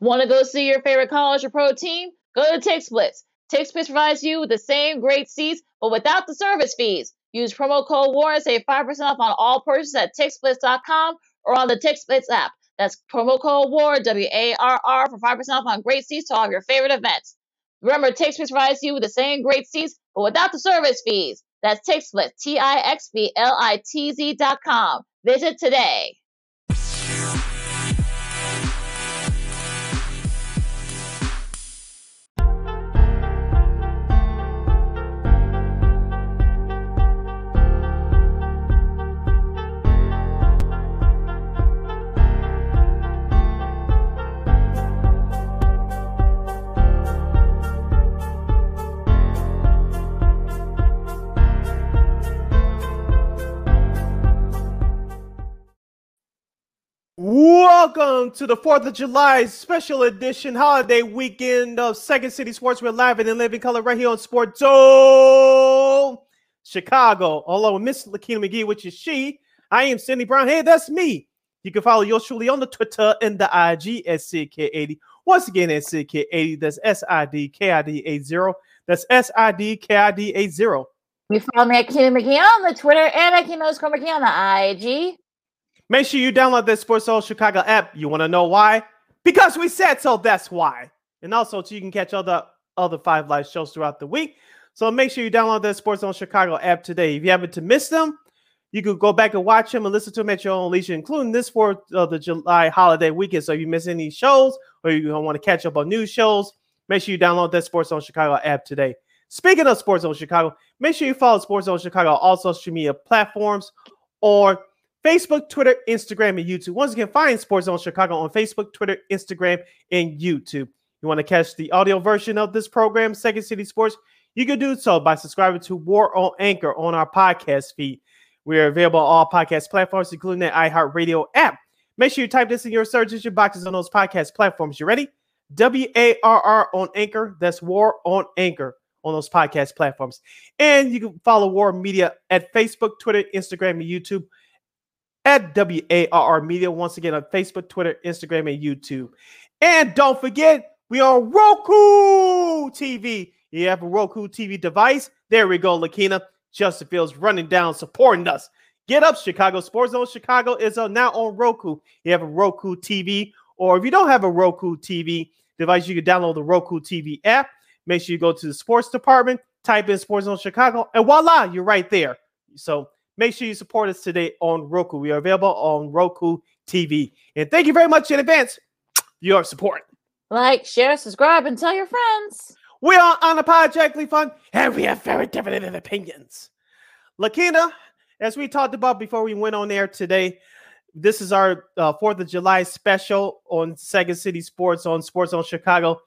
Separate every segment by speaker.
Speaker 1: Want to go see your favorite college or pro team? Go to TixBlitz. TixBlitz provides you with the same great seats, but without the service fees. Use promo code WARR and save 5% off on all purchases at TixBlitz.com or on the TixBlitz app. That's promo code WARR, W A R R, for 5% off on great seats to all of your favorite events. Remember, TixBlitz provides you with the same great seats, but without the service fees. That's TixBlitz, T I X B L I T Z.com. Visit today.
Speaker 2: Welcome to the 4th of July special edition holiday weekend of Second City Sports. We're live and in living color right here on Sports Zone Chicago. With Miss Lakina McGee, which is she. I am Cindy Brown. Hey, that's me. You can follow yours truly on the Twitter and the IG at SidK80. Once again, at SidK80. That's S I D K I D 80. That's S I D K I D 80.
Speaker 1: You follow me at Keenan McGee on the Twitter and at Keenan McGee on the IG.
Speaker 2: Make sure you download the Sports Zone Chicago app. You want to know why? Because we said so. That's why. And also, so you can catch all the other five live shows throughout the week. So make sure you download the Sports Zone Chicago app today. If you happen to miss them, you can go back and watch them and listen to them at your own leisure, including this for the July holiday weekend. So if you miss any shows or you want to catch up on new shows, make sure you download that Sports Zone Chicago app today. Speaking of Sports Zone Chicago, make sure you follow Sports Zone Chicago on all social media platforms or Facebook, Twitter, Instagram, and YouTube. Once again, find Sports Zone Chicago on Facebook, Twitter, Instagram, and YouTube. You want to catch the audio version of this program, Second City Sports? You can do so by subscribing to WARR on Anchor on our podcast feed. We are available on all podcast platforms, including the iHeartRadio app. Make sure you type this in your search engine boxes on those podcast platforms. You ready? W A R R on Anchor. That's WARR on Anchor on those podcast platforms. And you can follow WARR Media at Facebook, Twitter, Instagram, and YouTube at WARR Media. Once again on Facebook, Twitter, Instagram, and YouTube. And don't forget, we are Roku TV. You have a Roku TV device. There we go, Lakina. Justin Fields running down, supporting us. Get up, Chicago. Sports Zone Chicago is now on Roku. You have a Roku TV, or if you don't have a Roku TV device, you can download the Roku TV app. Make sure you go to the sports department, type in Sports Zone Chicago, and voila, you're right there. So Make sure you support us today on Roku. We are available on Roku TV. And thank you very much in advance for your support.
Speaker 1: Like, share, subscribe, and tell your friends.
Speaker 2: We are unapologetically fun, and we have very different opinions. Lakina, as we talked about before we went on air today, this is our uh, 4th of July special on Second City Sports on Sports Zone Chicago.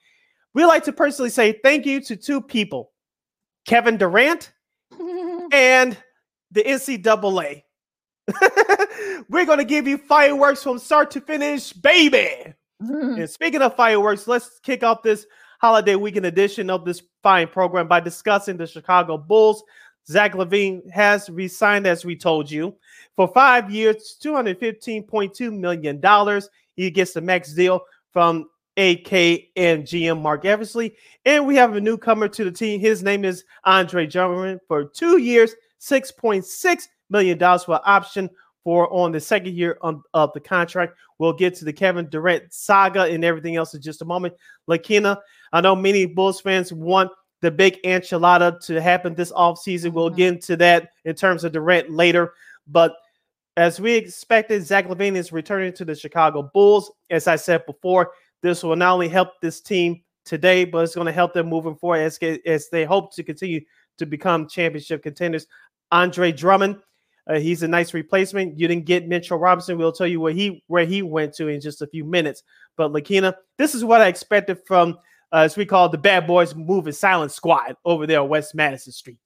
Speaker 2: We like to personally say thank you to two people Kevin Durant and the NCAA. We're going to give you fireworks from start to finish, baby. Mm. And speaking of fireworks, let's kick off this holiday weekend edition of this fine program by discussing the Chicago Bulls. Zach LaVine has resigned, as we told you, for five years, $215.2 million. He gets the max deal from AK and GM Marc Eversley. And we have a newcomer to the team. His name is Andre Drummond for two years, $6.6 million for option for on the second year of the contract. We'll get to the Kevin Durant saga and everything else in just a moment. Lakina, I know many Bulls fans want the big enchilada to happen this offseason. We'll mm-hmm. get into that in terms of Durant later. But as we expected, Zach LaVine is returning to the Chicago Bulls. As I said before, this will not only help this team today, but it's going to help them moving forward as, as they hope to continue to become championship contenders. Andre Drummond. Uh, he's a nice replacement. You didn't get Mitchell Robinson. We'll tell you where he where he went to in just a few minutes. But Lakina, this is what I expected from uh, as we call the Bad Boys Moving Silent Squad over there on West Madison Street.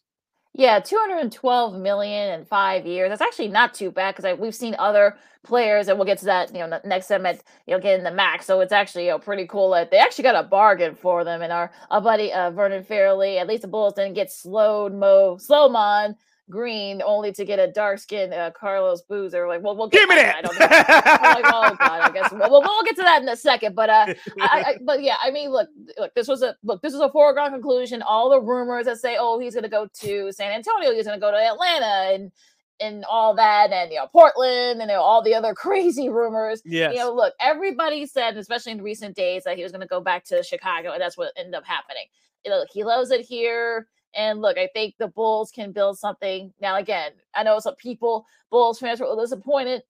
Speaker 1: Yeah, 212 million in five years. That's actually not too bad because we've seen other players, and we'll get to that, you know, next time at you know getting the max. So it's actually you know pretty cool that they actually got a bargain for them. And our, our buddy uh, Vernon Fairley, at least the Bulls didn't get slowed mo slow mon green only to get a dark skinned uh, Carlos Boozer. Like, well, we'll get
Speaker 2: Give me that.
Speaker 1: I don't know. I'm like, oh god, I guess we'll, we'll, we'll get to that in a second. But uh, I, I, but yeah, I mean, look, look, this was a look, this was a foregone conclusion. All the rumors that say, oh, he's gonna go to San Antonio, he's gonna go to Atlanta, and and all that, and you know, Portland, and you know, all the other crazy rumors.
Speaker 2: yes.
Speaker 1: You know, look, everybody said, especially in recent days, that he was gonna go back to Chicago, and that's what ended up happening. You know, he loves it here. And look, I think the Bulls can build something. Now, again, I know some people, Bulls fans, were disappointed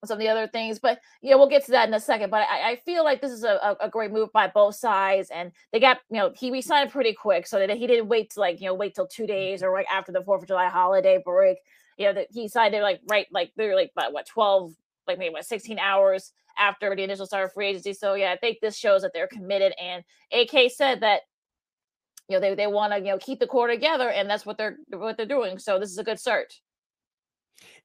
Speaker 1: with some of the other things, but yeah, we'll get to that in a second. But I, I feel like this is a, a, great move by both sides, and they got you know he resigned pretty quick, so that he didn't wait to like you know wait till two mm-hmm. days or like after the Fourth of July holiday break. You know that he signed it like right like they're like what, what twelve like maybe what sixteen hours after the initial start of free agency. So yeah, I think this shows that they're committed. And AK said that you know they, they want to you know keep the core together and that's what they're what they're doing so this is a good start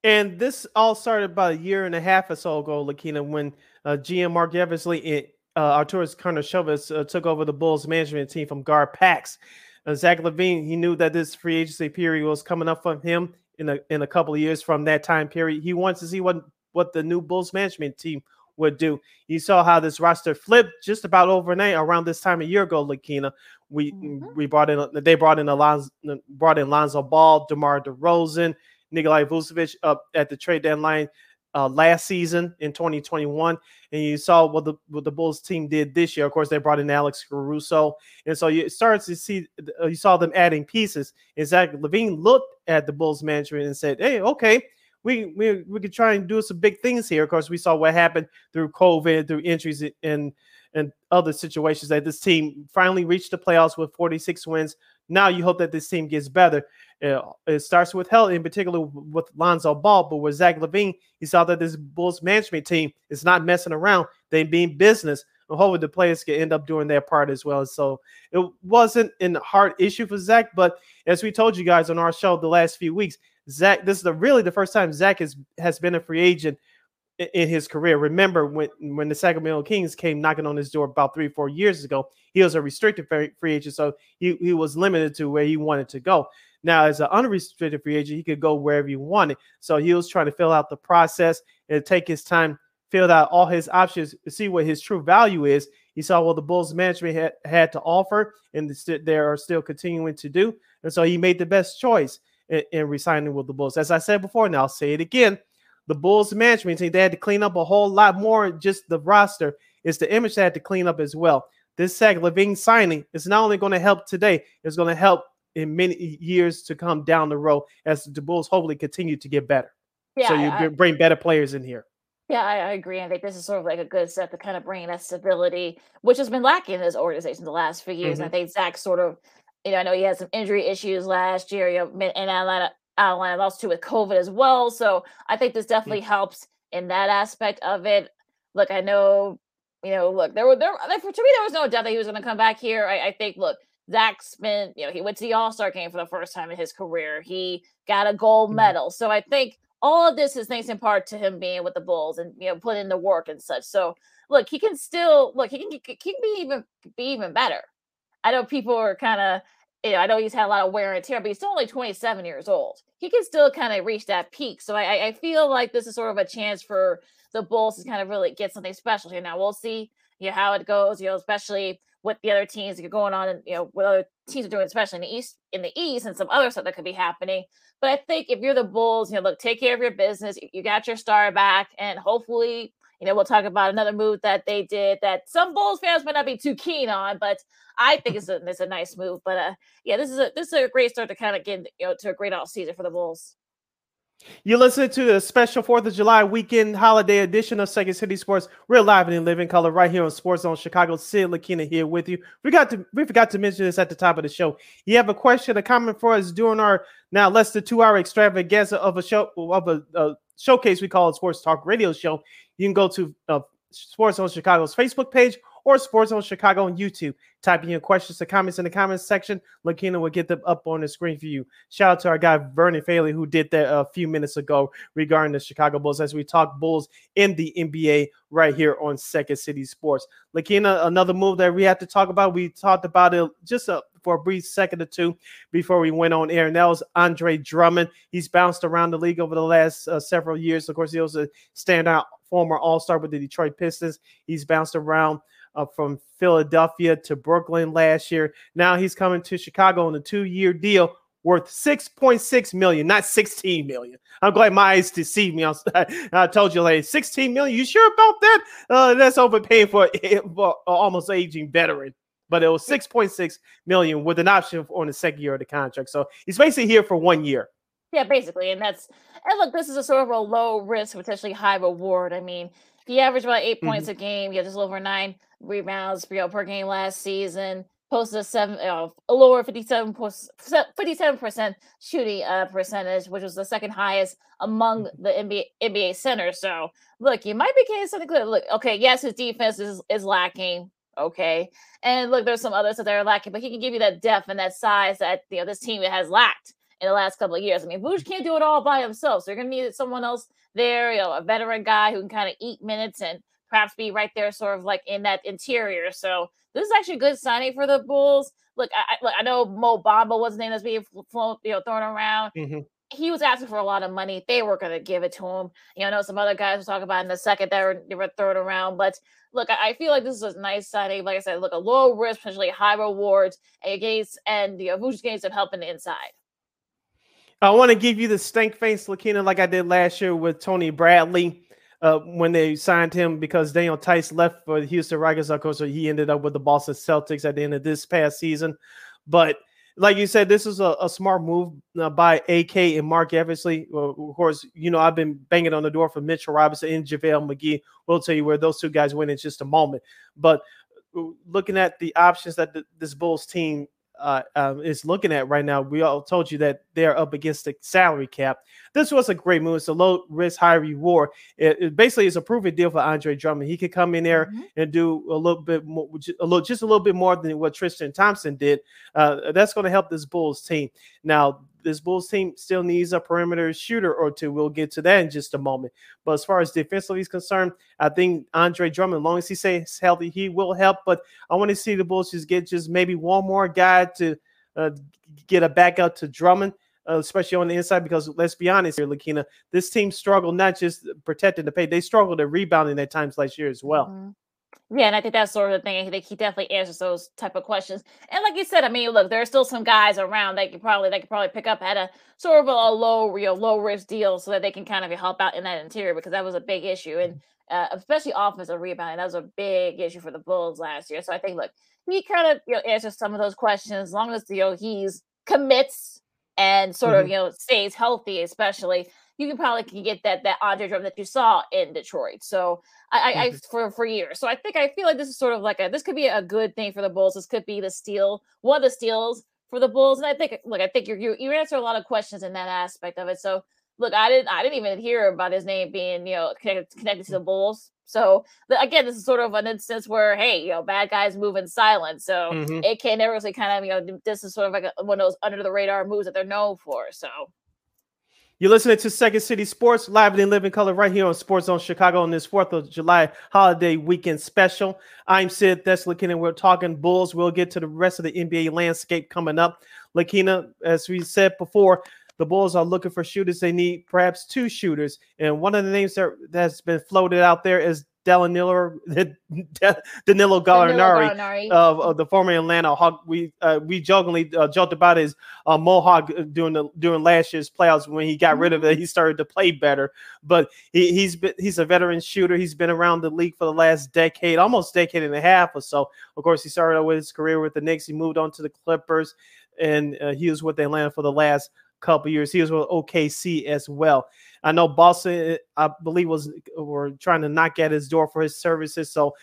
Speaker 2: and this all started about a year and a half or so ago lakina when uh, gm marc eversley uh, arturas karnisovas uh, took over the bulls management team from gar pax uh, zach lavine he knew that this free agency period was coming up for him in a, in a couple of years from that time period he wants to see what what the new bulls management team would do. You saw how this roster flipped just about overnight around this time a year ago, Lakina. We mm-hmm. we brought in they brought in Alonzo brought in Lonzo Ball, DeMar DeRozan, Nikolai Vucevic up at the trade deadline uh, last season in 2021, and you saw what the what the Bulls team did this year. Of course, they brought in Alex Caruso, and so you started to see uh, you saw them adding pieces. And Zach LaVine looked at the Bulls management and said, "Hey, okay, we we we could try and do some big things here. Of course, we saw what happened through COVID, through injuries and and other situations that this team finally reached the playoffs with 46 wins. Now you hope that this team gets better. Uh, it starts with health, in particular with Lonzo Ball, but with Zach LaVine, he saw that this Bulls management team is not messing around. They being business. And hopefully the players can end up doing their part as well. So it wasn't a hard issue for Zach, but as we told you guys on our show the last few weeks, Zach, this is the, really the first time Zach has, has been a free agent in, his career. Remember when, when the Sacramento Kings came knocking on his door about three, four years ago, he was a restricted free agent, so he, he was limited to where he wanted to go. Now, as an unrestricted free agent, he could go wherever he wanted. So he was trying to fill out the process and take his time, fill out all his options, see what his true value is. He saw what the Bulls management had, had to offer, and they are still continuing to do. And so he made the best choice in, in resigning with the Bulls. As I said before, and I'll say it again, the Bulls management team they had to clean up a whole lot more. Just the roster is the image they had to clean up as well. This Zach LaVine signing is not only going to help today, it's going to help in many years to come down the road as the Bulls hopefully continue to get better. Yeah, so you I, bring better players in here.
Speaker 1: Yeah, I, I, agree. I think this is sort of like a good step to kind of bring that stability, which has been lacking in this organization the last few years. Mm-hmm. I think Zach sort of you know, I know he had some injury issues last year. You know, in Atlanta, Atlanta lost too with COVID as well. So I think this definitely mm-hmm. helps in that aspect of it. Look, I know, you know, look, there were there like to me there was no doubt that he was going to come back here. I, I think, look, Zach spent, you know, he went to the All Star game for the first time in his career. He got a gold mm-hmm. medal. So I think all of this is thanks in part to him being with the Bulls and you know putting in the work and such. So look, he can still look. He can he can be even be even better. I know people are kind of, you know, I know he's had a lot of wear and tear, but he's still only 27 years old. He can still kind of reach that peak. So I, I feel like this is sort of a chance for the Bulls to kind of really get something special here. Now we'll see, you know, how it goes, you know, especially with the other teams that are going on and you know what other teams are doing, especially in the east in the east and some other stuff that could be happening. But I think if you're the Bulls, you know, look, take care of your business. You got your star back, and hopefully you know, we'll talk about another move that they did that some Bulls fans might not be too keen on, but I think it's a it's a nice move. But uh, yeah, this is a this is a great start to kind of get you know to a great off season for the Bulls.
Speaker 2: You listen to the special Fourth of July weekend holiday edition of Second City Sports. We're live and in living color right here on Sports Zone Chicago. Sid Lakina here with you. We got to we forgot to mention this at the top of the show. You have a question, a comment for us during our now less than two hour extravaganza of a show of a, a showcase we call it Sports Talk Radio Show. You can go to uh, Sports Zone Chicago's Facebook page or Sports Zone Chicago on YouTube. Type in your questions or comments in the comments section. Lakina will get them up on the screen for you. Shout out to our guy Vernon Faley who did that a few minutes ago regarding the Chicago Bulls as we talk Bulls in the NBA right here on Second City Sports. Lakina, another move that we have to talk about. We talked about it just a for a brief second or two before we went on air, and that was Andre Drummond. He's bounced around the league over the last uh, several years. Of course, he was a standout former All Star with the Detroit Pistons. He's bounced around uh, from Philadelphia to Brooklyn last year. Now he's coming to Chicago on a two-year deal worth 6.6 million, not 16 million. I'm glad my eyes deceived me. I, told you, like 16 million. You sure about that? Uh, that's overpaying for, for almost aging veteran. But it was 6.6 million with an option on the second year of the contract. So he's basically here for one year.
Speaker 1: Yeah, basically, and that's and look, this is a sort of a low risk, potentially high reward. I mean, if you average about 8 mm-hmm. points a game, you have just over nine rebounds per game last season posted a seven, uh, a lower 57 percent shooting uh, percentage, which was the second highest among mm-hmm. the NBA NBA centers. So look, you might be getting something good. Look, okay, yes, his defense is is lacking. Okay, and look, there's some others that are lacking, but he can give you that depth and that size that you know this team has lacked in the last couple of years. I mean, Vooch can't do it all by himself, so you're gonna need someone else there, you know, a veteran guy who can kind of eat minutes and perhaps be right there, sort of like in that interior. So this is actually a good signing for the Bulls. Look, I, look, I know Mo Bamba was the name that's being flown, you know, thrown around. Mm-hmm. He was asking for a lot of money. They were going to give it to him. You know, I know some other guys will talk about in a second that were, they were thrown around. But look, I, I, feel like this is a nice signing. Like I said, look, a low risk, potentially high rewards, and gains and the you know, gains help in the inside.
Speaker 2: I want to give you the stank face, Lakina, like I did last year with Tony Bradley uh, when they signed him because Daniel Theis left for the Houston Rockets. Of course, so he ended up with the Boston Celtics at the end of this past season. But like you said, this is a, a smart move uh, by AK and Marc Eversley. Well, of course, you know I've been banging on the door for Mitchell Robinson and JaVale McGee. We'll tell you where those two guys went in just a moment. But uh, looking at the options that the, this Bulls team uh, um, is looking at right now, we all told you that they're up against the salary cap. This was a great move. It's a low risk, high reward. It, it basically is a proven deal for Andre Drummond. He could come in there mm-hmm. and do a little bit more, a little, just a little bit more than what Tristan Thompson did. Uh, that's going to help this Bulls team. Now, this Bulls team still needs a perimeter shooter or two. We'll get to that in just a moment. But as far as defensively is concerned, I think Andre Drummond, as long as he stays healthy, he will help. But I want to see the Bulls just get just maybe one more guy to uh, get a backup to Drummond. Uh, especially on the inside, because let's be honest here, Lakina, this team struggled not just protecting the paint, they struggled at rebounding at times last year as well. Mm-hmm.
Speaker 1: Yeah, and I think that's sort of the thing. I think he definitely answers those type of questions. And like you said, I mean, look, there are still some guys around that could probably they could probably pick up at a sort of a, low, you know, low risk deal so that they can kind of help out in that interior because that was a big issue. And uh, especially offensive rebounding, that was a big issue for the Bulls last year. So I think, look, he kind of you know answers some of those questions as long as you know he's commits and sort mm-hmm. of you know stays healthy, especially you can probably can get that that Andre drum that you saw in Detroit. So I, I, mm-hmm. for for years. So I think I feel like this is sort of like a this could be a good thing for the Bulls. This could be the steal, one of the steals for the Bulls. And I think look, I think you you you answer a lot of questions in that aspect of it. So look, I didn't I didn't even hear about his name being you know connected, connected to the Bulls. So again, this is sort of an instance where hey, you know, bad guys move in silence. So mm-hmm. it can never really kind of you know this is sort of like a, one of those under the radar moves that they're known for. So
Speaker 2: you're listening to Second City Sports, live and living color, right here on Sports Zone Chicago on this 4th of July holiday weekend special. I'm Sid Thessalkin, and we're talking Bulls. We'll get to the rest of the NBA landscape coming up. Lakina, as we said before, the Bulls are looking for shooters. They need perhaps two shooters. And one of the names that, that's been floated out there is Danilo, Danilo Gallinari, Of, of, the former Atlanta Hawk. We uh, we jokingly uh, joked about his uh, mohawk during the during last year's playoffs when he got rid of it. He started to play better, but he, he's been he's a veteran shooter. He's been around the league for the last decade, almost decade and a half or so. Of course, he started with his career with the Knicks. He moved on to the Clippers, and uh, he was with Atlanta for the last couple years. He was with OKC as well. I know Boston, I believe, was were trying to knock at his door for his services. So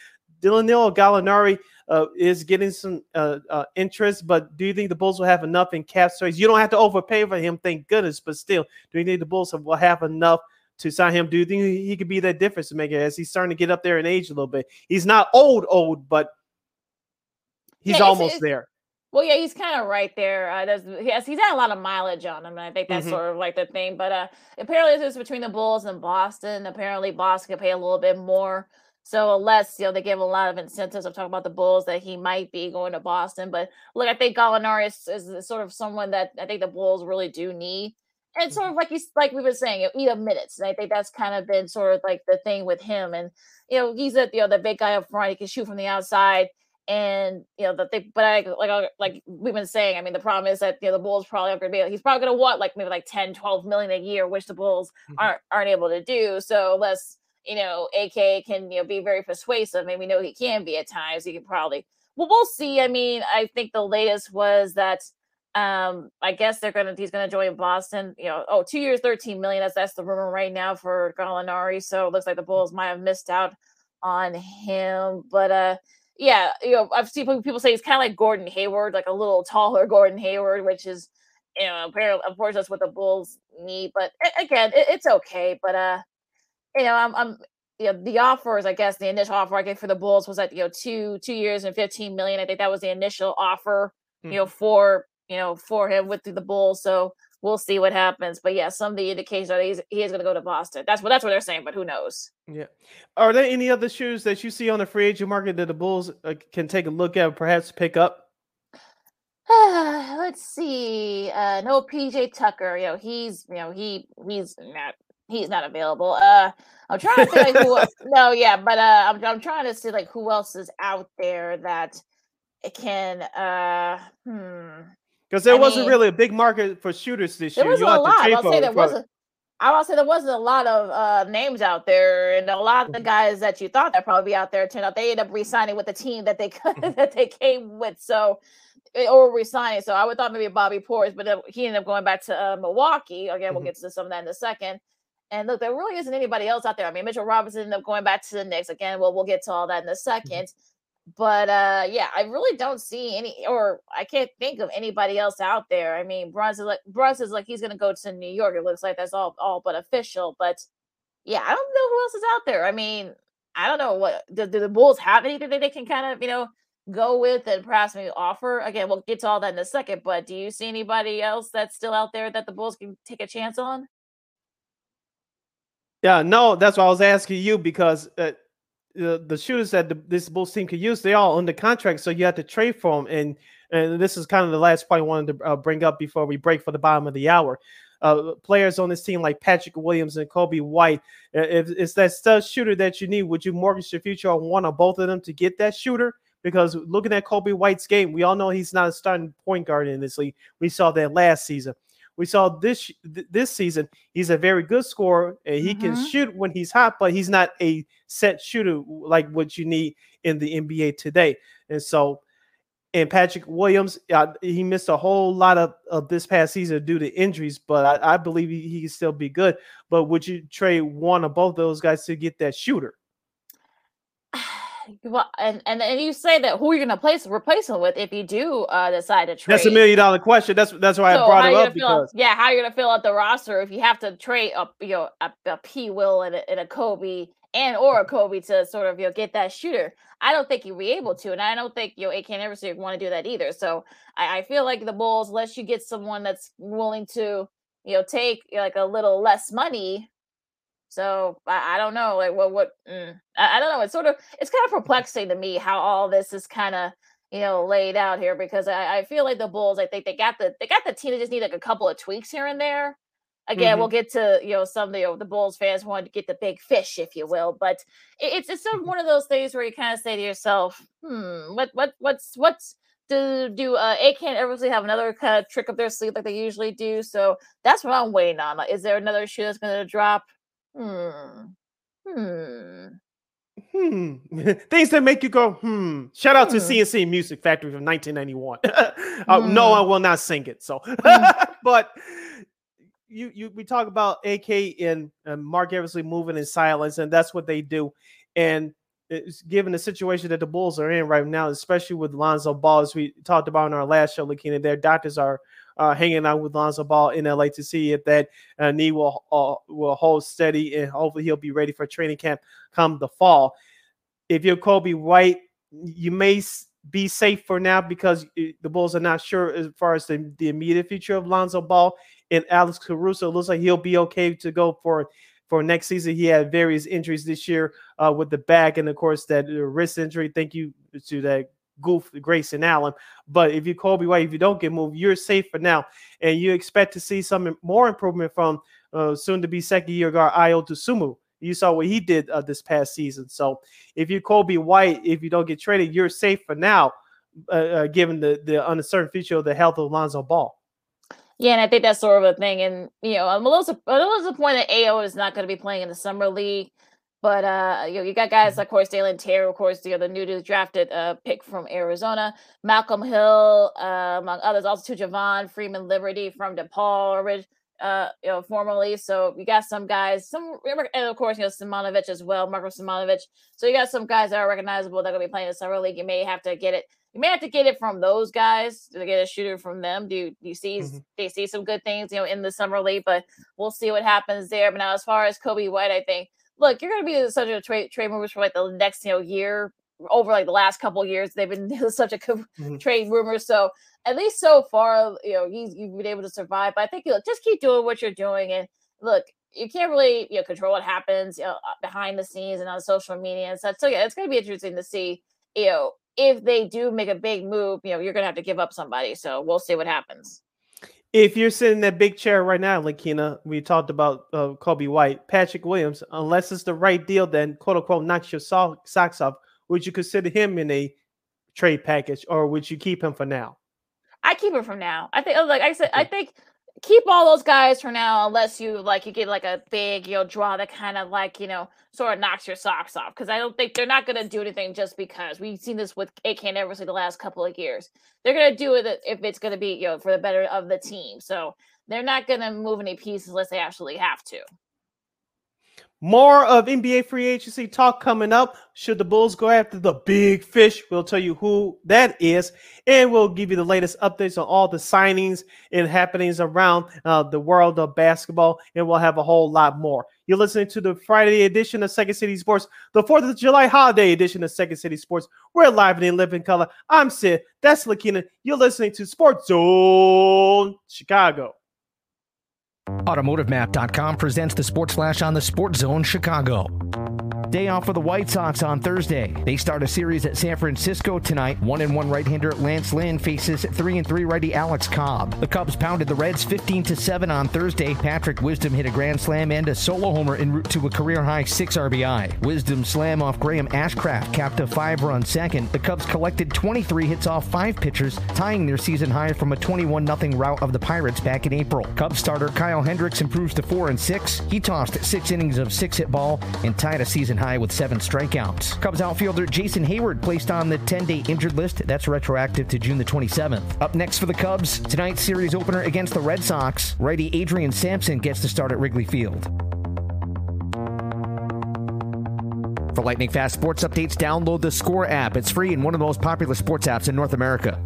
Speaker 2: Danilo Gallinari uh, is getting some uh, uh, interest, but do you think the Bulls will have enough in cap space? You don't have to overpay for him, thank goodness. But still, do you think the Bulls will have enough to sign him? Do you think he could be that difference maker as he's starting to get up there in age a little bit? He's not old, old, but he's yeah, almost it's, there.
Speaker 1: Well, yeah, he's kind of right there. Uh, there's, yes, he's had a lot of mileage on him, and I think that's mm-hmm. sort of like the thing. But uh, apparently, this is between the Bulls and Boston. Apparently, Boston could pay a little bit more So unless you know they give a lot of incentives, I'm talking about the Bulls that he might be going to Boston. But look, I think Gallinari is, is sort of someone that I think the Bulls really do need. And sort of like he's like we were saying, eat up minutes. And I think that's kind of been sort of like the thing with him. And you know, he's a you know the big guy up front. He can shoot from the outside. And you know that they, but I like like we've been saying. I mean, the problem is that you know the Bulls probably are going to be. He's probably going to want like maybe like 10, 12 million a year, which the Bulls mm-hmm. aren't aren't able to do. So unless you know, AK can you know be very persuasive, and we know he can be at times. He can probably. Well, we'll see. I mean, I think the latest was that um I guess they're gonna he's gonna join Boston. You know, oh, two years, 13 million. That's that's the rumor right now for Gallinari. So it looks like the Bulls might have missed out on him. But uh yeah, you know, I've seen people say he's kind of like Gordon Hayward, like a little taller Gordon Hayward, which is you know, apparently of course that's what the Bulls need. But again, it, it's okay. But uh you know, I'm, I'm you know, the offers, I guess the initial offer I gave for the Bulls was like, you know, two, two years and 15 million. I think that was the initial offer, mm-hmm. you know, for, you know, for him with the Bulls. So we'll see what happens. But yeah, some of the indications are he's, he is going to go to Boston. That's what, that's what they're saying, but who knows?
Speaker 2: Yeah. Are there any other shoes that you see on the free agent market that the Bulls uh, can take a look at, perhaps pick up?
Speaker 1: Let's see. Uh, no PJ Tucker. You know, he's you know he he's not he's not available. Uh, I'm trying to see like who. no, yeah, but uh, I'm I'm trying to see like who else is out there that can. Uh, hmm.
Speaker 2: Because there I wasn't mean, really a big market for shooters this
Speaker 1: year.
Speaker 2: There
Speaker 1: wasn't a lot. I'll say there wasn't. I will say there wasn't a lot of uh, names out there, and a lot of the mm-hmm. guys that you thought that probably be out there turned out they ended up re-signing with the team that they mm-hmm. that they came with. So eh, or resigning. So I would thought maybe Bobby Portis, but he ended up going back to uh, Milwaukee. Again, we'll mm-hmm. get to some of that in a second. And look, there really isn't anybody else out there. I mean, Mitchell Robinson ended up going back to the Knicks again. Well, we'll get to all that in a 2nd mm-hmm. But uh, yeah, I really don't see any, or I can't think of anybody else out there. I mean, Bruns is like Bruns is like he's to go to New York. It looks like that's all all but official. But yeah, I don't know who else is out there. I mean, I don't know what do, do the Bulls have anything that they can kind of you know go with and perhaps maybe offer. Again, we'll get to all that in a second. But do you see anybody else that's still out there that the Bulls can take a chance on?
Speaker 2: Yeah, no, that's why I was asking you because uh, the, the shooters that the, this Bulls team could use, they all under contract, so you have to trade for them. And and this is kind of the last point I wanted to uh, bring up before we break for the bottom of the hour. Uh, players on this team like Patrick Williams and Coby White, if it's that stud shooter that you need, would you mortgage your future on one or both of them to get that shooter? Because looking at Coby White's game, we all know he's not a starting point guard in this league. We saw that last season. We saw this this season. He's a very good scorer, and he mm-hmm. can shoot when he's hot, but he's not a set shooter like what you need in the NBA today. And so, and Patrick Williams, uh, he missed a whole lot of, of this past season due to injuries, but I, I believe he, he can still be good. But would you trade one of both those guys to get that shooter?
Speaker 1: Well, and, and and you say that who are you going to place replace him with if you do uh, decide to trade?
Speaker 2: That's a million dollar question. That's that's why so I brought it up because
Speaker 1: yeah, how are you going to fill out the roster if you have to trade a you know a, a P Will and a, and a Coby and or a Coby to sort of you know get that shooter? I don't think you'll be able to, and I don't think you know AK never want to do that either. So I, I feel like the Bulls, unless you get someone that's willing to you know take like a little less money so I, I, don't know, like what what mm, I, I, don't know. It's sort of it's kind of perplexing to me how all this is kind of you know laid out here because I, I feel like the Bulls. I think they got the they got the team. They just need like a couple of tweaks here and there. Again, mm-hmm. we'll get to you know some of the, you know, the Bulls fans want to get the big fish, if you will, but it, it's it's sort of mm-hmm. one of those things where you kind of say to yourself, hmm, what what what's what's do do uh A can't ever really have another kind of trick up their sleeve like they usually do? So that's what I'm waiting on. Like, is there another shoe that's going to drop? Hmm.
Speaker 2: Hmm. Hmm. Things that make you go, hmm. Shout out hmm. to C+C Music Factory from 1991. uh, hmm. No, I will not sing it. So, hmm. but you, you, we talk about AK and, and Marc Eversley moving in silence, and that's what they do. And it's given the situation that the Bulls are in right now, especially with Lonzo Ball, as we talked about in our last show, looking at their doctors are uh, hanging out with Lonzo Ball in LA to see if that uh, knee will uh, will hold steady and hopefully he'll be ready for training camp come the fall. If you're Coby White, you may be safe for now because the Bulls are not sure as far as the, the immediate future of Lonzo Ball and Alex Caruso. Looks like he'll be okay to go for for next season. He had various injuries this year uh, with the back and, of course, that wrist injury. Thank you to that goof Grayson Allen. But if you Coby White, if you don't get moved, you're safe for now, and you expect to see some more improvement from uh, soon to be second year guard Ayo Dosunmu. You saw what he did uh, this past season. So if you Coby White, if you don't get traded, you're safe for now, uh, uh, given the the uncertain future of the health of Lonzo Ball.
Speaker 1: Yeah, and I think that's sort of a thing. And you know, I'm a little, a little disappointed that Ayo is not going to be playing in the summer league. But uh, you know, you got guys, mm-hmm. of course, Dalen Terry, of course, you know, the other newly drafted uh, pick from Arizona, Malcolm Hill, uh, among others, also to Javon Freeman Liberty from DePaul, uh, you know, formerly. So you got some guys, some, and of course, you know, Simonovic as well, Marko Simonovic. So you got some guys that are recognizable that are going to be playing in the summer league. You may have to get it. You may have to get it from those guys to get a shooter from them. Do you, do you see mm-hmm. they see some good things, you know, in the summer league? But we'll see what happens there. But now, as far as Coby White, I think look, you're going to be such a trade trade rumors for like the next you know year over like the last couple years. They've been such a mm-hmm. trade rumors. So at least so far, you know, you, you've been able to survive. But I think you know, just keep doing what you're doing. And look, you can't really you know control what happens you know uh, behind the scenes and on social media and such. So yeah, it's going to be interesting to see you know if they do make a big move. You know, you're going to have to give up somebody. So we'll see what happens.
Speaker 2: If you're sitting in that big chair right now, Lakina, we talked about uh, Coby White, Patrick Williams. Unless it's the right deal, then quote unquote knocks your so- socks off. Would you consider him in a trade package, or would you keep him for now?
Speaker 1: I keep him from now. I think, like I said. I think keep all those guys for now unless you like you get like a big you know draw that kind of like you know sort of knocks your socks off because i don't think they're not going to do anything just because. We've seen this with ak and eversley the last couple of years. They're going to do it if it's going to be you know for the better of the team so they're not going to move any pieces unless they actually have to
Speaker 2: more of NBA free agency talk coming up. Should the Bulls go after the big fish? We'll tell you who that is, and we'll give you the latest updates on all the signings and happenings around uh, the world of basketball, and we'll have a whole lot more. You're listening to the Friday edition of Second City Sports, the 4th of July holiday edition of Second City Sports. We're live and in living color. I'm Sid. That's Lakina. You're listening to Sports Zone Chicago.
Speaker 3: AutomotiveMap.com presents the Sports Flash on the Sports Zone Chicago. Day off for the White Sox on Thursday. They start a series at San Francisco tonight. One and one right-hander Lance Lynn faces three and three righty Alex Cobb. The Cubs pounded the Reds 15 to seven on Thursday. Patrick Wisdom hit a grand slam and a solo homer en route to a career high six RBI. Wisdom slam off Graham Ashcraft capped a five-run second. The Cubs collected 23 hits off five pitchers, tying their season high from a 21 0 rout of the Pirates back in April. Cubs starter Kyle Hendricks improves to four and six. He tossed six innings of six-hit ball and tied a season high with seven strikeouts. Cubs outfielder Jason Hayward placed on the 10 day injured list. That's retroactive to June the 27th. Up next for the Cubs, tonight's series opener against the Red Sox, righty Adrian Sampson gets to start at Wrigley Field. For lightning fast sports updates, download the Score app. It's free and one of the most popular sports apps in North America.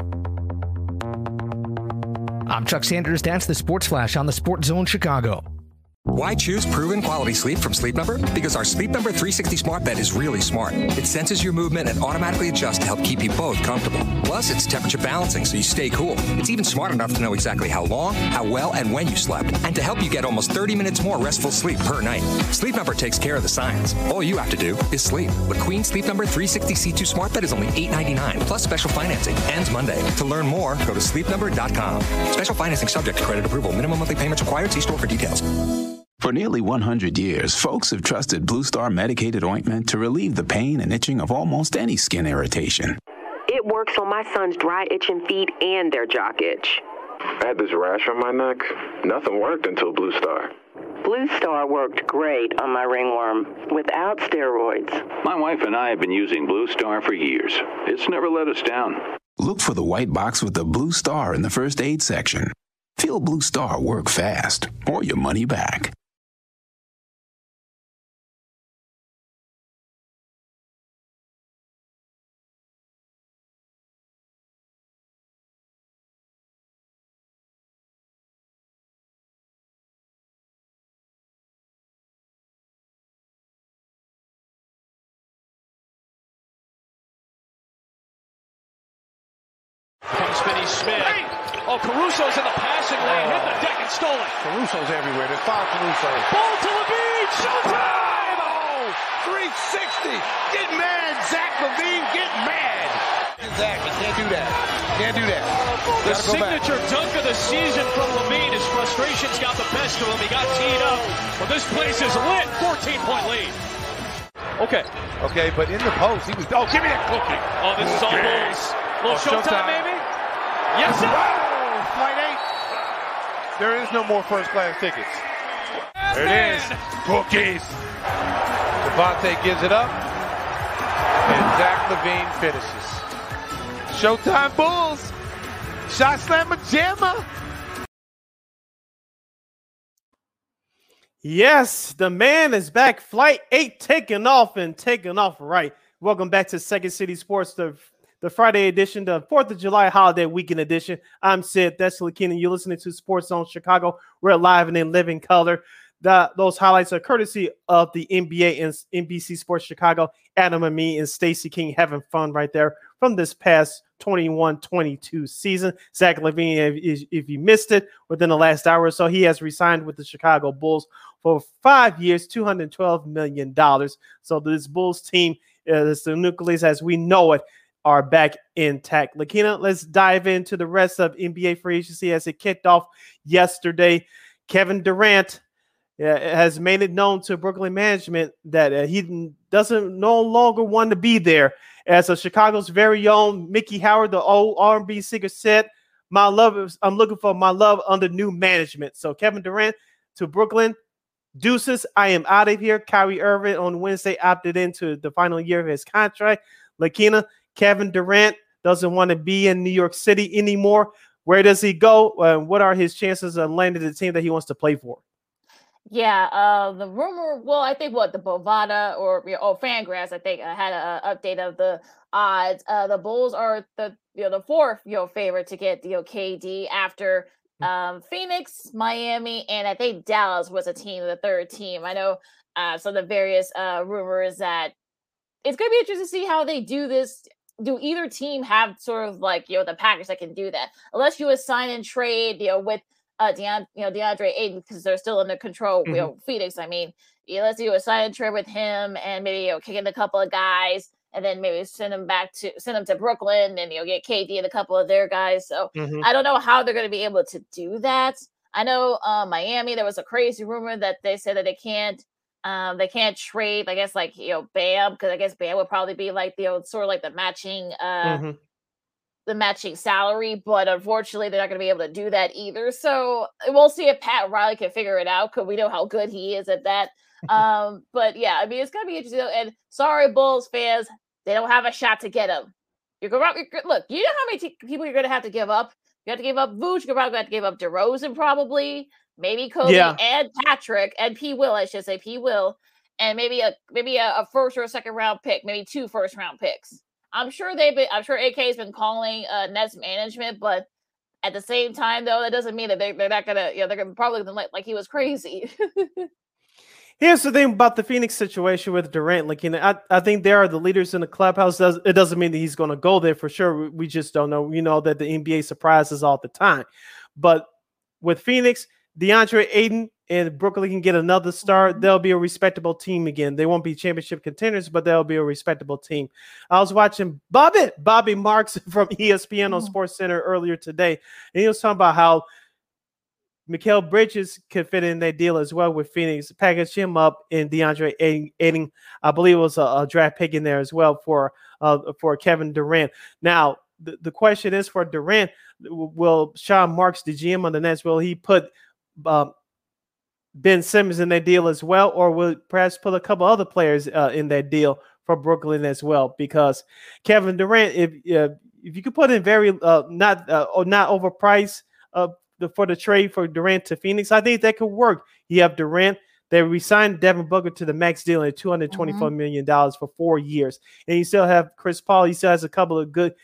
Speaker 3: I'm Chuck Sanders. That's the Sports Flash on the Sports Zone Chicago.
Speaker 4: Why choose proven quality sleep from Sleep Number? Because our Sleep Number 360 smart bed is really smart. It senses your movement and automatically adjusts to help keep you both comfortable. Plus, it's temperature balancing so you stay cool. It's even smart enough to know exactly how long, how well, and when you slept, and to help you get almost 30 minutes more restful sleep per night. Sleep Number takes care of the science. All you have to do is sleep. The Queen Sleep Number 360 C2 smart bed is only $8.99 plus special financing. Ends Monday. To learn more, go to sleepnumber.com. Special financing subject to credit approval. Minimum monthly payments required. See store for details.
Speaker 5: For nearly 100 years, folks have trusted Blue Star medicated ointment to relieve the pain and itching of almost any skin irritation.
Speaker 6: It works on my son's dry itching feet and their jock itch.
Speaker 7: I had this rash on my neck. Nothing worked until Blue Star.
Speaker 6: Blue Star worked great on my ringworm without steroids.
Speaker 8: My wife and I have been using Blue Star for years. It's never let us down.
Speaker 5: Look for the white box with the Blue Star in the first aid section. Feel Blue Star work fast or your money back.
Speaker 9: Finney Smith. Oh, Caruso's in the passing lane, hit the deck and stole it.
Speaker 10: Caruso's everywhere. They foul Caruso.
Speaker 9: Ball to LaVine. LeVine, showtime! Oh, 360. Get mad, Zach LaVine. get mad.
Speaker 10: Zach, you can't do that. Can't do that.
Speaker 9: The signature dunk of the season from LaVine. His frustrations got the best of him. He got teed up. But this place is lit. 14 point lead. Okay.
Speaker 10: Okay, but in the post, he was. Oh, give me that cookie.
Speaker 9: Oh, this is all Bulls. Little
Speaker 10: Oh,
Speaker 9: showtime,
Speaker 10: showtime.
Speaker 9: maybe? Yes, sir.
Speaker 10: Oh, flight eight. There is no more first class tickets. There it is. Cookies. Devontae gives it up. And Zach LaVine finishes. Showtime Bulls. Shot slammer jammer.
Speaker 2: Yes, the man is back. Flight 8 taking off and taking off right. Welcome back to Second City Sports, the, the Friday edition, the 4th of July holiday weekend edition. I'm Sid Thessaly Keenan. You're listening to Sports Zone Chicago. We're live and in living color. The, those highlights are courtesy of the NBA and NBC Sports Chicago. Adam Amin and Stacey King having fun right there from this past 21-22 season. Zach LaVine, if, if you missed it within the last hour or so, he has resigned with the Chicago Bulls for five years, $212 million. So this Bulls team, uh, is the nucleus as we know it, are back intact. Lakina, let's dive into the rest of NBA free agency as it kicked off yesterday. Kevin Durant uh, has made it known to Brooklyn management that uh, he doesn't no longer want to be there. As a Chicago's very own Miki Howard, the old R&B singer, said, "My love is I'm looking for my love under new management." So Kevin Durant to Brooklyn. Deuces, I am out of here. Kyrie Irving on Wednesday opted into the final year of his contract. Lakina, Kevin Durant doesn't want to be in New York City anymore. Where does he go? Uh, what are his chances of landing the team that he wants to play for?
Speaker 1: Yeah, uh, the rumor. Well, I think what the Bovada or know, oh Fangraphs, I think uh, had a, a update of the odds. Uh, the Bulls are the you know the fourth you know favorite to get you know KD after um Phoenix, Miami, and I think Dallas was a team, the third team. I know uh, some of the various uh rumors that it's going to be interesting to see how they do this. Do either team have sort of like you know the package that can do that? Unless you assign and trade, you know, with uh Deon, you know, DeAndre Ayton because they're still under control. You know, Phoenix. I mean, yeah, let's do a sign and trade with him, and maybe you know, kick in a couple of guys, and then maybe send them back to send them to Brooklyn, and you know, get KD and a couple of their guys. So
Speaker 2: Mhm.
Speaker 1: I don't know how they're going to be able to do that. I know uh, Miami. There was a crazy rumor that they said that they can't. Um, they can't trade, I guess, like you know, Bam, because I guess Bam would probably be like the you know, sort of like the matching uh
Speaker 2: Mhm.
Speaker 1: the matching salary, but unfortunately, they're not going to be able to do that either. So we'll see if Pat Riley can figure it out because we know how good he is at that. um, but yeah, I mean, it's going to be interesting. And sorry, Bulls fans, they don't have a shot to get him. You're going to look. You know how many t- people you're going to have to give up. You have to give up Vooch. You're probably going to have to give up DeRozan, probably maybe Coby
Speaker 2: Yeah.
Speaker 1: and Patrick and P. Will. I should say P. Will, and maybe a maybe a, a first or a second round pick, maybe two first round picks. I'm sure they've been. I'm sure AK has been calling uh, Nets management, but at the same time, though, that doesn't mean that they, they're not gonna. You know, they're gonna probably gonna like like he was crazy.
Speaker 2: Here's the thing about the Phoenix situation with Durant. Like, you know, I, I think they are the leaders in the clubhouse. Does it doesn't mean that he's going to go there for sure. We- We just don't know. We know that the NBA surprises all the time, but with Phoenix, DeAndre Ayton and Brooklyn can get another star. They'll be a respectable team again. They won't be championship contenders, but they'll be a respectable team. I was watching Bobby Bobby Marks from ESPN on Sports Center earlier today, and he was talking about how Mikal Bridges could fit in that deal as well with Phoenix. Package him up in DeAndre Ayton, Ayton I believe it was a, a draft pick in there as well for uh, for Kevin Durant. Now the, the question is for Durant, will Sean Marks, the GM on the Nets, will he put um, Ben Simmons in that deal as well, or will perhaps put a couple other players uh, in that deal for Brooklyn as well? Because Kevin Durant, if uh, if you could put in very uh, not uh, or not overpriced uh, for the trade for Durant to Phoenix, I think that could work. You have Durant. They resigned Devin Booker to the max deal at two hundred twenty-four million dollars for four years, and you still have Chris Paul. He still has a couple of good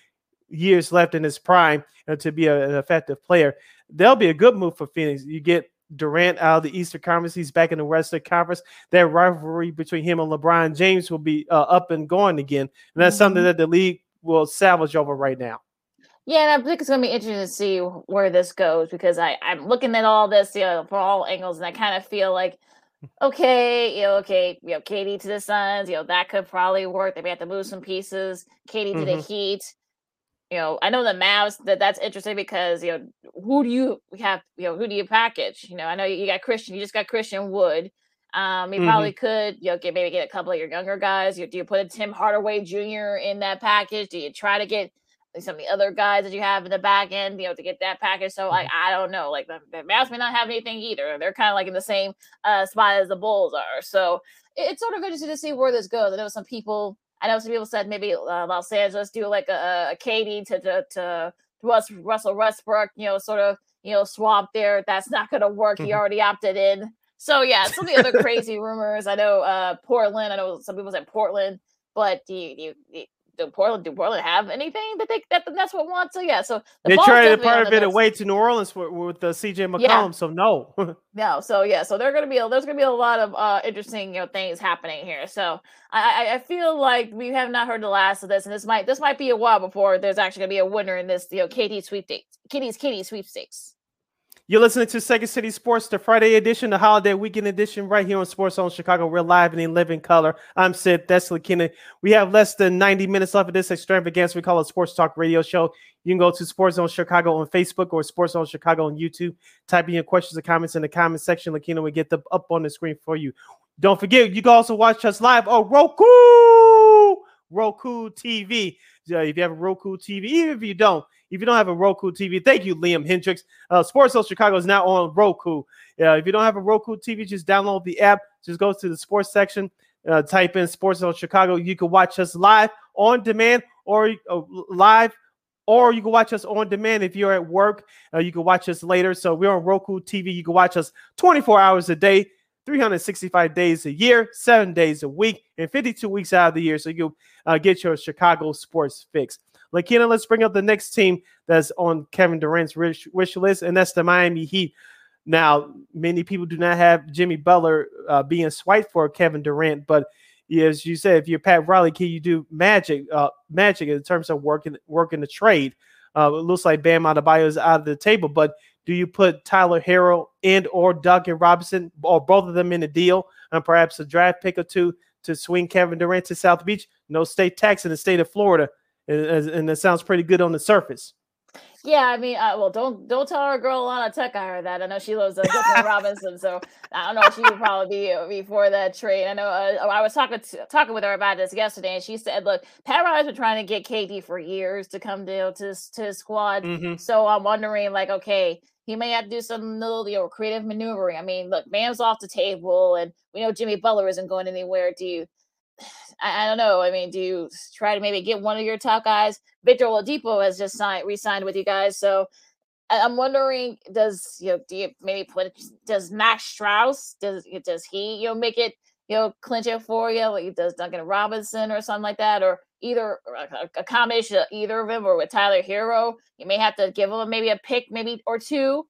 Speaker 2: years left in his prime uh, to be a- an effective player. That'll be a good move for Phoenix. You get Durant out of the Eastern Conference. He's back in the Western Conference. That rivalry between him and LeBron James will be uh, up and going again, and that's something that the league will salvage over right now.
Speaker 1: Yeah, and I think it's gonna be interesting to see where this goes because I I'm looking at all this, you know, for all angles, and I kind of feel like okay, you know, okay, you know, KD to the Suns, you know, that could probably work. They may have to move some pieces. KD to the
Speaker 2: Mhm.
Speaker 1: Heat. You know, I know the Mavs that that's interesting because you know who do you have? You know, who do you package? You know, I know you got Christian. You just got Christian Wood. Um, you
Speaker 2: Mhm.
Speaker 1: probably could, you know, get maybe get a couple of your younger guys. You, do you put a Tim Hardaway Jr. in that package? Do you try to get some of the other guys that you have in the back end, you know, to get that package? So like, I don't know. Like the, the Mavs may not have anything either. They're kind of like in the same uh, spot as the Bulls are. So it- it's sort of interesting to see where this goes. I know some people. I know some people said maybe uh, Los Angeles do like a, a KD to to to Russ, Russell Westbrook, you know, sort of you know swap there. That's not going to work. He already opted in. So yeah, some of the other crazy rumors. I know uh Portland. I know some people said Portland, but you, you, do Portland do Portland have anything that they that that's what wants? So yeah, so the
Speaker 2: They traded part of it away to New Orleans for, with uh, CJ McCollum,
Speaker 1: Yeah.
Speaker 2: so no.
Speaker 1: No, so yeah, so they're gonna be a, there's gonna be a lot of uh interesting you know things happening here. So I I- feel like we have not heard the last of this, and this might this might be a while before there's actually gonna be a winner in this you know KD sweepstakes, Kitty's Kitty sweepstakes.
Speaker 2: You're listening to Second City Sports, the Friday edition, the holiday weekend edition, right here on Sports Zone Chicago. We're live and in living color. I'm Sid Deslikina. We have less than 90 minutes left of this extravaganza. We call it Sports Talk Radio Show. You can go to Sports Zone Chicago on Facebook or Sports Zone Chicago on YouTube. Type in your questions or comments in the comment section. Lakina will get them up on the screen for you. Don't forget, you can also watch us live on Roku, Roku TV. Uh, if you have a Roku TV, even if you don't, if you don't have a Roku TV, thank you, Liam Hendricks. Uh, Sports Zone Chicago is now on Roku. Uh, if you don't have a Roku TV, just download the app. Just go to the sports section, uh, type in Sports Zone Chicago. You can watch us live on demand or uh, live, or you can watch us on demand if you're at work. Uh, you can watch us later. So we're on Roku TV. You can watch us 24 hours a day. 365 days a year, seven days a week, and 52 weeks out of the year. So you uh, get your Chicago sports fix. Lakina, let's bring up the next team that's on Kevin Durant's wish, wish list, and that's the Miami Heat. Now, many people do not have Jimmy Butler uh, being swiped for Kevin Durant, but as you said, if you're Pat Riley, can you do magic? Uh, magic in terms of working working the trade. Uh, it looks like Bam Adebayo is out of the table, but do you put Tyler Herro and or Duncan Robinson or both of them in the deal, and perhaps a draft pick or two to swing Kevin Durant to South Beach? No state tax in the state of Florida, and, and it sounds pretty good on the surface.
Speaker 1: Yeah, I mean, uh, well, don't don't tell our girl Lana Tech I heard that. I know she loves uh, Robinson, so I don't know. She would probably be uh, before that trade. I know. Uh, I was talking to, talking with her about this yesterday, and she said, "Look, Pat Riley's been trying to get KD for years to come to to, to his squad.
Speaker 2: Mhm.
Speaker 1: So I'm wondering, like, okay, he may have to do some little, you know, creative maneuvering. I mean, look, Bam's off the table, and we know Jimmy Butler isn't going anywhere. Do you? I, I don't know. I mean, do you try to maybe get one of your top guys? Victor Oladipo has just signed, re-signed with you guys, so I- I'm wondering, does you know, do you maybe put does Max Strus does does he you know make it you know clinch it for you? Like does Duncan Robinson or something like that, or either a, combination of either of them, or with Tyler Herro, you may have to give him maybe a pick, maybe or two.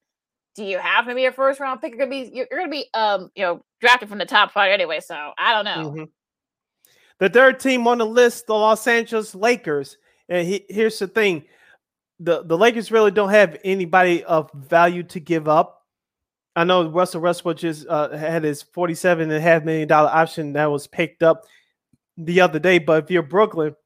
Speaker 1: Do you have maybe a first round pick? You're gonna be you're, gonna be um you know drafted from the top five anyway, so I don't know.
Speaker 2: Mhm. The third team on the list, the Los Angeles Lakers. And he, here's the thing: the the Lakers really don't have anybody of value to give up. I know Russell Westbrook just uh, had his forty-seven and a half million dollar option that was picked up the other day. But if you're Brooklyn,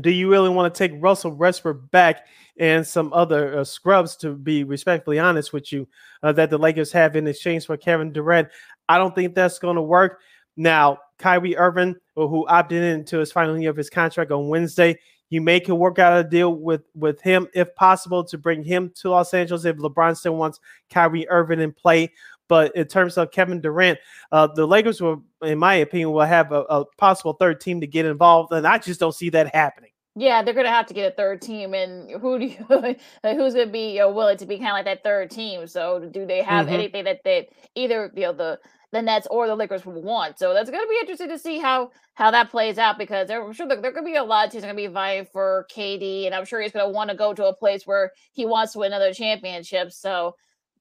Speaker 2: do you really want to take Russell Westbrook back and some other uh, scrubs? To be respectfully honest with you, uh, that the Lakers have in exchange for Kevin Durant, I don't think that's going to work. Now, Kyrie Irving, who opted into his final year of his contract on Wednesday, you may can work out a deal with with him if possible to bring him to Los Angeles if LeBron still wants Kyrie Irving in play. But in terms of Kevin Durant, uh, the Lakers will, in my opinion, will have a, a possible third team to get involved, and I just don't see that happening.
Speaker 1: Yeah, they're gonna have to get a third team, and who do you, who's gonna be you know, willing to be kind of like that third team? So, do they have
Speaker 2: Mhm.
Speaker 1: anything that they either you know the the Nets or the Lakers would want? So that's gonna be interesting to see how how that plays out because there, I'm sure there, there could be a lot of teams gonna be vying for KD, and I'm sure he's gonna want to go to a place where he wants to win another championship. So,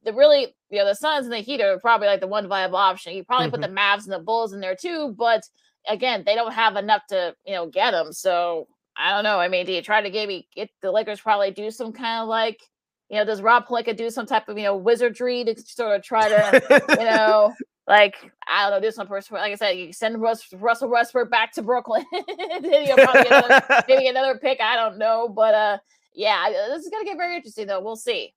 Speaker 1: the really you know the Suns and the Heat are probably like the one viable option. You probably put the mm-hmm. Mavs and the Bulls in there too, but again, they don't have enough to you know get them. So I don't know. I mean, do you try to maybe get the Lakers probably do some kind of like, you know, does Rob Pelinka do some type of you know wizardry to sort of try to you know like I don't know, do some person. Like I said, you send Russell Westbrook back to Brooklyn. then you'll probably get another, maybe another pick. I don't know, but uh, yeah, this is gonna get very interesting though. We'll see.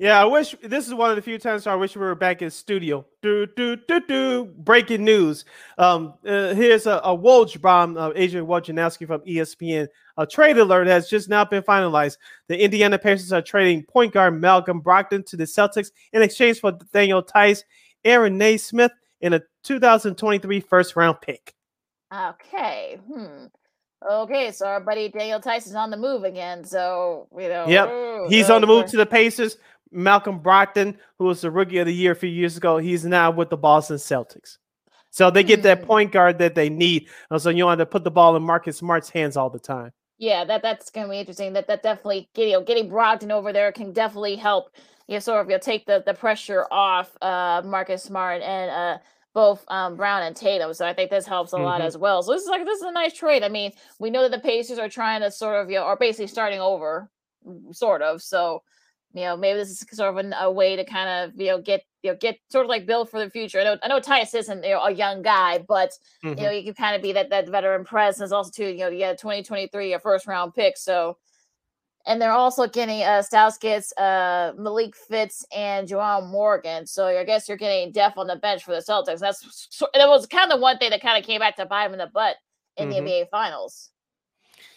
Speaker 2: Yeah, I wish this is one of the few times I wish we were back in studio. Do do do do. Breaking news. Um, uh, here's a, a Woj bomb. Uh, Adrian Wojnarowski from ESPN. A trade alert has just now been finalized. The Indiana Pacers are trading point guard Malcolm Brogdon to the Celtics in exchange for Daniel Theis, Aaron Nesmith, and a 2023 first round pick.
Speaker 1: Okay. Hmm. Okay, so our buddy Daniel is on the move again. So you know,
Speaker 2: yep, ooh, he's on the move to the Pacers. Malcolm Brogdon, who was the rookie of the year a few years ago, he's now with the Boston Celtics. So they get that hmm. point guard that they need. So you want to put the ball in Marcus Smart's hands all the time.
Speaker 1: Yeah, that that's gonna be interesting. That that definitely you know getting Brogdon over there can definitely help you know, sort of you know, take the the pressure off uh Marcus Smart and uh both um, Brown and Tatum. So I think this helps a mm-hmm. lot as well. So this is like this is a nice trade. I mean, we know that the Pacers are trying to sort of you know are basically starting over, sort of. So you know, maybe this is sort of an, a way to kind of you know get you know get sort of like build for the future. I know I know Theis isn't you know, a young guy, but mm-hmm. you know you can kind of be that that veteran presence. Also, too, you know, you had 2023 a first round pick, so. And they're also getting uh Stauskas, uh Malik Fitts, and Juwan Morgan. So I guess you're getting depth on the bench for the Celtics. That's that was kind of one thing that kind of came back to bite him in the butt in mm-hmm. the NBA Finals.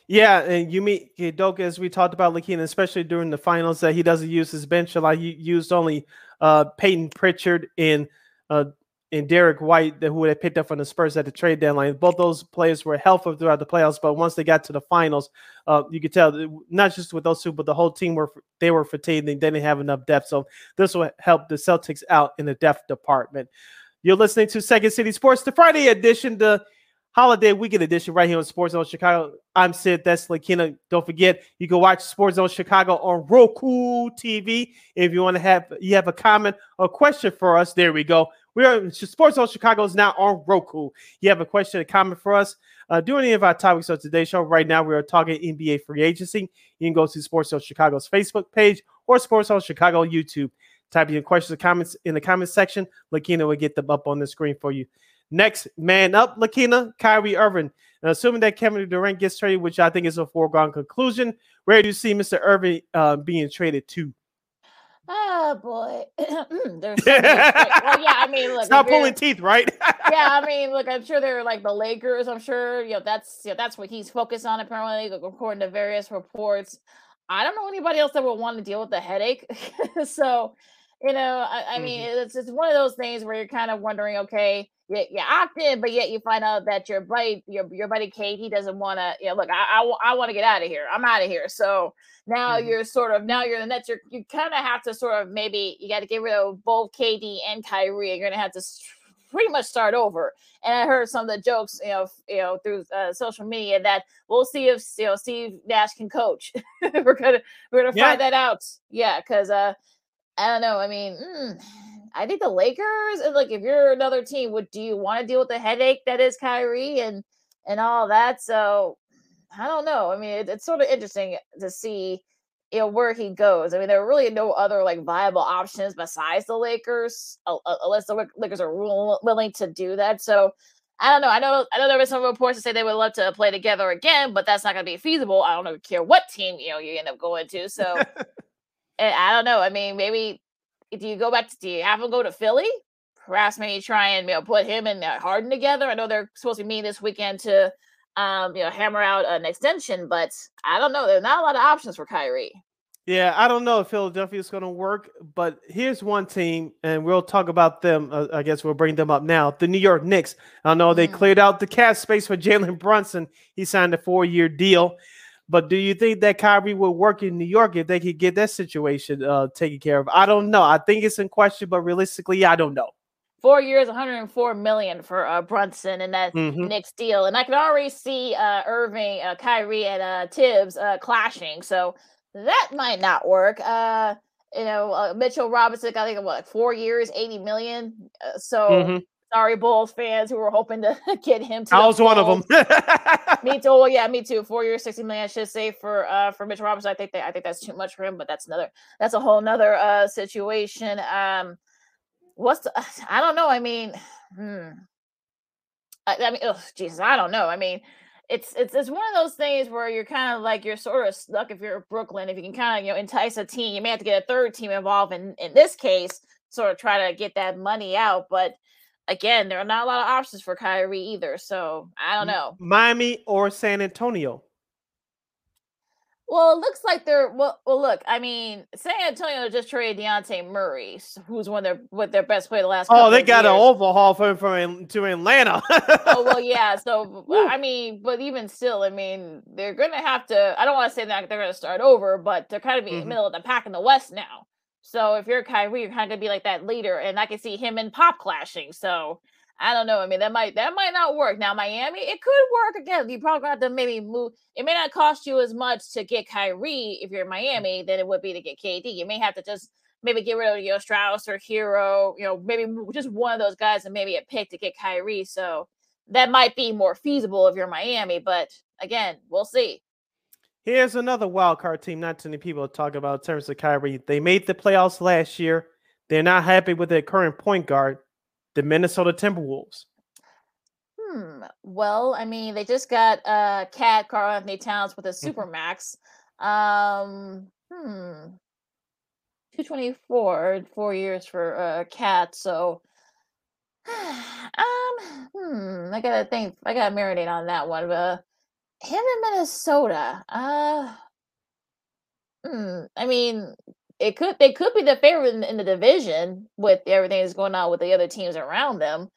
Speaker 2: Yeah, and Ime Udoka as we talked about Lakina, especially during the finals, that he doesn't use his bench a lot. He used only uh, Payton Pritchard and uh, and Derrick White, who they picked up from the Spurs at the trade deadline. Both those players were helpful throughout the playoffs, but once they got to the finals, uh, you could tell not just with those two, but the whole team were they were fatigued. They didn't have enough depth, so this will help the Celtics out in the depth department. You're listening to Second City Sports, the Friday edition, the holiday weekend edition right here on Sports Zone Chicago. I'm Sid. That's Lakina. Don't forget, you can watch Sports Zone Chicago on Roku TV. If you want to have you have a comment or question for us, there we go. We are Sports Zone Chicago is now on Roku. You have a question or comment for us? Uh, do any of our topics of today's show. Right now, we are talking NBA free agency. You can go to Sports Zone Chicago's Facebook page or Sports Zone Chicago YouTube. Type your questions or comments in the comment section. Lakina will get them up on the screen for you. Next man up, Lakina, Kyrie Irving. And assuming that Kevin Durant gets traded, which I think is a foregone conclusion, where do you see Mr. Irving uh, being traded to?
Speaker 1: Oh boy, there's so well, yeah. I mean, look,
Speaker 2: stop pulling teeth, right?
Speaker 1: yeah, I mean, look, I'm sure they're like the Lakers. I'm sure you know that's you know, that's what he's focused on apparently, according to various reports. I don't know anybody else that would want to deal with the headache. so, you know, I, I mean, mm-hmm. it's it's one of those things where you're kind of wondering, okay, you, you opt in, but yet you find out that your buddy, your, your buddy Kate, he doesn't want to, you know, look, I, I, I want to get out of here. I'm out of here. So now mm-hmm. you're sort of, now you're in the Nets. You're, you kind of have to sort of maybe you got to get rid of both KD and Kyrie. You're going to have to pretty much start over. And I heard some of the jokes, you know, you know, through uh, social media that we'll see if you know Steve Nash can coach. we're gonna we're gonna yeah. find that out. Yeah, because uh, I don't know. I mean, mm, I think the Lakers, and like if you're another team, would do you want to deal with the headache that is Kyrie and and all that? So I don't know. I mean, it, it's sort of interesting to see you know where he goes. I mean, there are really no other like viable options besides the Lakers, unless the Lakers are willing to do that. So I don't know. I know. I know there were some reports to say they would love to play together again, but that's not going to be feasible. I don't care what team you know you end up going to. So I don't know. I mean, maybe do you go back to do you have him go to Philly? Perhaps maybe try and you know put him and uh, Harden together. I know they're supposed to be meeting this weekend to um you know hammer out an extension, but I don't know. There's not a lot of options for Kyrie.
Speaker 2: Yeah, I don't know if Philadelphia is going to work, but here's one team, and we'll talk about them. Uh, I guess we'll bring them up now. The New York Knicks. I know they mm. cleared out the cap space for Jalen Brunson. He signed a four-year deal. But do you think that Kyrie would work in New York if they could get that situation uh, taken care of? I don't know. I think it's in question, but realistically, I don't know.
Speaker 1: Four years, 104 million for uh, Brunson and that mm-hmm. next deal, and I can already see uh, Irving, uh, Kyrie, and uh, Thibs uh, clashing. So that might not work. Uh, you know, uh, Mitchell Robinson, I think what four years, 80 million. Uh, so mm-hmm sorry Bulls fans who were hoping to get him. To
Speaker 2: I was one of them.
Speaker 1: me too. Well, yeah, me too. Four years, sixty million. I should say for uh for Mitch Robinson. I think that I think that's too much for him, but that's another that's a whole nother uh situation. Um, what's the, I don't know. I mean, hmm. I, I mean, oh Jesus, I don't know. I mean, it's it's it's one of those things where you're kind of like you're sort of stuck if you're Brooklyn. If you can kind of you know entice a team, you may have to get a third team involved. In in this case, sort of try to get that money out. But again, there are not a lot of options for Kyrie either. So I don't know.
Speaker 2: Miami or San Antonio.
Speaker 1: Well, it looks like they're well. Well, look, I mean, San Antonio just traded Dejounte Murray, who's one of their what their best player the last.
Speaker 2: Oh, they got
Speaker 1: years.
Speaker 2: an overhaul from from to Atlanta.
Speaker 1: oh well, yeah. So I mean, but even still, I mean, they're gonna have to. I don't want to say that they're gonna start over, but they're kind of be mm-hmm. in the middle of the pack in the West now. So if you're Kyrie, you're kind of gonna be like that leader, and I can see him and Pop clashing. So I don't know. I mean, that might that might not work. Now, Miami, it could work again. You probably have to maybe move. It may not cost you as much to get Kyrie if you're in Miami than it would be to get KD. You may have to just maybe get rid of your Strus or Herro. You know, maybe just one of those guys and maybe a pick to get Kyrie. So that might be more feasible if you're Miami. But again, we'll see.
Speaker 2: Here's another wild card team. Not too many people talk about in terms of Kyrie. They made the playoffs last year. They're not happy with their current point guard the Minnesota Timberwolves?
Speaker 1: Hmm. Well, I mean, they just got uh KAT Karl-Anthony Towns with a super max. um, hmm. 224, four years for uh KAT. So, um, hmm. I gotta think. I gotta marinate on that one. But uh, him in Minnesota. Uh, hmm. I mean, it could they could be the favorite in, in, the division with everything that's going on with the other teams around them.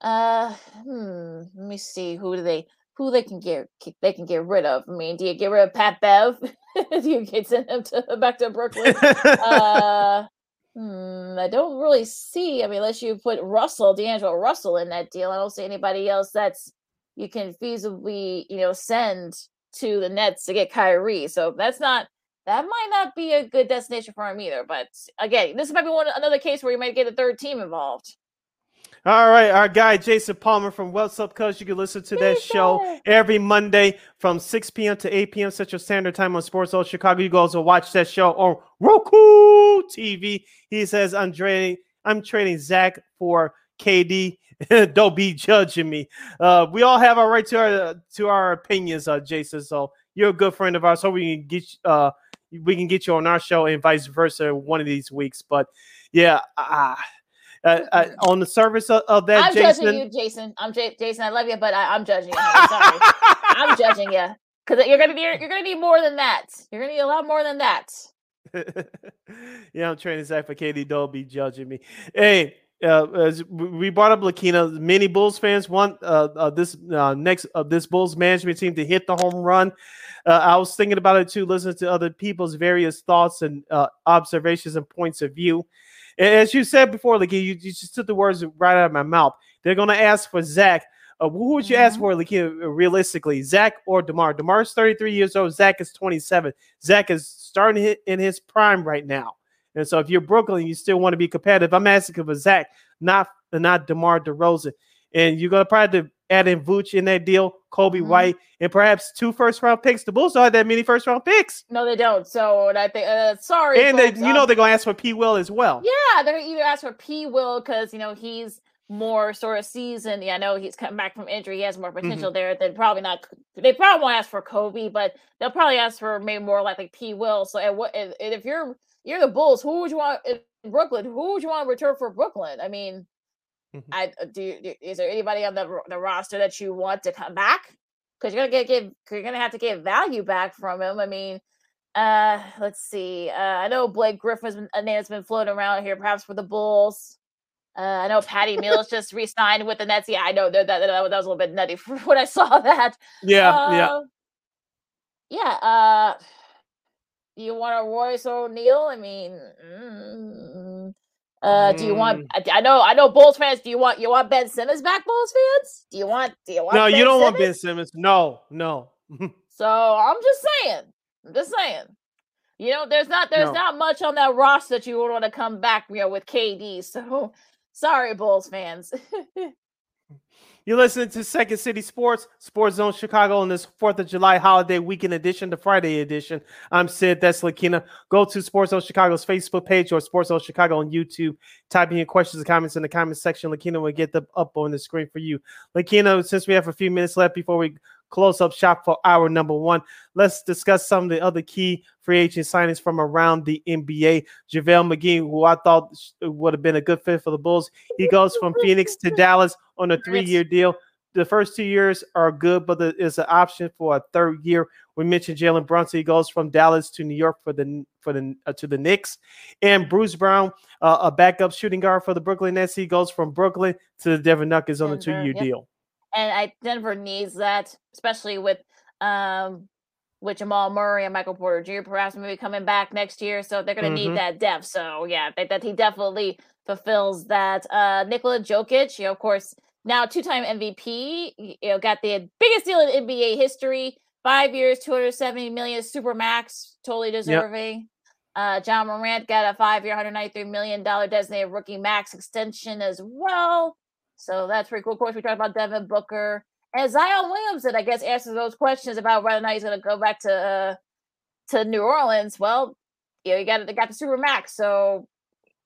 Speaker 1: Uh, hmm, let me see who do they who they can get they can get rid of. I mean, do you get rid of Pat Bev? do you get send him to back to Brooklyn? uh, hmm, I don't really see. I mean, unless you put Russell, D'Angelo Russell in that deal, I don't see anybody else that's you can feasibly you know send to the Nets to get Kyrie. So that's not that might not be a good destination for him either. But again, this might be one another case where you might get a third team involved.
Speaker 2: All right, our guy Jason Palmer from What's Up Coach. You can listen to that show every Monday from 6 p.m. to 8 p.m. Central Standard Time on Sports Zone Chicago. You can also watch that show on Roku TV. He says, "I'm trading. I'm trading Zach for KD. Don't be judging me. Uh, we all have our right to our to our opinions, uh, Jason. So you're a good friend of ours. So we can get uh, we can get you on our show and vice versa one of these weeks. But yeah, uh, uh, on the surface of, of that,
Speaker 1: I'm
Speaker 2: Jason,
Speaker 1: judging you, Jason. I'm J- Jason. I love you, but I, am judging you. I'm sorry. I'm judging you because you're gonna need you're gonna need more than that. You're gonna need a lot more than that.
Speaker 2: yeah, I'm training Zach for KD. Don't be judging me. Hey, uh, as we brought up Lakina, many Bulls fans want uh, uh, this uh, next of uh, this Bulls management team to hit the home run. Uh, I was thinking about it too, listening to other people's various thoughts and uh, observations and points of view. And as you said before, like you, you just took the words right out of my mouth. They're going to ask for Zach. who would you mm-hmm. ask for, like realistically, Zach or Demar? Demar's 33 years old. Zach is 27. Zach is starting in his prime right now. And so if you're Brooklyn, you still want to be competitive. I'm asking for Zach, not not DeMar DeRozan. And you're gonna probably add in Vooch in that deal, Coby mm-hmm. White, and perhaps two first round picks. The Bulls don't have that many first round picks.
Speaker 1: No, they don't. So I think uh, sorry.
Speaker 2: And folks, they, you um, know they're gonna ask for P. Will as well.
Speaker 1: Yeah, they're gonna either ask for P. Will because you know he's more sort of seasoned. Yeah, I know he's coming back from injury. He has more mm-hmm. potential mm-hmm. there. They probably not. They probably won't ask for Coby, but they'll probably ask for maybe more like like P. Will. So and what if you're you're the Bulls. Who would you want in Brooklyn? Who would you want to return for Brooklyn? I mean, mm-hmm. I uh, do. Is there anybody on the the roster that you want to come back? Because you're gonna get give you're gonna have to get value back from him. I mean, uh, let's see. Uh, I know Blake Griffin's been, a name that's been floating around here, perhaps for the Bulls. Uh, I know Patty Mills just re-signed with the Nets. Yeah, I know that that, that, that was a little bit nutty when I saw that.
Speaker 2: Yeah, uh, yeah,
Speaker 1: yeah. Uh, do you want a Royce O'Neale? I mean, mm, uh, do you want? Mm. I, I, know, I know, Bulls fans. Do you want you want Ben Simmons back, Bulls fans? Do you want? Do you want?
Speaker 2: No,
Speaker 1: ben
Speaker 2: you don't
Speaker 1: Simmons?
Speaker 2: want Ben Simmons. No, no.
Speaker 1: so I'm just saying. I'm just saying. You know, there's not there's no. not much on that roster that you would want to come back, you know, with KD. So sorry, Bulls fans.
Speaker 2: You're listening to Second City Sports, Sports Zone Chicago on this 4th of July holiday weekend edition, the Friday edition. I'm Sid, that's Lakina. Go to Sports Zone Chicago's Facebook page or Sports Zone Chicago on YouTube. Type in your questions and comments in the comments section. Lakina will get them up on the screen for you. Lakina, since we have a few minutes left before we close up shop for hour number one. Let's discuss some of the other key free agent signings from around the NBA. JaVale McGee, who I thought would have been a good fit for the Bulls, he goes from Phoenix to Dallas on a three year deal. The first two years are good, but there is an option for a third year. We mentioned Jalen Brunson. He goes from Dallas to New York for the for the uh, to the Knicks, and Bruce Brown, uh, a backup shooting guard for the Brooklyn Nets. He goes from Brooklyn to the Denver Nuggets on a two year yep. deal
Speaker 1: and I Denver needs that, especially with um with Jamal Murray and Michael Porter Jr. perhaps maybe coming back next year. So they're going to mm-hmm. need that depth. So yeah, that, that he definitely fulfills that. Uh Nikola Jokic, you know, of course, now two-time MVP, you know, got the biggest deal in NBA history. Five years, 270 million super max, totally deserving. Yep. Uh, Ja Morant got a five-year, 193 million dollar designated rookie max extension as well. So that's pretty cool. Of course, we talked about Devin Booker and Zion Williamson. I guess answers those questions about whether or not he's going to go back to uh, to New Orleans. Well, you know, you got got the super max, so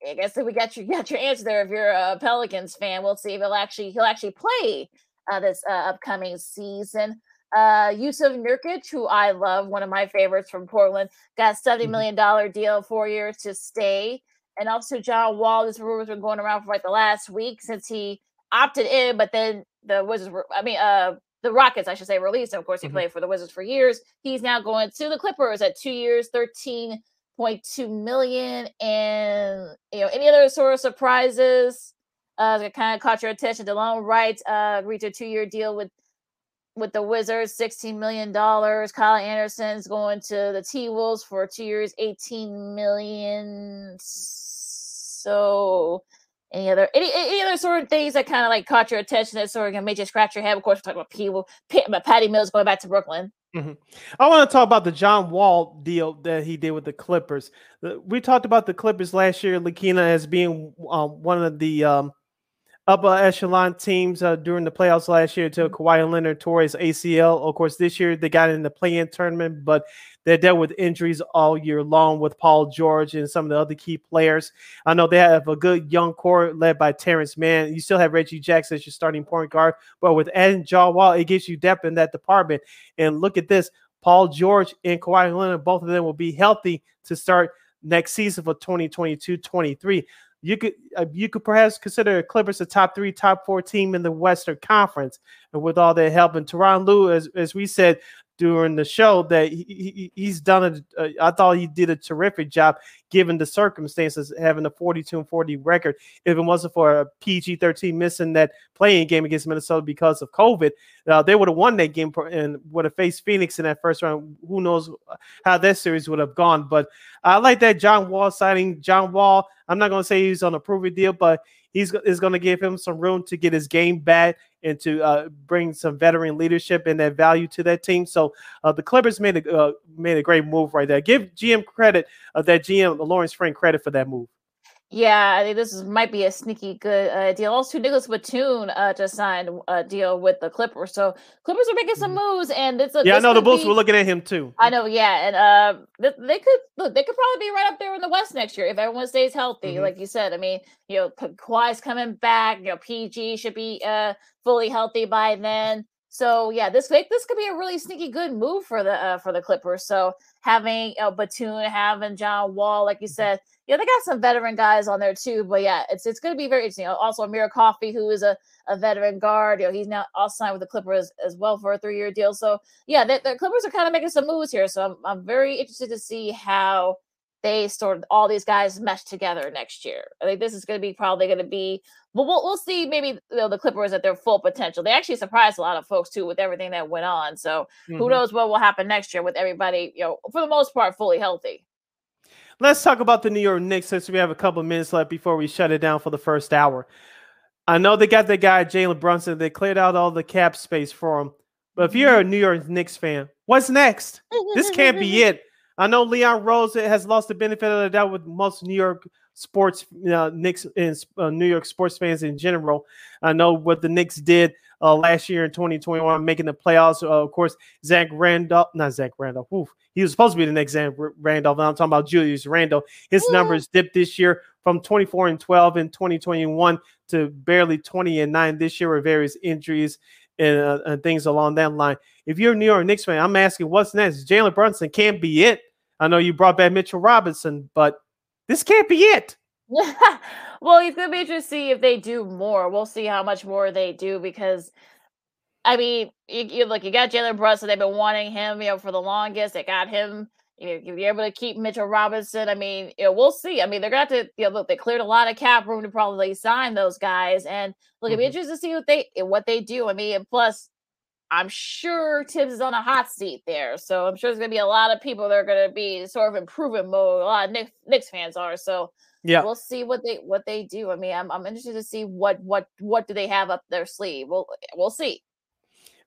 Speaker 1: I guess we got your got your answer there. If you're a Pelicans fan, we'll see if he'll actually he'll actually play uh, this uh, upcoming season. Uh, Jusuf Nurkic, who I love, one of my favorites from Portland, got a mm-hmm. million dollar deal, four years to stay. And also John Wall. This rumor's been going around for like the last week since he opted in, but then the Wizards were, I mean, uh, the Rockets, I should say, released. Of course, he mm-hmm. played for the Wizards for years. He's now going to the Clippers at two years, 13.2 million. And, you know, any other sort of surprises uh, that kind of caught your attention? Delon Wright uh, reached a two year deal with with the Wizards, $16 million. Kyle Anderson's going to the T Wolves for two years, 18 million. So any other any, any other sort of things that kind of like caught your attention that sort of made you scratch your head? Of course, we're talking about people, about Patty Mills going back to Brooklyn.
Speaker 2: Mm-hmm. I want to talk about the John Wall deal that he did with the Clippers. We talked about the Clippers last year, Lakina, as being um, one of the um, upper echelon teams uh, during the playoffs last year until mm-hmm. Kawhi Leonard tore his ACL. Of course, this year they got in the play-in tournament, but they dealt with injuries all year long with Paul George and some of the other key players. I know they have a good young core led by Terance Mann. You still have Reggie Jackson as your starting point guard, but with adding John Wall, it gives you depth in that department. And look at this. Paul George and Kawhi Leonard, both of them will be healthy to start next season for 2022-23 you could uh, you could perhaps consider Clippers a top three, top four team in the Western Conference, and with all their help. And Tyronn Lue, as as we said, during the show that he, he he's done a, uh, I thought he did a terrific job given the circumstances having a 42 and 40 record. If it wasn't for a PG-13 missing that playing game against Minnesota because of COVID uh, they would have won that game and would have faced Phoenix in that first round. Who knows how that series would have gone but I like that John Wall signing. John Wall I'm not going to say he's on a prove deal but he's is going to give him some room to get his game back and to uh, bring some veteran leadership and that value to that team. So uh, the Clippers made a uh, made a great move right there. Give GM credit uh, that GM Lawrence Frank credit for that move.
Speaker 1: Yeah, I think this is, might be a sneaky good uh, deal. Also, Nicolas Batum uh, just signed a deal with the Clippers, so Clippers are making some mm-hmm. moves, and it's a,
Speaker 2: yeah. I know the Bulls be, were looking at him too.
Speaker 1: I know, yeah, and uh, they could look. They could probably be right up there in the West next year if everyone stays healthy, mm-hmm. like you said. I mean, you know, Kawhi's coming back. You know, PG should be uh fully healthy by then. So yeah, this this could be a really sneaky good move for the uh, for the Clippers. So having you know, Batum, having John Wall, like you mm-hmm. Yeah, they got some veteran guys on there too. But yeah, it's it's going to be very interesting. Also, Amir Coffey, who is a, a veteran guard, you know, he's now also signed with the Clippers as well for a three year deal. So yeah, the, the Clippers are kind of making some moves here. So I'm I'm very interested to see how they sort of all these guys mesh together next year. I think this is going to be probably going to be. Well, we'll we'll see. Maybe you know, the Clippers at their full potential. They actually surprised a lot of folks too with everything that went on. So mm-hmm. who knows what will happen next year with everybody, you know, for the most part, fully healthy.
Speaker 2: Let's talk about the New York Knicks since we have a couple minutes left before we shut it down for the first hour. I know they got the guy Jalen Brunson. They cleared out all the cap space for him. But if you're a New York Knicks fan, what's next? This can't be it. I know Leon Rose has lost the benefit of the doubt with most New York sports, uh, Knicks and uh, New York sports fans in general. I know what the Knicks did uh, last year in 2021, making the playoffs. Uh, of course, Zach Randolph, not Zach Randolph. Oof, he was supposed to be the next Zach Randolph. I'm talking about Julius Randle. His numbers dipped this year from 24 and 12 in 2021 to barely 20 and 9 this year with various injuries and, uh, and things along that line. If you're a New York Knicks fan, I'm asking what's next. Jalen Brunson can't be it. I know you brought back Mitchell Robinson, but this can't be it.
Speaker 1: well, it's gonna be interesting to see if they do more. We'll see how much more they do because, I mean, you, you look, you got Jalen Brunson. They've been wanting him, you know, for the longest. They got him. You know, you're able to keep Mitchell Robinson. I mean, you know, we'll see. I mean, they're going to, you know, look, they cleared a lot of cap room to probably sign those guys, and look, it'll be
Speaker 2: Mm-hmm.
Speaker 1: interesting to see what they what they do. I mean, and plus, I'm sure Thibs is on a hot seat there, so I'm sure there's going to be a lot of people that are going to be sort of improvement mode. A lot of Knicks, Knicks fans are, so
Speaker 2: Yeah.
Speaker 1: we'll see what they what they do. I mean, I'm I'm interested to see what what what do they have up their sleeve. We'll we'll see.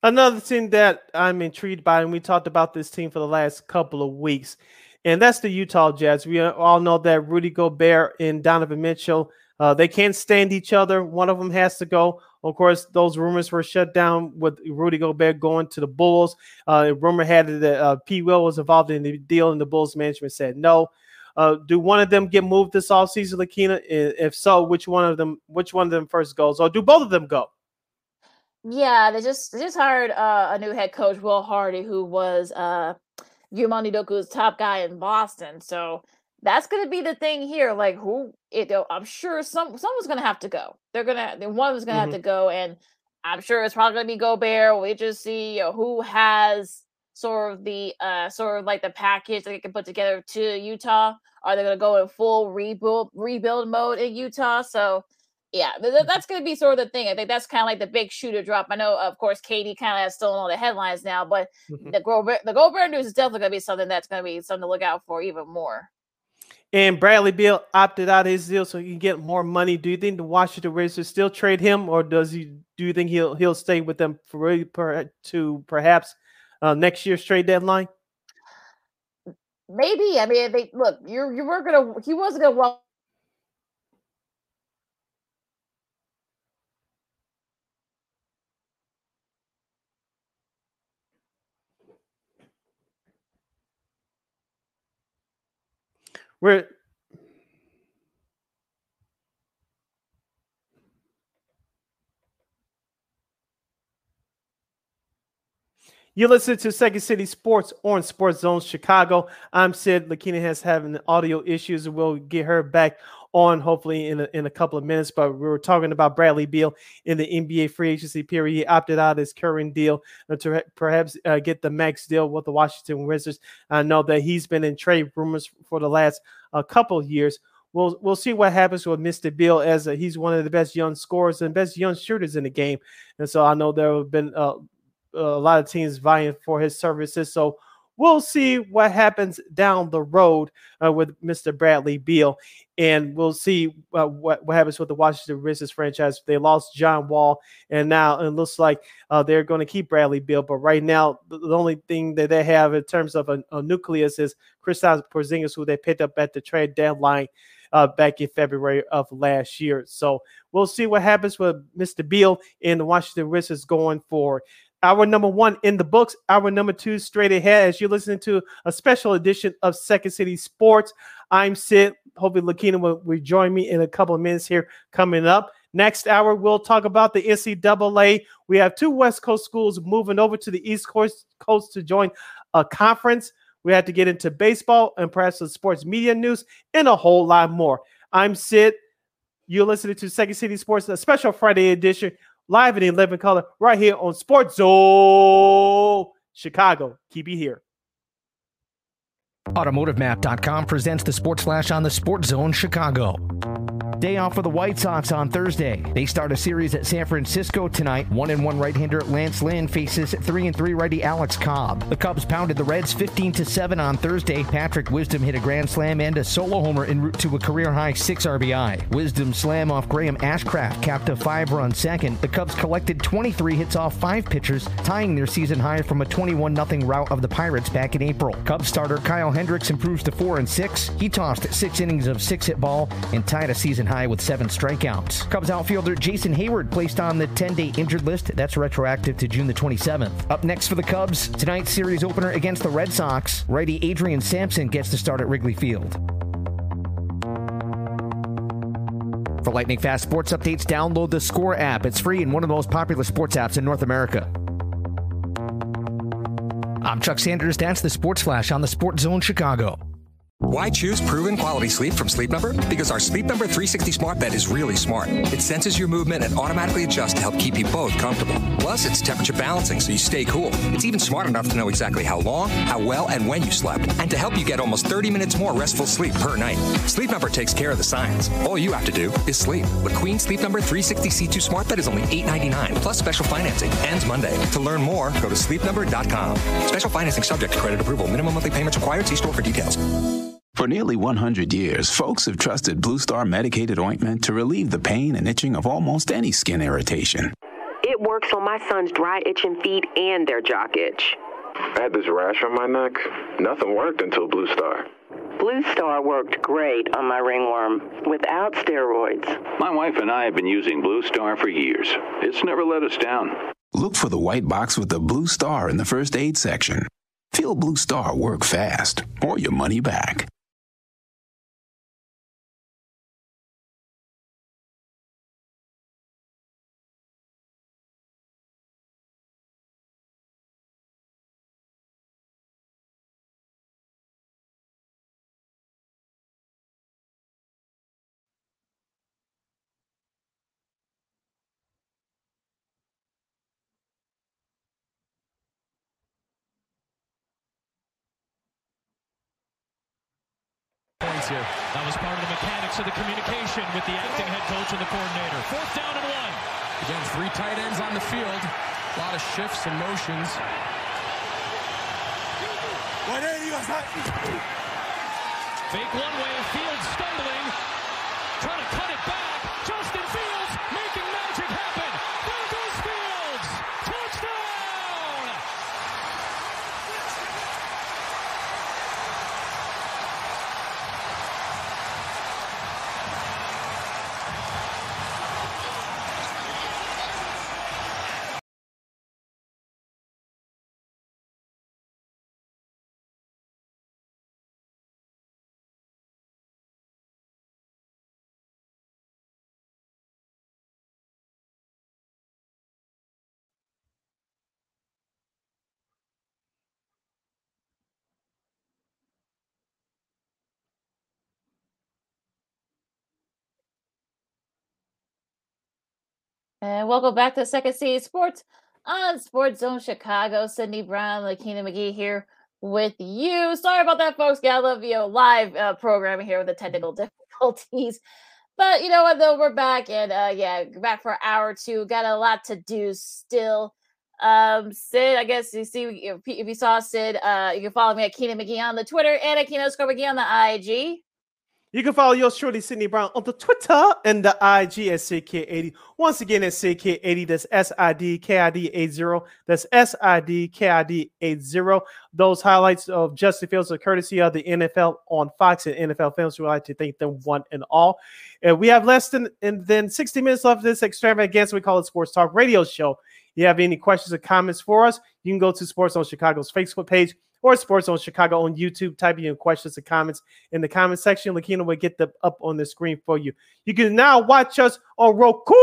Speaker 2: Another thing that I'm intrigued by, and we talked about this team for the last couple of weeks, and that's the Utah Jazz. We all know that Rudy Gobert and Donovan Mitchell, uh, they can't stand each other. One of them has to go. Of course, those rumors were shut down with Rudy Gobert going to the Bulls. Uh, rumor had it that uh, P. Will was involved in the deal, and the Bulls management said no. Uh, do one of them get moved this offseason, Lakina? If so, which one of them? Which one of them first goes, or do both of them go?
Speaker 1: Yeah, they just they just hired uh, a new head coach, Will Hardy, who was uh Ime Udoka's top guy in Boston. So that's gonna be the thing here. Like who it I'm sure some someone's gonna have to go. They're gonna one of them's gonna
Speaker 2: Mhm.
Speaker 1: have to go, and I'm sure it's probably gonna be Gobert. We just see you know, who has sort of the uh sort of like the package that they can put together to Utah. Are they gonna go in full rebuild rebuild mode in Utah? So yeah, th- th- that's going to be sort of the thing. I think that's kind of like the big shooter drop. I know, of course, KD kind of still in all the headlines now, but
Speaker 2: Mhm.
Speaker 1: the Gobert, the Gobert news is definitely going to be something that's going to be something to look out for even more.
Speaker 2: And Bradley Beal opted out of his deal so he can get more money. Do you think the Washington Wizards still trade him, or does he? Do you think he'll he'll stay with them for to perhaps uh, next year's trade deadline?
Speaker 1: Maybe. I mean, they look. You you were gonna. He wasn't gonna walk.
Speaker 2: We're You listen to Second City Sports on Sports Zone Chicago. I'm Sid. Lakina has having audio issues, we'll get her back on hopefully in a, in a couple of minutes. But we were talking about Bradley Beal in the NBA free agency period. He opted out his current deal uh, to perhaps uh, get the max deal with the Washington Wizards. I know that he's been in trade rumors for the last uh, couple years. We'll we'll see what happens with Mr. Beal as uh, he's one of the best young scorers and best young shooters in the game. And so I know there have been uh, a lot of teams vying for his services. So we'll see what happens down the road uh, with Mr. Bradley Beal, and we'll see uh, what what happens with the Washington Wizards franchise. They lost John Wall, and now it looks like uh, they're going to keep Bradley Beal. But right now, the, only thing that they have in terms of a, a nucleus is Kristaps Porzingis, who they picked up at the trade deadline. Uh, back in February of last year. So we'll see what happens with Mr. Beal and the Washington Wizards going forward our number one in the books, our number two straight ahead as you're listening to a special edition of Second City Sports. I'm Sid. Hopefully, Lakina will rejoin me in a couple of minutes here coming up. Next hour, we'll talk about the NCAA. We have two West Coast schools moving over to the East Coast, Coast to join a conference. We had to get into baseball and perhaps the sports media news and a whole lot more. I'm Sid. You're listening to Second City Sports, a special Friday edition live in 11 color right here on Sports Zone Chicago. Keep you here.
Speaker 3: AutomotiveMap.com presents the Sports Flash on the Sports Zone Chicago. Day off for the White Sox on Thursday. They start a series at San Francisco tonight. One and one right-hander Lance Lynn faces three and three righty Alex Cobb. The Cubs pounded the Reds 15 to seven on Thursday. Patrick Wisdom hit a grand slam and a solo homer en route to a career high six RBI. Wisdom slam off Graham Ashcraft capped a five-run second. The Cubs collected 23 hits off five pitchers, tying their season high from a 21 0 rout of the Pirates back in April. Cubs starter Kyle Hendricks improves to four and six. He tossed six innings of six-hit ball and tied a season high with seven strikeouts. Cubs outfielder Jason Heyward placed on the 10 day injured list. That's retroactive to June the 27th. Up next for the Cubs, tonight's series opener against the Red Sox, righty Adrian Sampson gets to start at Wrigley Field. For lightning fast sports updates, download the Score app. It's free and one of the most popular sports apps in North America. I'm Chuck Sanders. That's the Sports Flash on the Sports Zone Chicago.
Speaker 4: Why choose proven quality sleep from Sleep Number? Because our Sleep Number 360 smart bed is really smart. It senses your movement and automatically adjusts to help keep you both comfortable. Plus, it's temperature balancing so you stay cool. It's even smart enough to know exactly how long, how well, and when you slept, and to help you get almost 30 minutes more restful sleep per night. Sleep Number takes care of the science. All you have to do is sleep. The Queen Sleep Number 360 C2 smart bed is only $8.99 plus special financing. Ends Monday. To learn more, go to sleepnumber.com. Special financing subject to credit approval. Minimum monthly payments required. See store for details.
Speaker 5: For nearly 100 years, folks have trusted Blue Star medicated ointment to relieve the pain and itching of almost any skin irritation.
Speaker 6: It works on my son's dry itching feet and their jock itch.
Speaker 7: I had this rash on my neck. Nothing worked until Blue Star.
Speaker 6: Blue Star worked great on my ringworm without steroids.
Speaker 8: My wife and I have been using Blue Star for years. It's never let us down.
Speaker 5: Look for the white box with the blue star in the first aid section. Feel Blue Star work fast or your money back.
Speaker 9: Here. That was part of the mechanics of the communication with the acting head coach and the coordinator. Fourth down and one.
Speaker 11: Again, three tight ends on the field. A lot of shifts and motions.
Speaker 9: Fake one way, Fields stumbling. Trying to cut it back. Justin Fields making magic happen. There goes Fields. Touchdown!
Speaker 1: And welcome back to Second City Sports on Sports Zone Chicago. Sydney Brown, Lakina McGee here with you. Sorry about that, folks. Got a little live uh, programming here with the technical difficulties. But you know what, though, we're back and uh, yeah, back for an hour or two. Got a lot to do still. Um, Sid, I guess you see if if you saw Sid, uh, you can follow me at Keenan McGee on the Twitter and at Keenan McGee on the IG.
Speaker 2: You can follow yours truly, Sydney Brown, on the Twitter and the IG at CK80. Once again, it's CK80. That's S I D K I D 80. That's S I D K I D 80. Those highlights of Justin Fields are courtesy of the NFL on Fox and NFL Films. We like to thank them one and all. And we have less than and then 60 minutes left of this extravaganza. We call it Sports Talk Radio Show. If You have any questions or comments for us? You can go to Sports Zone Chicago's Facebook page or Sports Zone Chicago on YouTube. Type in your questions and comments in the comment section. Lakina will get them up on the screen for you. You can now watch us on Roku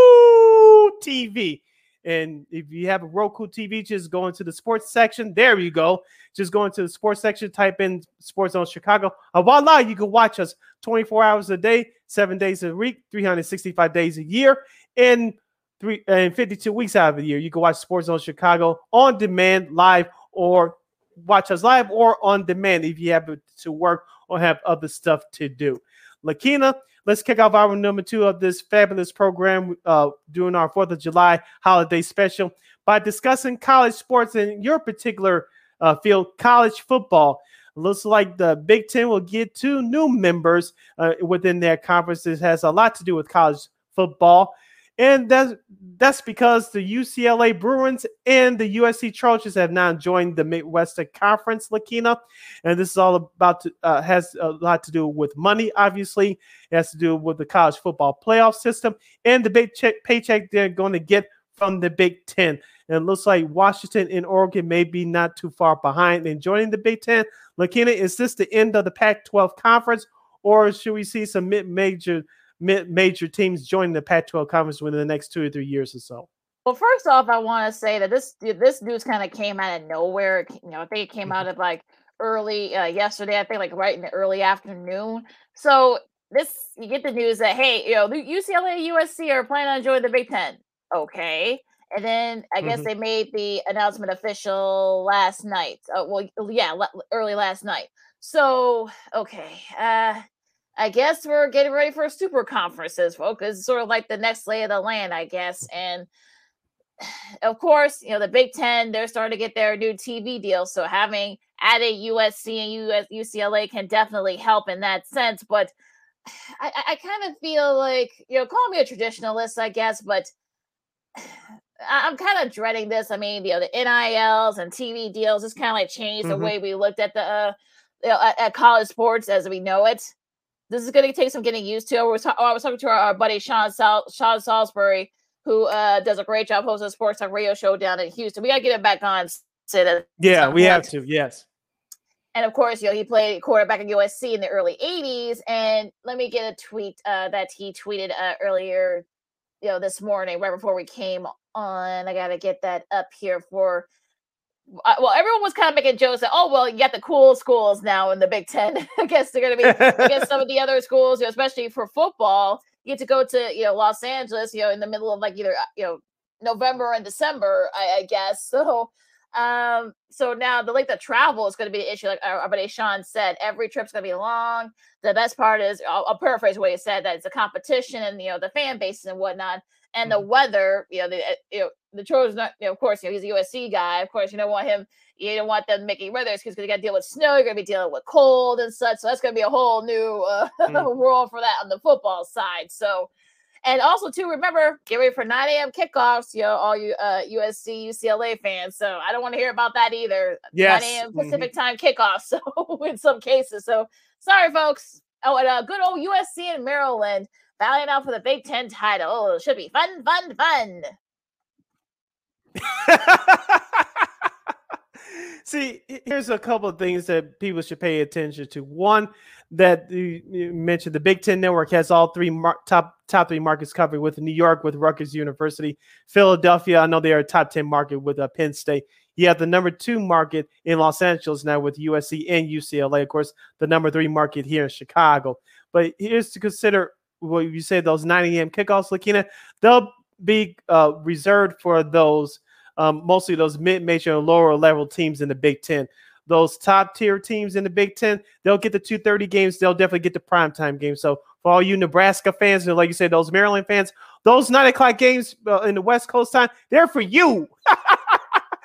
Speaker 2: TV. And if you have a Roku TV, just go into the sports section. There you go. Just go into the sports section, type in Sports Zone Chicago. And voila, you can watch us 24 hours a day, seven days a week, 365 days a year, and three and 52 weeks out of the year. You can watch Sports Zone Chicago on demand, live, or watch us live or on demand if you have to work or have other stuff to do. Lakina, let's kick off our number two of this fabulous program uh, during our 4th of July holiday special by discussing college sports in your particular uh, field, college football. Looks like the Big Ten will get two new members uh, within their conference. This has a lot to do with college football. And that's that's because the UCLA Bruins and the USC Trojans have now joined the Midwestern Conference, Lakina. And this is all about to uh, has a lot to do with money. Obviously, it has to do with the college football playoff system and the big check, paycheck they're going to get from the Big Ten. And it looks like Washington and Oregon may be not too far behind in joining the Big Ten. Lakina, is this the end of the Pac-12 conference, or should we see some mid-major major teams joining the Pac-12 conference within the next two or three years or so?
Speaker 1: Well, first off, I want to say that this this news kind of came out of nowhere. You know, I think it came mm-hmm. out of like early uh, yesterday. I think like right in the early afternoon. So this you get the news that hey, you know, the UCLA, USC are planning on joining the Big Ten. Okay. And then I guess mm-hmm. they made the announcement official last night. Uh, well, yeah, early last night. So, okay. Uh, I guess we're getting ready for a super conferences, folks. It's sort of like the next lay of the land, I guess. And of course, you know, the Big Ten, they're starting to get their new TV deal. So having added USC and US, UCLA can definitely help in that sense. But I, I kind of feel like, you know, call me a traditionalist, I guess, but I'm kind of dreading this. I mean, you know, the NILs and TV deals just kind of like changed mm-hmm. the way we looked at the uh, you know, at, at, college sports as we know it. This is going to take some getting used to. I was, ta- oh, I was talking to our, our buddy Sean Sal- Sean Salisbury, who uh, does a great job hosting a sports talk radio show down in Houston. We got to get him back on.
Speaker 2: Yeah, we have to. Yes.
Speaker 1: And of course, you know, he played quarterback at USC in the early 80s. And let me get a tweet uh, that he tweeted uh, earlier you know this morning right before we came on. I got to get that up here for. Uh, well, everyone was kind of making jokes that, oh, well, you got the cool schools now in the Big Ten. I guess they're going to be against some of the other schools, you know, especially for football. You get to go to, you know, Los Angeles, you know, in the middle of like either, uh, you know, November and December, I, I guess. So, um, so now the length of travel is going to be the issue. Like our, our buddy Sean said, every trip's going to be long. The best part is, I'll, I'll, paraphrase what he said, that it's a competition and you know the fan bases and whatnot, and the mm-hmm. weather. You know, the you know the Trojans. Not, you know, of course, you know he's a USC guy. Of course, you don't want him. You don't want them making weather because you got to deal with snow. You're going to be dealing with cold and such. So that's going to be a whole new uh, mm. world for that on the football side. So and also, too, remember, get ready for 9 a.m. kickoffs, you know, all you uh, USC, UCLA fans. So I don't want to hear about that either.
Speaker 2: Yes.
Speaker 1: 9 a.m. Pacific mm-hmm. time kickoff. So in some cases. So sorry, folks. Oh, and uh, good old USC in Maryland battling out for the Big Ten title. Oh, should be fun, fun, fun.
Speaker 2: See, here's a couple of things that people should pay attention to. One, that you mentioned the Big Ten Network has all three mar- top top three markets covered with New York with Rutgers University, Philadelphia. I know they are a top ten market with uh, Penn State. You have the number two market in Los Angeles now with USC and UCLA. Of course, the number three market here in Chicago. But here's to consider what you say those 9 a.m. kickoffs, Lakina, they'll be uh, reserved for those um, mostly those mid-major and lower level teams in the Big Ten. Those top tier teams in the Big Ten, they'll get the 230 games. They'll definitely get the primetime games. So for all you Nebraska fans, and like you said, those Maryland fans, those nine o'clock games uh, in the West Coast time, they're for you.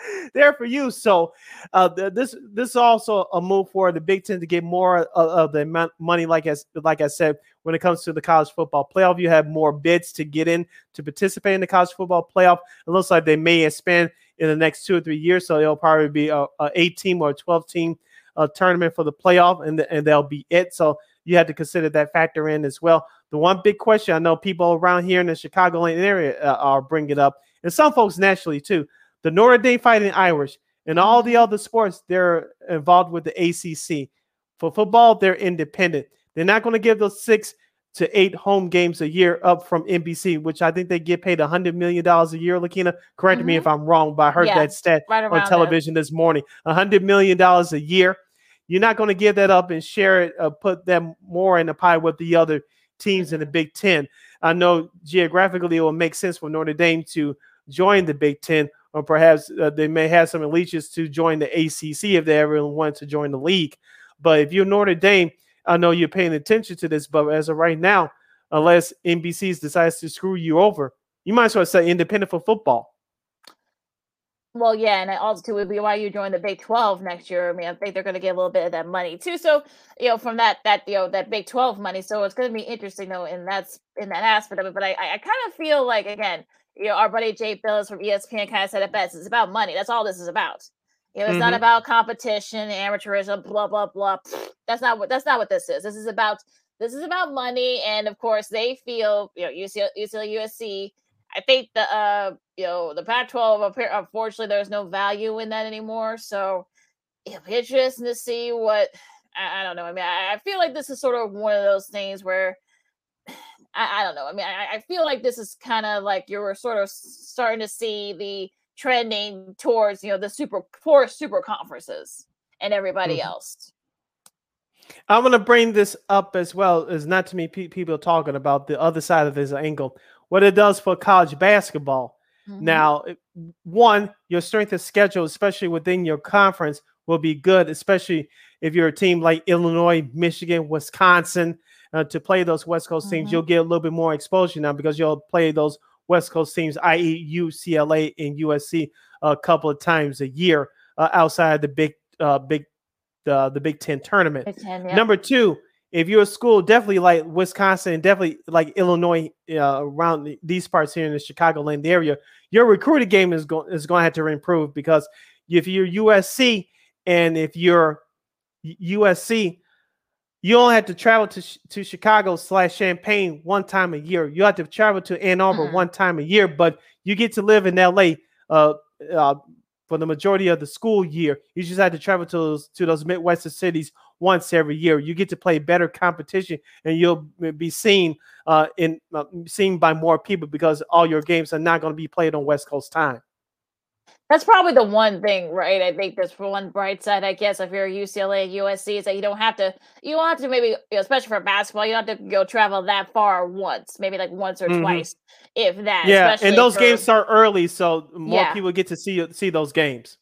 Speaker 2: there for you. So uh, this this is also a move for the Big Ten to get more of, of the money. Like as like I said, when it comes to the college football playoff, you have more bids to get in to participate in the college football playoff. It looks like they may expand in the next two or three years, so it'll probably be a, a eight team or a twelve team uh, tournament for the playoff, and the, and they'll be it. So you have to consider that factor in as well. The one big question I know people around here in the Chicagoland area uh, are bringing up, and some folks nationally too the Notre Dame Fighting Irish, and all the other sports, they're involved with the ACC. For football, they're independent. They're not going to give those six to eight home games a year up from NBC, which I think they get paid $100 million a year. Lakina, correct mm-hmm. me if I'm wrong, but I heard yeah, that stat right on television there. this morning. $100 million a year. You're not going to give that up and share it, uh, put them more in the pie with the other teams in the Big Ten. I know geographically it will make sense for Notre Dame to join the Big Ten, or perhaps uh, they may have some allegiance to join the ACC if they ever want to join the league. But if you're Notre Dame, I know you're paying attention to this, but as of right now, unless NBC's decides to screw you over. You might as well say independent for football.
Speaker 1: Well, yeah, and it also would be why you join the Big Twelve next year. I mean, I think they're going to get a little bit of that money too. So, you know, from that that you know that Big Twelve money. So it's going to be interesting though, and that's in that aspect of it. But I, I kind of feel like again, you know, our buddy Jay Bilas from ESPN kind of said it best. It's about money. That's all this is about. You know, it's mm-hmm. not about competition, amateurism, blah blah blah. That's not what that's not what this is. This is about this is about money, and of course, they feel you know UCLA, UCLA USC. I think the uh you know the Pac-12 unfortunately there's no value in that anymore. So it'll be interesting to see what I, I don't know. I mean, I, I, feel like this is sort of one of those things where I, I don't know. I mean, I, I feel like this is kind of like you're sort of starting to see the trending towards you know the super poor super conferences and everybody mm-hmm. else.
Speaker 2: I'm going to bring this up as well as not to me pe- people talking about the other side of this angle, what it does for college basketball. Mm-hmm. Now, one, your strength of schedule, especially within your conference, will be good, especially if you're a team like Illinois, Michigan, Wisconsin. Uh, to play those West Coast mm-hmm. teams, you'll get a little bit more exposure now because you'll play those West Coast teams, i.e., UCLA and USC, a couple of times a year uh, outside the big, uh, big the the Big Ten tournament. Big Ten, yeah. Number two, if you're a school, definitely like Wisconsin, definitely like Illinois, uh, around these parts here in the Chicagoland area, your recruiting game is going is going to have to improve because if you're USC and if you're USC, you only have to travel to to Chicago slash Champaign one time a year. You have to travel to Ann Arbor mm-hmm. one time a year, but you get to live in LA uh, uh, for the majority of the school year. You just had to travel to those to those Midwestern cities once every year. You get to play better competition, and you'll be seen uh, in uh, seen by more people because all your games are not going to be played on West Coast time.
Speaker 1: That's probably the one thing, right? I think there's one bright side, I guess, if you're UCLA USC, is that you don't have to, you don't have to maybe, you know, especially for basketball, you don't have to go travel that far once, maybe like once or mm-hmm. twice, if that.
Speaker 2: Yeah, and those for, games start early, so more yeah. people get to see see those games.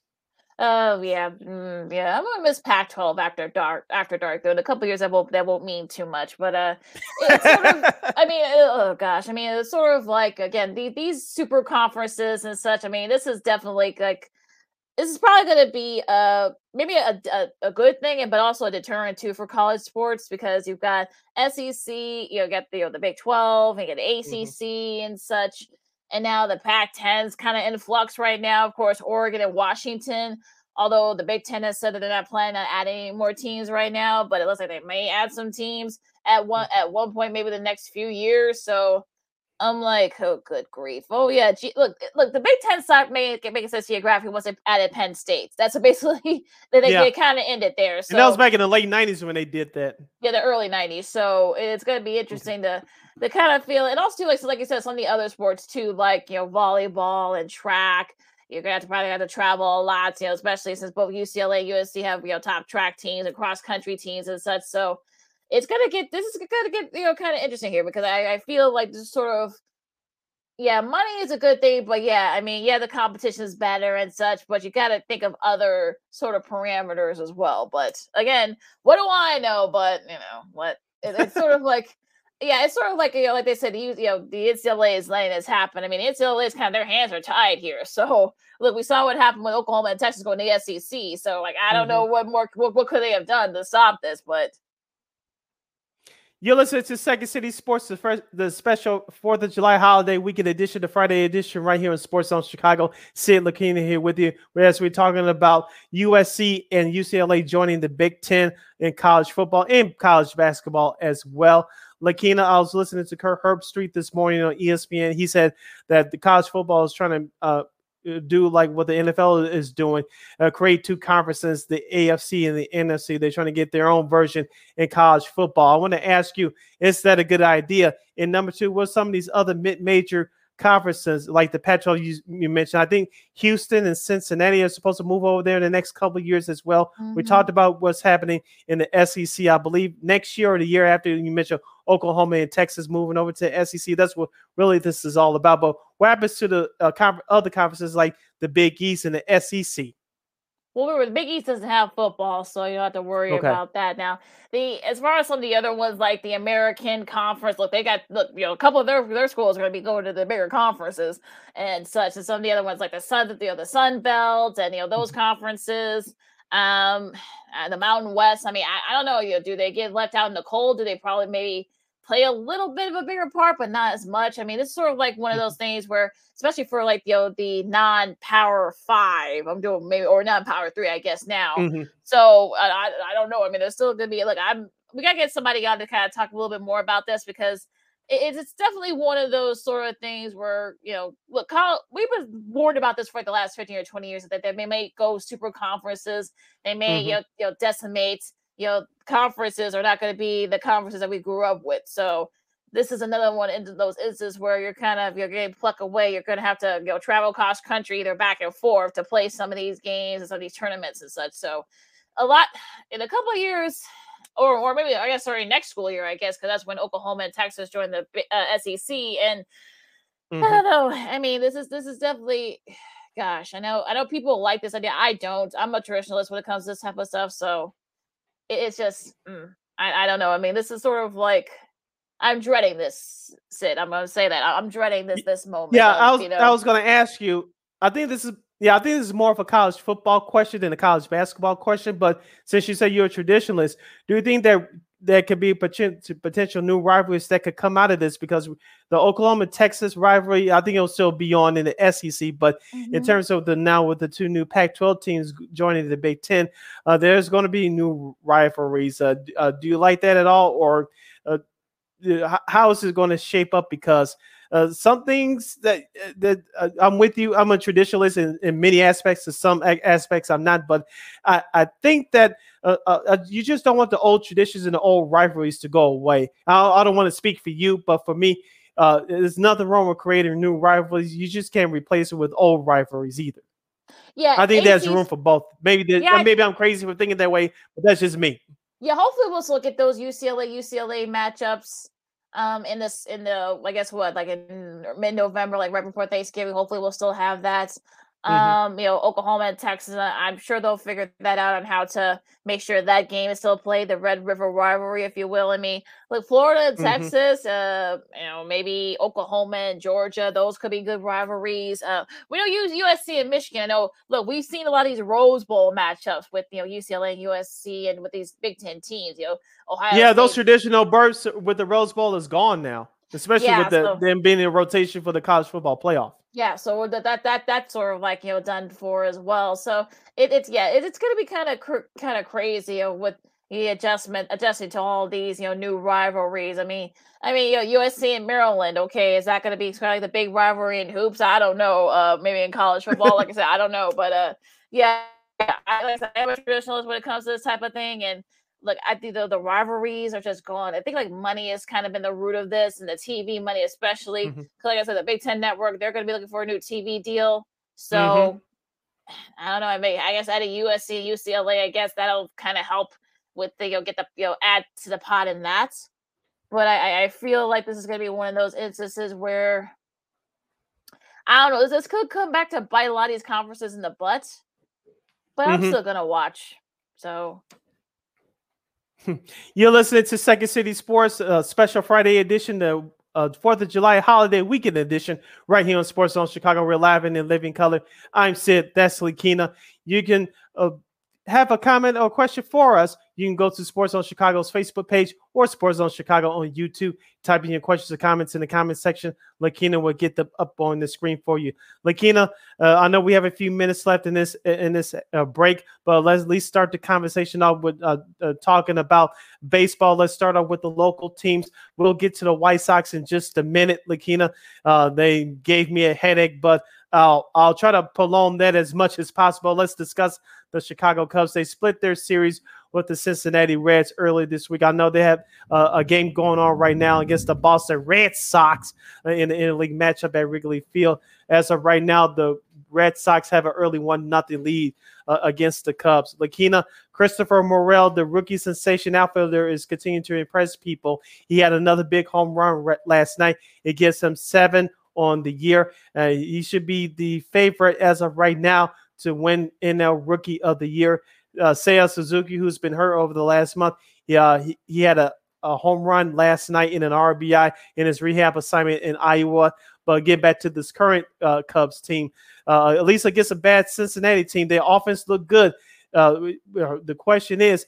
Speaker 1: Oh yeah, mm, yeah. I'm gonna miss Pac-12 after dark. After dark, though. In a couple years, that won't that won't mean too much. But uh, it's sort of. I mean, oh gosh. I mean, it's sort of like again the, these super conferences and such. I mean, this is definitely like this is probably going to be uh maybe a, a, a good thing, but also a deterrent too for college sports because you've got SEC, you know, get the you know, the Big Twelve, and you get ACC mm-hmm. and such and now the Pac 10's kind of in flux right now. Of course, Oregon and Washington, although the Big Ten has said that they're not planning on adding more teams right now, but it looks like they may add some teams at one mm. at one point, maybe the next few years. So I'm like, oh, good grief. Oh yeah, gee, look, eh, look. The Big Ten stopped making making sense geographically once they added Penn State. That's basically that they, yeah. they kind of ended there. So
Speaker 2: and that was back in the late '90s when they did that.
Speaker 1: Yeah, the early '90s. So it's going to be mm-hmm. interesting to the kind of feel and also too, like so like you said some of the other sports too like you know volleyball and track you're gonna have to probably have to travel a lot you know especially since both ucla and usc have you know top track teams and cross country teams and such. So it's gonna get this is gonna get you know kind of interesting here because I, I feel like this sort of yeah money is a good thing but yeah i mean yeah the competition is better and such but you got to think of other sort of parameters as well. But again what do i know? But you know what it, it's sort of like yeah, it's sort of like you know, like they said, you, you know, the NCAA is letting this happen. I mean, NCAA is kind of their hands are tied here. So look, we saw what happened with Oklahoma and Texas going to the SEC. So like, I don't mm-hmm. know what more what, what could they have done to stop this, but.
Speaker 2: You're listening to Second City Sports, the, first, the special Fourth of July holiday weekend edition, the Friday edition, right here in Sports Zone Chicago. Sid Lakina here with you, as we're talking about USC and UCLA joining the Big Ten in college football and college basketball as well. Lakina, I was listening to Herbstreit this morning on ESPN. He said that the college football is trying to uh, do like what the NFL is doing, uh, create two conferences, the AFC and the NFC. They're trying to get their own version in college football. I want to ask you, is that a good idea? And number two, what some of these other mid-major conferences like the Petro you, you, mentioned. I think Houston and Cincinnati are supposed to move over there in the next couple of years as well. Mm-hmm. We talked about what's happening in the SEC. I believe next year or the year after you mentioned Oklahoma and Texas moving over to SEC. That's what really this is all about. But what happens to the uh, other conferences like the Big East and the SEC?
Speaker 1: Well, remember the Big East doesn't have football, so you don't have to worry
Speaker 2: Okay.
Speaker 1: about that now. The as far as some of the other ones, like the American Conference, look, they got look, you know, a couple of their their schools are going to be going to the bigger conferences and such, and some of the other ones, like the Sun, you know, the Sun Belt, and you know those conferences. Um, and the Mountain West. I mean, I, I don't know. You know, do they get left out in the cold? Do they probably maybe play a little bit of a bigger part, but not as much? I mean, it's sort of like one of those things where, especially for like you know the non-power five, I'm doing maybe or non-power three, I guess now.
Speaker 2: Mhm.
Speaker 1: So I, I don't know. I mean, there's still gonna be like I'm we gotta get somebody on to kind of talk a little bit more about this because it- it's definitely one of those sort of things where you know look Kyle, we've been warned about this for like the last 15 or 20 years that they may, may go super conferences they may you,
Speaker 2: Mhm.
Speaker 1: know, you know decimate you know conferences are not going to be the conferences that we grew up with. So this is another one into those instances where you're kind of you're getting plucked away. You're going to have to you know travel cross country either back and forth to play some of these games and some of these tournaments and such. So a lot in a couple of years or or maybe I guess sorry next school year I guess because that's when Oklahoma and Texas joined the uh, SEC and I
Speaker 2: Mhm.
Speaker 1: don't know. I mean this is this is definitely gosh I know I know people like this idea. I don't. I'm a traditionalist when it comes to this type of stuff. So it's just mm, I I don't know I mean this is sort of like I'm dreading this Sid I'm gonna say that I'm dreading this this moment
Speaker 2: Yeah,
Speaker 1: of,
Speaker 2: I was
Speaker 1: you know,
Speaker 2: I was going to ask you. I think this is yeah, I think this is more of a college football question than a college basketball question. But since you say you're a traditionalist, do you think that there could be potential potential new rivalries that could come out of this? Because the Oklahoma Texas rivalry, I think it'll still be on in the SEC. But in
Speaker 1: Mhm.
Speaker 2: terms of the now with the two new Pac-12 teams joining the Big Ten, uh, there's going to be new rivalries. Uh, uh, do you like that at all, or uh, how is it going to shape up? Because uh, some things that uh, that uh, I'm with you. I'm a traditionalist in, in many aspects. To some a- aspects, I'm not. But I, I think that uh, uh, uh, you just don't want the old traditions and the old rivalries to go away. I, I don't want to speak for you, but for me, uh, there's nothing wrong with creating new rivalries. You just can't replace it with old rivalries either.
Speaker 1: yeah
Speaker 2: I think there's room for both. Maybe
Speaker 1: Yeah,
Speaker 2: maybe I'm crazy for thinking that way, but that's just me.
Speaker 1: Yeah, hopefully we'll look at those UCLA UCLA matchups um in this in the I guess what like in mid November, like right before Thanksgiving. Hopefully we'll still have that.
Speaker 2: Mhm.
Speaker 1: Um, you know, Oklahoma and Texas. uh, I'm sure they'll figure that out on how to make sure that game is still played, the Red River rivalry, if you will. I mean, like Florida and
Speaker 2: Mhm.
Speaker 1: Texas, uh, you know, maybe Oklahoma and Georgia, those could be good rivalries. Uh, we don't use USC and Michigan. I know, look, we've seen a lot of these Rose Bowl matchups with you know UCLA and USC and with these Big Ten teams. You know, Ohio.
Speaker 2: yeah, those traditional bursts with the Rose Bowl is gone now, especially
Speaker 1: Yeah,
Speaker 2: with the,
Speaker 1: so-
Speaker 2: them being in rotation for the college football playoff.
Speaker 1: Yeah, so that that that that's sort of like you know done for as well. So it, it's yeah, it, it's going to be kind of cr- kind of crazy you know, with the adjustment adjusting to all these you know new rivalries. I mean, I mean you know USC and Maryland. Okay, is that going to be kind of like the big rivalry in hoops? I don't know. Uh, maybe in college football, like I said, I don't know. But uh, yeah, I, like I said, I'm a traditionalist when it comes to this type of thing, and look, I think the, the rivalries are just gone. I think like money has kind of been the root of this, and the TV money especially.
Speaker 2: Mhm.
Speaker 1: 'Cause like I said, the Big Ten Network, they're going to be looking for a new TV deal. So
Speaker 2: Mhm.
Speaker 1: I don't know. I mean, I guess at a USC, UCLA, I guess that'll kind of help with the you know get the you know add to the pot in that. But I I- feel like this is going to be one of those instances where I don't know. This could come back to bite a lot of these conferences in the butt. But I'm
Speaker 2: Mhm.
Speaker 1: still gonna watch. So
Speaker 2: You're listening to Second City Sports uh, Special Friday edition, the uh, Fourth of July holiday weekend edition, right here on Sports Zone Chicago. We're live and in living color. I'm Sid. That's Lakina. You can uh, have a comment or question for us. You can go to Sports Zone Chicago's Facebook page or Sports Zone Chicago on YouTube. Type in your questions or comments in the comment section. Lakina will get them up on the screen for you. Lakina, uh, I know we have a few minutes left in this in this uh, break, but let's at least start the conversation off with uh, uh, talking about baseball. Let's start off with the local teams. We'll get to the White Sox in just a minute, Lakina. Uh, they gave me a headache, but I'll I'll try to prolong that as much as possible. Let's discuss the Chicago Cubs. They split their series with the Cincinnati Reds early this week. I know they have uh, a game going on right now against the Boston Red Sox in the interleague matchup at Wrigley Field. As of right now, the Red Sox have an early one nothing lead uh, against the Cubs. Lakina Christopher Morel, the rookie sensation outfielder, is continuing to impress people. He had another big home run re- last night. It gives him seven on the year. Uh, he should be the favorite as of right now to win NL Rookie of the Year. Uh, Seiya Suzuki, who's been hurt over the last month, yeah, he, he had a, a home run last night in an RBI in his rehab assignment in Iowa. But get back to this current uh, Cubs team, uh, at least against a bad Cincinnati team, their offense looked good. Uh, the question is,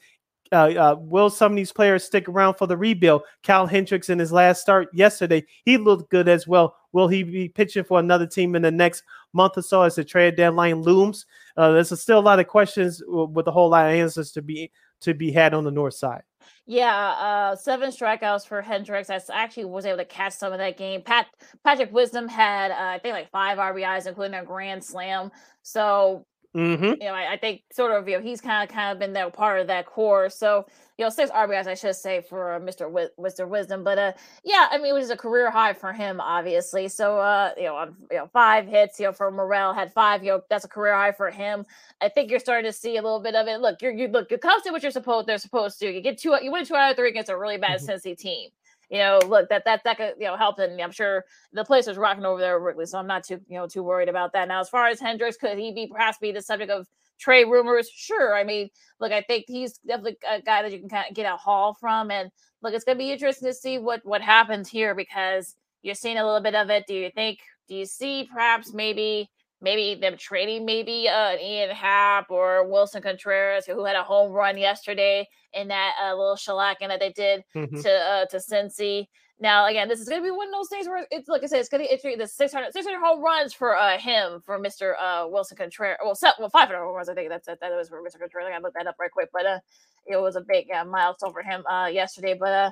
Speaker 2: uh, uh, will some of these players stick around for the rebuild? Cal Hendricks in his last start yesterday, he looked good as well. Will he be pitching for another team in the next month or so as the trade deadline looms? Uh, there's still a lot of questions with a whole lot of answers to be to be had on the north side.
Speaker 1: Yeah, uh, seven strikeouts for Hendricks. I actually was able to catch some of that game. Pat Patrick Wisdom had uh, I think like five RBIs, including a grand slam. So
Speaker 2: Mm-hmm.
Speaker 1: You know, I, I, think sort of you know he's kind of kind of been that part of that core. So you know, six RBIs I should say for uh, Mr. Mr. Wisdom, but uh, yeah, I mean it was a career high for him, obviously. So uh, you know, on, you know, five hits, you know, for Morel had five. You know, that's a career high for him. I think you're starting to see a little bit of it. Look, you're you look, your Cubs did what you're supposed they're supposed to. You get two, you win two out of three against a really bad mm-hmm. Cincy team you know, look, that that that could you know help, and I'm sure the place is rocking over there, Wrigley. So I'm not too you know too worried about that. Now, as far as Hendricks, could he be perhaps be the subject of trade rumors? Sure. I mean, look, I think he's definitely a guy that you can kind of get a haul from, and look, it's gonna be interesting to see what what happens here because you're seeing a little bit of it. Do you think? Do you see perhaps maybe? Maybe them trading maybe uh, Ian Happ or Willson Contreras, who had a home run yesterday in that uh, little shellacking that they did mm-hmm. to uh, to Cincy. Now, again, this is going to be one of those things where it's like I said, it's going to be the 600, 600 home runs for uh, him for Mr. Uh, Willson Contreras. Well, set, well, 500 home runs. I think that's that was for Mr. Contreras. I got to look that up right quick, but uh, it was a big uh, milestone for him uh, yesterday. But uh,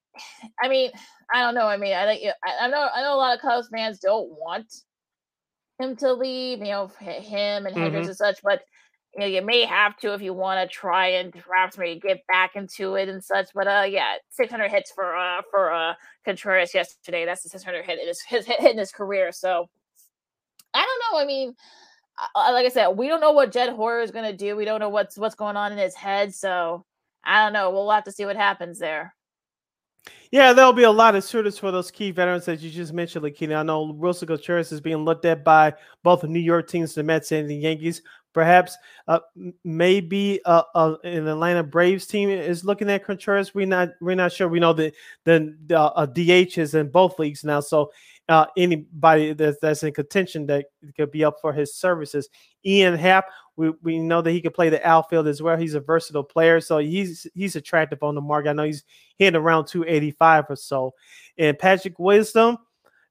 Speaker 1: I mean, I don't know. I mean, I think I, I know I know a lot of Cubs fans don't want him to leave, you know, him and Hendricks mm-hmm. and such, but you know, you may have to if you want to try and perhaps maybe get back into it and such. But uh, yeah, 600 hits for uh for uh Contreras yesterday. That's the 600 hit in his, his hit in his career. So I don't know. I mean, like I said, we don't know what Jed Hoyer is going to do. We don't know what's what's going on in his head. So I don't know. We'll have to see what happens there.
Speaker 2: Yeah, there'll be a lot of suitors for those key veterans that you just mentioned, Lakina. I know Willson Contreras is being looked at by both the New York teams, the Mets and the Yankees. Perhaps, uh, maybe uh, uh, an Atlanta Braves team is looking at Contreras. We're not, we're not sure. We know that the, the uh, DH is in both leagues now, so uh, anybody that's, that's in contention that could be up for his services. Ian Happ, we, we know that he could play the outfield as well. He's a versatile player, so he's he's attractive on the market. I know he's hitting around 285 or so. And Patrick Wisdom,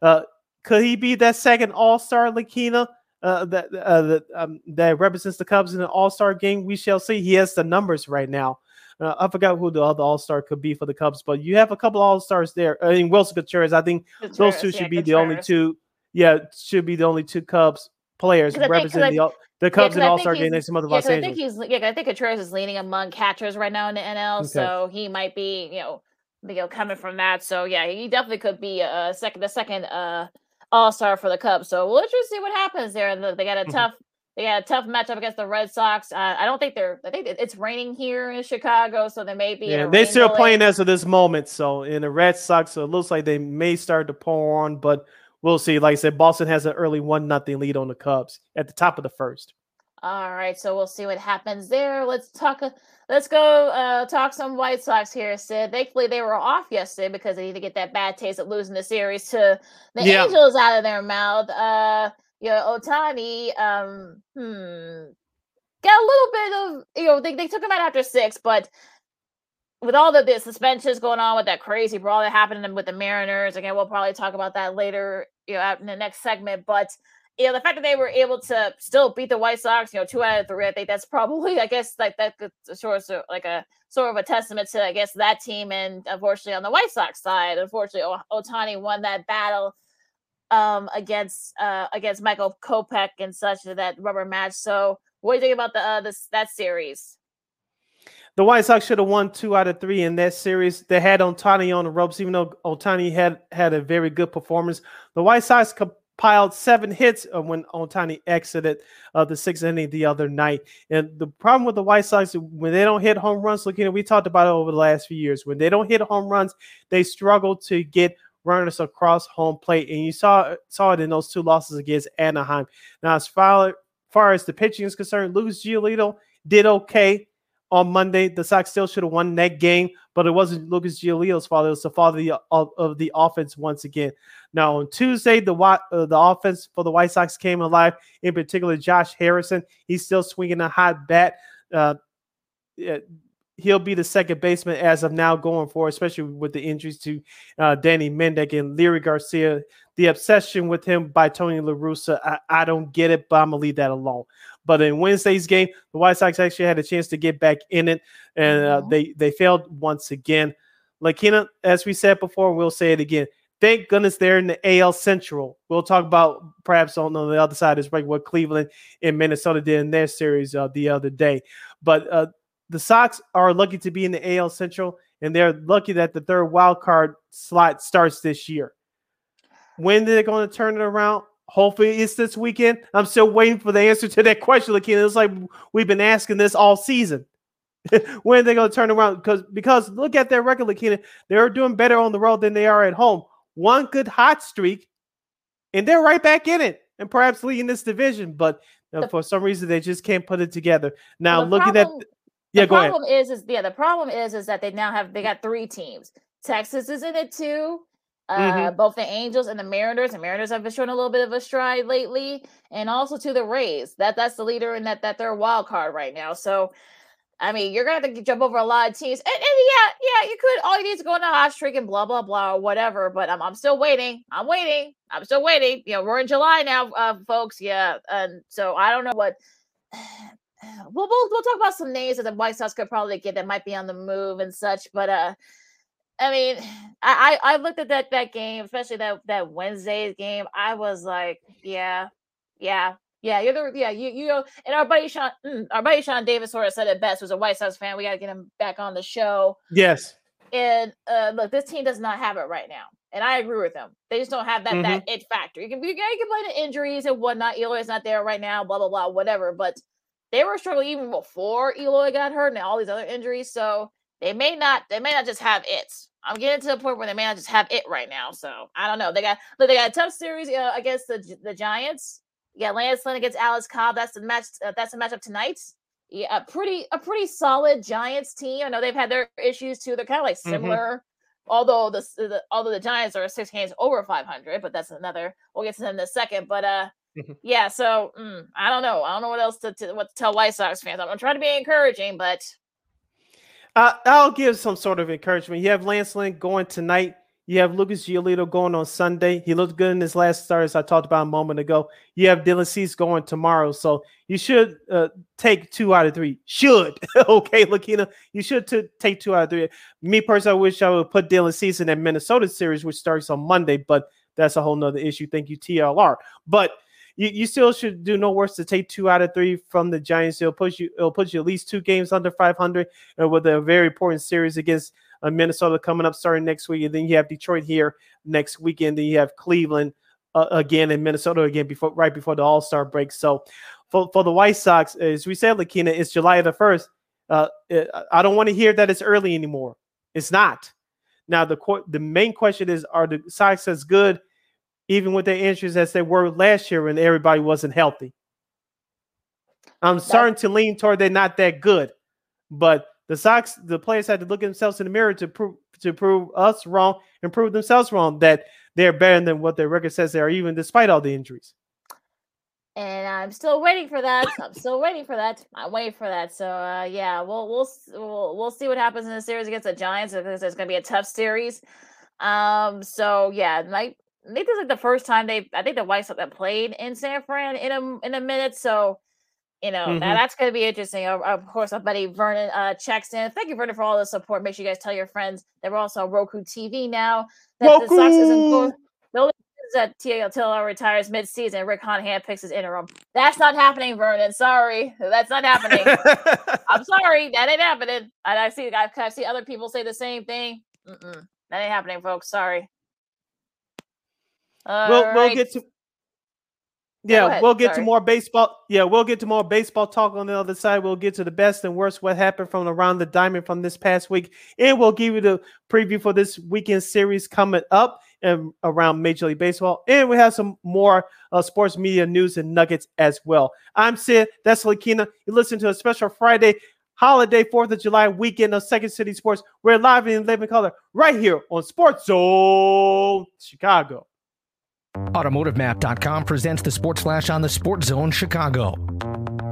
Speaker 2: uh, could he be that second All Star, Lakina? Uh, that uh, that um, that represents the Cubs in an All Star game. We shall see. He has the numbers right now. Uh, I forgot who the other All Star could be for the Cubs, but you have a couple All Stars there. I mean, Willson Contreras. I think Contreras, those two should yeah, be Contreras. the only two. Yeah, should be the only two Cubs players representing the the Cubs yeah, in All Star game next month of
Speaker 1: yeah,
Speaker 2: Los Angeles.
Speaker 1: I think he's yeah, I think Contreras is leaning among catchers right now in the NL, okay. so he might be you know you know coming from that. So yeah, he definitely could be a second the second uh All Star for the Cubs. So we'll just see what happens there. They got a mm-hmm. tough they got a tough matchup against the Red Sox. Uh, I don't think they're. I think it's raining here in Chicago, so they may be.
Speaker 2: Yeah, they're still delay. playing as of this moment. So in the Red Sox, so it looks like they may start to pour on, but we'll see. Like I said, Boston has an early one nothing lead on the Cubs at the top of the first.
Speaker 1: All right, so we'll see what happens there. Let's talk. Let's go uh, talk some White Sox here, Sid. Thankfully, they were off yesterday because they need to get that bad taste of losing the series to the yeah. Angels out of their mouth. Uh, you know, Ohtani, um, hmm, got a little bit of, you know, they, they took him out after six, but with all the, the suspensions going on with that crazy brawl that happened with the Mariners, again, we'll probably talk about that later, you know, in the next segment, but you know, the fact that they were able to still beat the White Sox, you know, two out of three, I think that's probably, I guess, like that sort of like a sort of a testament to, I guess, that team. And unfortunately, on the White Sox side, unfortunately, Ohtani won that battle um, against uh, against Michael Kopech and such that rubber match. So, what do you think about the uh, this that series?
Speaker 2: The White Sox should have won two out of three in that series. They had Ohtani on the ropes, even though Ohtani had had a very good performance. The White Sox compiled seven hits uh, when Ohtani exited uh, the sixth inning the other night. And the problem with the White Sox when they don't hit home runs, looking at we talked about it over the last few years. When they don't hit home runs, they struggle to get runners across home plate, and you saw saw it in those two losses against Anaheim. Now, as far far as the pitching is concerned, Lucas Giolito did okay on Monday. The Sox still should have won that game, but it wasn't Lucas Giolito's fault. It was the fault of the, of, of the offense once again. Now on Tuesday, the uh, the offense for the White Sox came alive. In particular, Josh Harrison. He's still swinging a hot bat. Uh, he'll be the second baseman as of now going forward, especially with the injuries to uh, Danny Mendick and Leury Garcia. The obsession with him by Tony La Russa, I, I don't get it, but I'm gonna leave that alone. But in Wednesday's game, the White Sox actually had a chance to get back in it, and uh, mm-hmm. they they failed once again. Lakina, as we said before, we'll say it again. Thank goodness they're in the AL Central. We'll talk about perhaps on, on the other side is right what Cleveland and Minnesota did in their series uh, the other day. But uh, the Sox are lucky to be in the AL Central, and they're lucky that the third wild card slot starts this year. When they're going to turn it around? Hopefully, it's this weekend. I'm still waiting for the answer to that question, Lakina. It's like we've been asking this all season. when are they going to turn around? Because because look at their record, Lakina. They're doing better on the road than they are at home. One good hot streak, and they're right back in it, and perhaps leading this division. But for some reason, they just can't put it together. Now, looking problem, at yeah,
Speaker 1: the problem ahead. is is yeah, the problem is is that they now have they got three teams. Texas is in it too. Uh, mm-hmm. both the Angels and the Mariners. The Mariners have been showing a little bit of a stride lately, and also to the Rays. That that's the leader in that that they're a wild card right now. So, I mean, you're gonna have to jump over a lot of teams. And, and yeah, yeah, you could. All you need is go on a hot streak and blah blah blah or whatever. But I'm I'm still waiting. I'm waiting. I'm still waiting. You know, we're in July now, uh, folks. Yeah, and so I don't know what. We'll, we'll we'll talk about some names that the White Sox could probably get that might be on the move and such, but uh I mean, I I looked at that that game, especially that that Wednesday's game. I was like, yeah, yeah, yeah. You're the yeah you you know. And our buddy Sean, mm, our buddy Sean Davis sort of said it best. Was a White Sox fan. We got to get him back on the show.
Speaker 2: Yes.
Speaker 1: And uh, look, this team does not have it right now, and I agree with them. They just don't have that mm-hmm. that it factor. You can you can blame the injuries and whatnot. Eloy's not there right now. Blah blah blah. Whatever. But they were struggling even before Eloy got hurt and all these other injuries. So they may not they may not just have it. I'm getting to the point where they may not just have it right now. So I don't know. They got look, they got a tough series uh, against the the Giants. Yeah, Lance Lynn against Alex Cobb. That's the match. Uh, that's the matchup tonight. Yeah, a pretty a pretty solid Giants team. I know they've had their issues too. They're kind of like mm-hmm. similar. Mm-hmm. Although the, the, although the Giants are six games over 500, but that's another. We'll get to them in a second. But uh. Yeah. So mm, I don't know. I don't know what else to, to what to tell White Sox fans. I'm, trying to be encouraging, but
Speaker 2: uh, I'll give some sort of encouragement. You have Lance Lynn going tonight. You have Lucas Giolito going on Sunday. He looked good in his last start, as I talked about a moment ago. You have Dylan Cease going tomorrow. So you should uh, take two out of three. Should. okay, Lakina, you should t- take two out of three. Me personally, I wish I would put Dylan Cease in that Minnesota series, which starts on Monday, but that's a whole nother issue. Thank you, TLR. But – you, you still should do no worse to take two out of three from the Giants. It'll push you. It'll put you at least two games under 500, and with a very important series against uh, Minnesota coming up starting next week, and then you have Detroit here next weekend. Then you have Cleveland uh, again and Minnesota again before right before the All Star break. So for for the White Sox, as we said, Lakina, it's July the first. Uh, I don't want to hear that it's early anymore. It's not. Now the the main question is: Are the Sox as good even with their injuries as they were last year when everybody wasn't healthy. I'm starting to lean toward they're not that good, but the Sox, the players had to look at themselves in the mirror to prove to prove us wrong and prove themselves wrong that they're better than what their record says they are, even despite all the injuries.
Speaker 1: And I'm still waiting for that. I'm still waiting for that. I'm waiting for that. So uh, yeah, we'll we'll we'll we'll see what happens in the series against the Giants because it's going to be a tough series. Um, so yeah, might I think this is like the first time they I think the White Sox have played in San Fran in a in a minute. So you know mm-hmm. that's going to be interesting. Of, of course, our buddy Vernon uh, checks in. Thank you, Vernon, for all the support. Make sure you guys tell your friends that we're also on Roku TV now. That Roku! the Sox isn't the only is that T.A. TLR retires mid-season. Rick Hahn picks his interim. That's not happening, Vernon. Sorry, that's not happening. I'm sorry, that ain't happening. And I see I, I see other people say the same thing. Mm-mm. That ain't happening, folks. Sorry.
Speaker 2: All we'll right. we'll get to yeah, we'll get Sorry. to more baseball. Yeah, we'll get to more baseball talk on the other side. We'll get to the best and worst what happened from around the diamond from this past week, and we'll give you the preview for this weekend series coming up. and around Major League Baseball. And we have some more uh, sports media news and nuggets as well. I'm Sid. That's Lakina. You listen to a special Friday holiday 4th of July weekend of Second City Sports. We're live in living color right here on Sports Zone Chicago.
Speaker 3: AutomotiveMap.com presents the Sports Flash on the Sports Zone Chicago.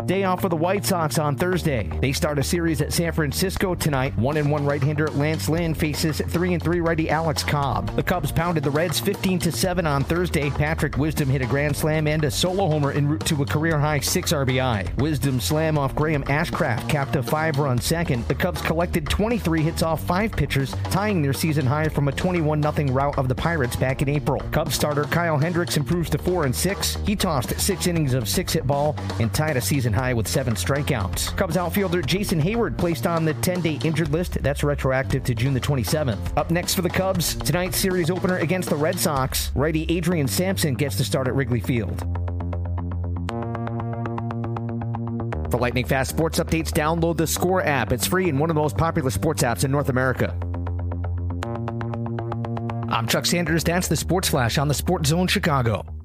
Speaker 3: Day off for the White Sox on Thursday. They start a series at San Francisco tonight. One and one right-hander Lance Lynn faces three and three righty Alex Cobb. The Cubs pounded the Reds 15 to seven on Thursday. Patrick Wisdom hit a grand slam and a solo homer en route to a career high six RBI. Wisdom slam off Graham Ashcraft capped a five-run second. The Cubs collected 23 hits off five pitchers, tying their season high from a 21-0 rout of the Pirates back in April. Cubs starter Kyle Hendricks improves to four and six. He tossed six innings of six-hit ball and tied a season high with seven strikeouts. Cubs outfielder Jason Heyward placed on the 10 day injured list. That's retroactive to June the 27th. Up next for the Cubs, tonight's series opener against the Red Sox, righty Adrian Sampson gets to start at Wrigley Field. For lightning fast sports updates, download the Score app. It's free and one of the most popular sports apps in North America. I'm Chuck Sanders. That's the Sports Flash on the Sports Zone Chicago.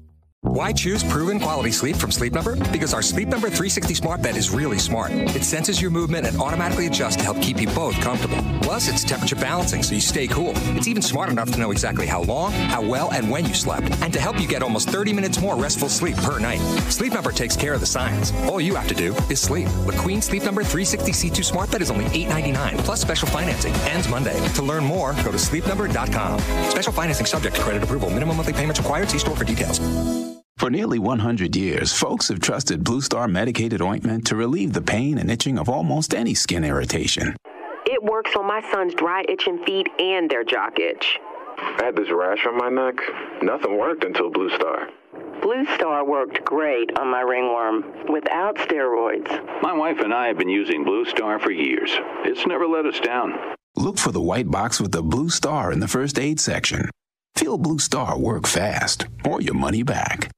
Speaker 4: Why choose proven quality sleep from Sleep Number? Because our Sleep Number 360 smart bed is really smart. It senses your movement and automatically adjusts to help keep you both comfortable. Plus, it's temperature balancing so you stay cool. It's even smart enough to know exactly how long, how well, and when you slept, and to help you get almost 30 minutes more restful sleep per night. Sleep Number takes care of the science. All you have to do is sleep. The Queen Sleep Number 360 C2 smart bed is only $8.99 plus special financing. Ends Monday. To learn more, go to sleepnumber.com. Special financing subject to credit approval. Minimum monthly payments required. See store for details.
Speaker 5: For nearly 100 years, folks have trusted Blue Star medicated ointment to relieve the pain and itching of almost any skin irritation.
Speaker 6: It works on my son's dry itching feet and their jock itch.
Speaker 7: I had this rash on my neck. Nothing worked until Blue Star.
Speaker 6: Blue Star worked great on my ringworm without steroids.
Speaker 8: My wife and I have been using Blue Star for years. It's never let us down.
Speaker 5: Look for the white box with the blue star in the first aid section. Feel Blue Star work fast or your money back.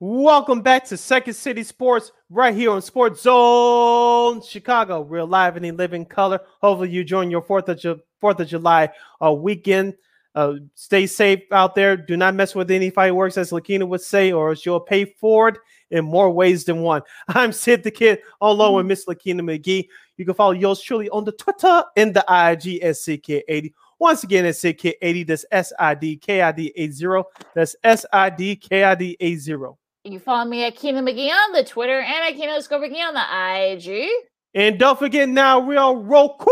Speaker 2: Welcome back to Second City Sports right here on Sports Zone Chicago. We're live and in living color. Hopefully, you join your Fourth of Ju- Fourth of July uh, weekend. Uh, stay safe out there. Do not mess with any fireworks, as Lakina would say, or you'll pay for it in more ways than one. I'm Sid the Kid, along with Miss Lakina McGee. You can follow yours truly on the Twitter and the IG at CK80. Once again, it's CK80. That's S I D K I D 80. That's S I D K I D 80.
Speaker 1: You follow me at Keena McGee on the Twitter and at Keena underscore McGee on the IG.
Speaker 2: And don't forget now we're on Roku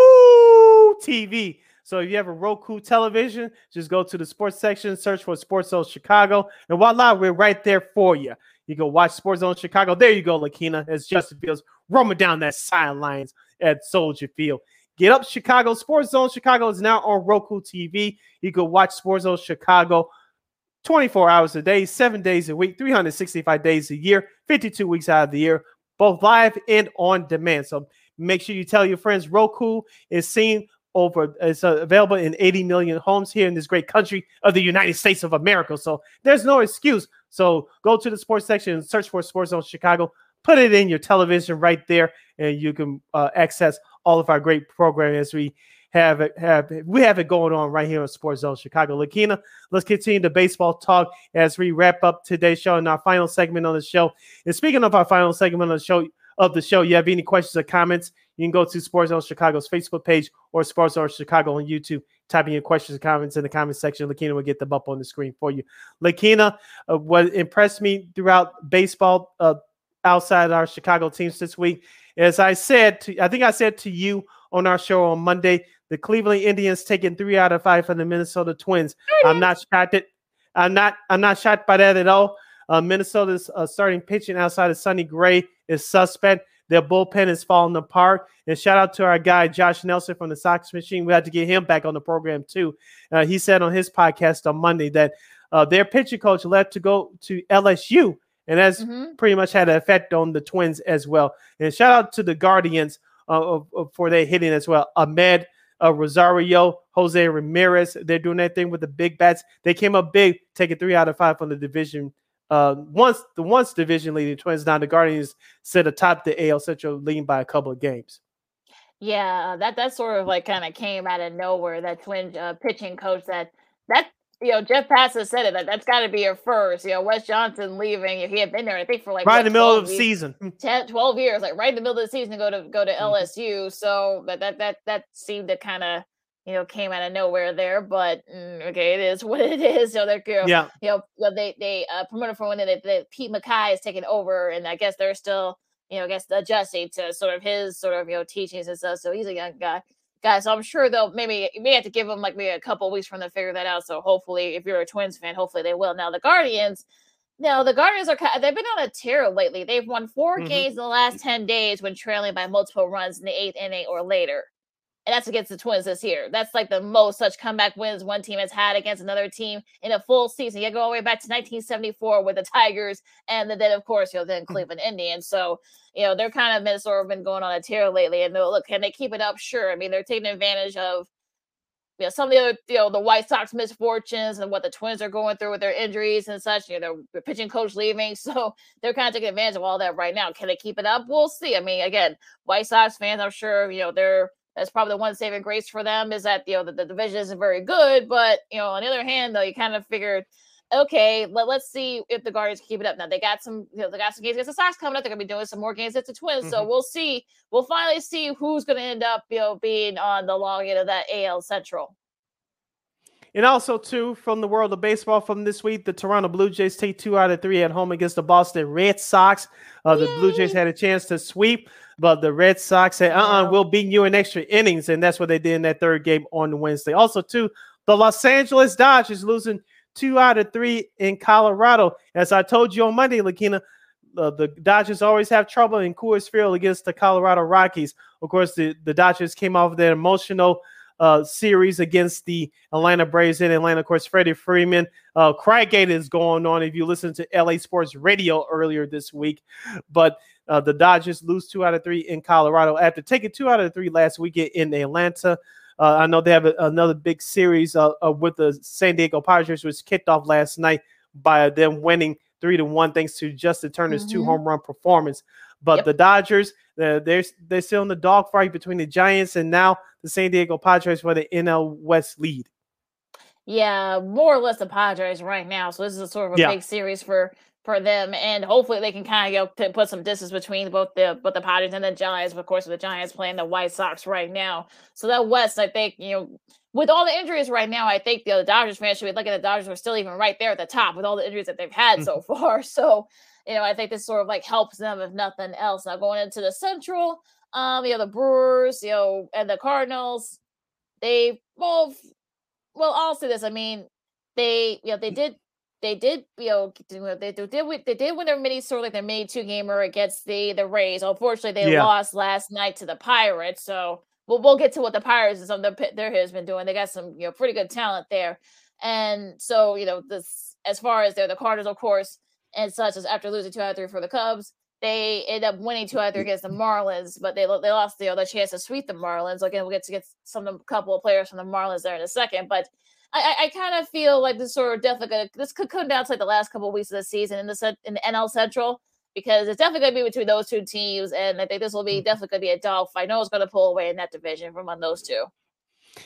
Speaker 2: TV. So if you have a Roku television, just go to the sports section, search for Sports Zone Chicago, and voila, we're right there for you. You go watch Sports Zone Chicago. There you go, Lakina, as Justin Fields roaming down that sidelines at Soldier Field. Get up, Chicago. Sports Zone Chicago is now on Roku TV. You can watch Sports Zone Chicago 24 hours a day, seven days a week, 365 days a year, 52 weeks out of the year, both live and on demand. So make sure you tell your friends Roku is seen over, it's uh, available in 80 million homes here in this great country of the United States of America. So there's no excuse. So go to the sports section and search for Sports Zone Chicago. Put it in your television right there, and you can uh, access all of our great programming as we have it have we have it going on right here on Sports Zone Chicago. Lakina, let's continue the baseball talk as we wrap up today's show and our final segment on the show. And speaking of our final segment on the show of the show, you have any questions or comments, you can go to Sports Zone Chicago's Facebook page or Sports Zone Chicago on YouTube. Type in your questions and comments in the comment section. Lakina will get them up on the screen for you. Lakina, uh, what impressed me throughout baseball uh, outside our Chicago teams this week, as I said, to, I think I said to you on our show on Monday, the Cleveland Indians taking three out of five from the Minnesota Twins. I'm not shocked at, I'm not I'm not shocked by that at all. Uh, Minnesota's uh, starting pitching outside of Sonny Gray is suspect. Their bullpen is falling apart. And shout out to our guy Josh Nelson from the Sox Machine. We had to get him back on the program too. Uh, he said on his podcast on Monday that uh, their pitching coach left to go to LSU and that's
Speaker 1: Mm-hmm.
Speaker 2: pretty much had an effect on the Twins as well. And shout out to the Guardians uh, for their hitting as well. Amed uh, Rosario, Jose Ramirez, they're doing that thing with the big bats. They came up big, taking three out of five from the division. Uh, once the once division leading Twins, now the Guardians sit atop the AL Central, leading by a couple of games.
Speaker 1: Yeah, that that sort of like kind of came out of nowhere. That twin uh, pitching coach that that you know Jeff Passan said it that that's got to be a first. You know Wes Johnson leaving. He had been there I think for like
Speaker 2: right
Speaker 1: what,
Speaker 2: in the middle of the season.
Speaker 1: 10, 12 years, like right in the middle of the season to go to go to
Speaker 2: Mm-hmm.
Speaker 1: LSU. So that that that that seemed to kind of you know came out of nowhere there. But mm, okay, it is what it is. So they're you know,
Speaker 2: Yeah.
Speaker 1: you know well, they they uh, promoted for one that Pete Maki is taking over, and I guess they're still you know I guess adjusting to sort of his sort of you know teachings and stuff. So he's a young guy. Guys, so I'm sure they'll maybe you may have to give them like maybe a couple weeks for them to figure that out. So hopefully, if you're a Twins fan, hopefully they will. Now the Guardians, no, the Guardians are they've been on a tear lately. They've won 4
Speaker 2: Mhm.
Speaker 1: games in the last 10 days when trailing by multiple runs in the eighth inning or later. And that's against the Twins this year. That's like the most such comeback wins one team has had against another team in a full season. You go all the way back to 1974 with the Tigers, and then, of course, you know, then mm-hmm. Cleveland Indians. So, you know, they're kind of Minnesota of been going on a tear lately. And look, can they keep it up? Sure. I mean, they're taking advantage of you know, some of the other, you know, the White Sox misfortunes and what the Twins are going through with their injuries and such. You know, their pitching coach leaving, so they're kind of taking advantage of all that right now. Can they keep it up? We'll see. I mean, again, White Sox fans, I'm sure, you know, they're that's probably the one saving grace for them is that you know the, the division isn't very good, but you know, on the other hand, though, you kind of figured. Okay, let, let's see if the Guardians can keep it up. Now they got some, you know, they got some games against the Sox coming up. They're gonna be doing some more games against the Twins, so
Speaker 2: Mhm.
Speaker 1: we'll see. We'll finally see who's gonna end up, you know, being on the long end of that AL Central.
Speaker 2: And also, too, from the world of baseball from this week, the Toronto Blue Jays take two out of three at home against the Boston Red Sox. Uh, the Blue Jays had a chance to sweep, but the Red Sox said, uh uh-uh, uh, we will beat you in extra innings. And that's what they did in that third game on Wednesday. Also, too, the Los Angeles Dodgers losing two out of three in Colorado. As I told you on Monday, Lakina, uh, the Dodgers always have trouble in Coors Field against the Colorado Rockies. Of course, the, the Dodgers came off their emotional uh, series against the Atlanta Braves in Atlanta. Of course, Freddie Freeman. Uh, Craiggate is going on if you listen to LA Sports Radio earlier this week. But uh, the Dodgers lose two out of three in Colorado after taking two out of three last weekend in Atlanta. Uh, I know they have a, another big series uh, uh, with the San Diego Padres, which kicked off last night by them winning three to one thanks to Justin Turner's two
Speaker 1: Mhm.
Speaker 2: home run performance. But
Speaker 1: Yep.
Speaker 2: the Dodgers, they're, they're they're still in the dogfight between the Giants and now the San Diego Padres for the NL West lead.
Speaker 1: Yeah, more or less the Padres right now. So this is a sort of a
Speaker 2: Yeah.
Speaker 1: big series for for them, and hopefully they can kind of go put some distance between both the both the Padres and the Giants. Of course, the Giants playing the White Sox right now, so that West, I think you know. With all the injuries right now, I think the Dodgers fans should be looking at the Dodgers are still even right there at the top with all the injuries that they've had so far. So, you know, I think this sort of like helps them if nothing else. Now going into the Central, um, you know, the Brewers, you know, and the Cardinals, they both well, I'll say this. I mean, they you know they did they did you know they, they did they did win their mini sort of like their mini two gamer against the the Rays. Unfortunately, they
Speaker 2: Yeah.
Speaker 1: lost last night to the Pirates. So we'll we'll get to what the Pirates and some of their their has been doing. They got some you know pretty good talent there, and so you know this as far as they're the Cardinals, of course, and such as after losing two out of three for the Cubs. They end up winning two out of three against the Marlins, but they they lost you know, the chance to sweep the Marlins. Again, we'll get to get some couple of players from the Marlins there in a second. But I, I, kind of feel like this sort of definitely gonna, this could come down to like the last couple of weeks of the season in the in the NL Central because it's definitely gonna be between those two teams, and I think this will be definitely gonna be a dogfight. No one's gonna pull away in that division from among those two.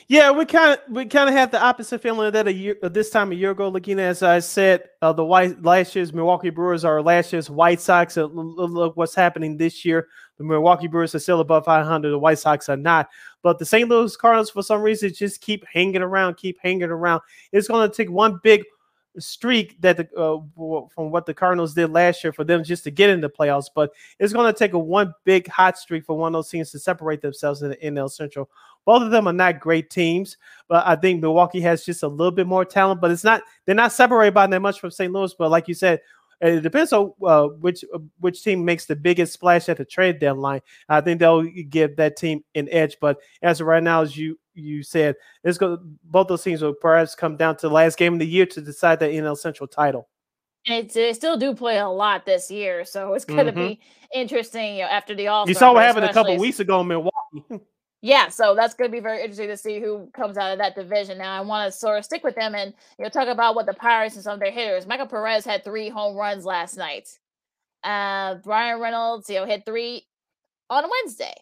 Speaker 2: Yeah, we kind of we kind of had the opposite feeling of that a year this time a year ago. Looking as I said, uh, the white last year's Milwaukee Brewers are last year's White Sox. Uh, look what's happening this year. The Milwaukee Brewers are still above 500. The White Sox are not. But the St. Louis Cardinals, for some reason, just keep hanging around, keep hanging around. It's going to take one big streak that the, uh, from what the Cardinals did last year for them just to get in the playoffs. But it's going to take a one big hot streak for one of those teams to separate themselves in the NL Central. Both of them are not great teams, but I think Milwaukee has just a little bit more talent. But it's not they're not separated by that much from St. Louis. But like you said, it depends on uh, which uh, which team makes the biggest splash at the trade deadline. I think they'll give that team an edge. But as of right now, as you you said, it's going both those teams will perhaps come down to the last game of the year to decide the NL Central title.
Speaker 1: And it's, they still do play a lot this year, so it's going to
Speaker 2: Mhm.
Speaker 1: be interesting. You know, after the All
Speaker 2: You saw what happened a couple weeks ago in Milwaukee.
Speaker 1: Yeah, so that's going to be very interesting to see who comes out of that division. Now, I want to sort of stick with them and you know talk about what the Pirates and some of their hitters. Michael Perez had three home runs last night. Uh, Bryan Reynolds, you know, hit three on Wednesday.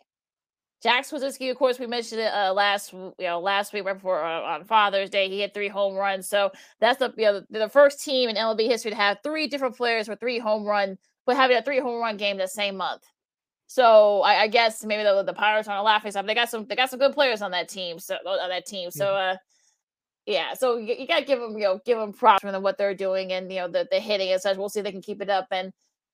Speaker 1: Jack Suwinski, of course, we mentioned it uh, last you know last week right before uh, on Father's Day. He hit three home runs, so that's the you know, the first team in MLB history to have three different players with three home run, but having a three home run game the same month. So I, I guess maybe the, the Pirates aren't laughing but They got some they got some good players on that team. So on that team. So uh, yeah. So you, you gotta give them you know give them props for what they're doing and you know the the hitting and such. We'll see if they can keep it up and.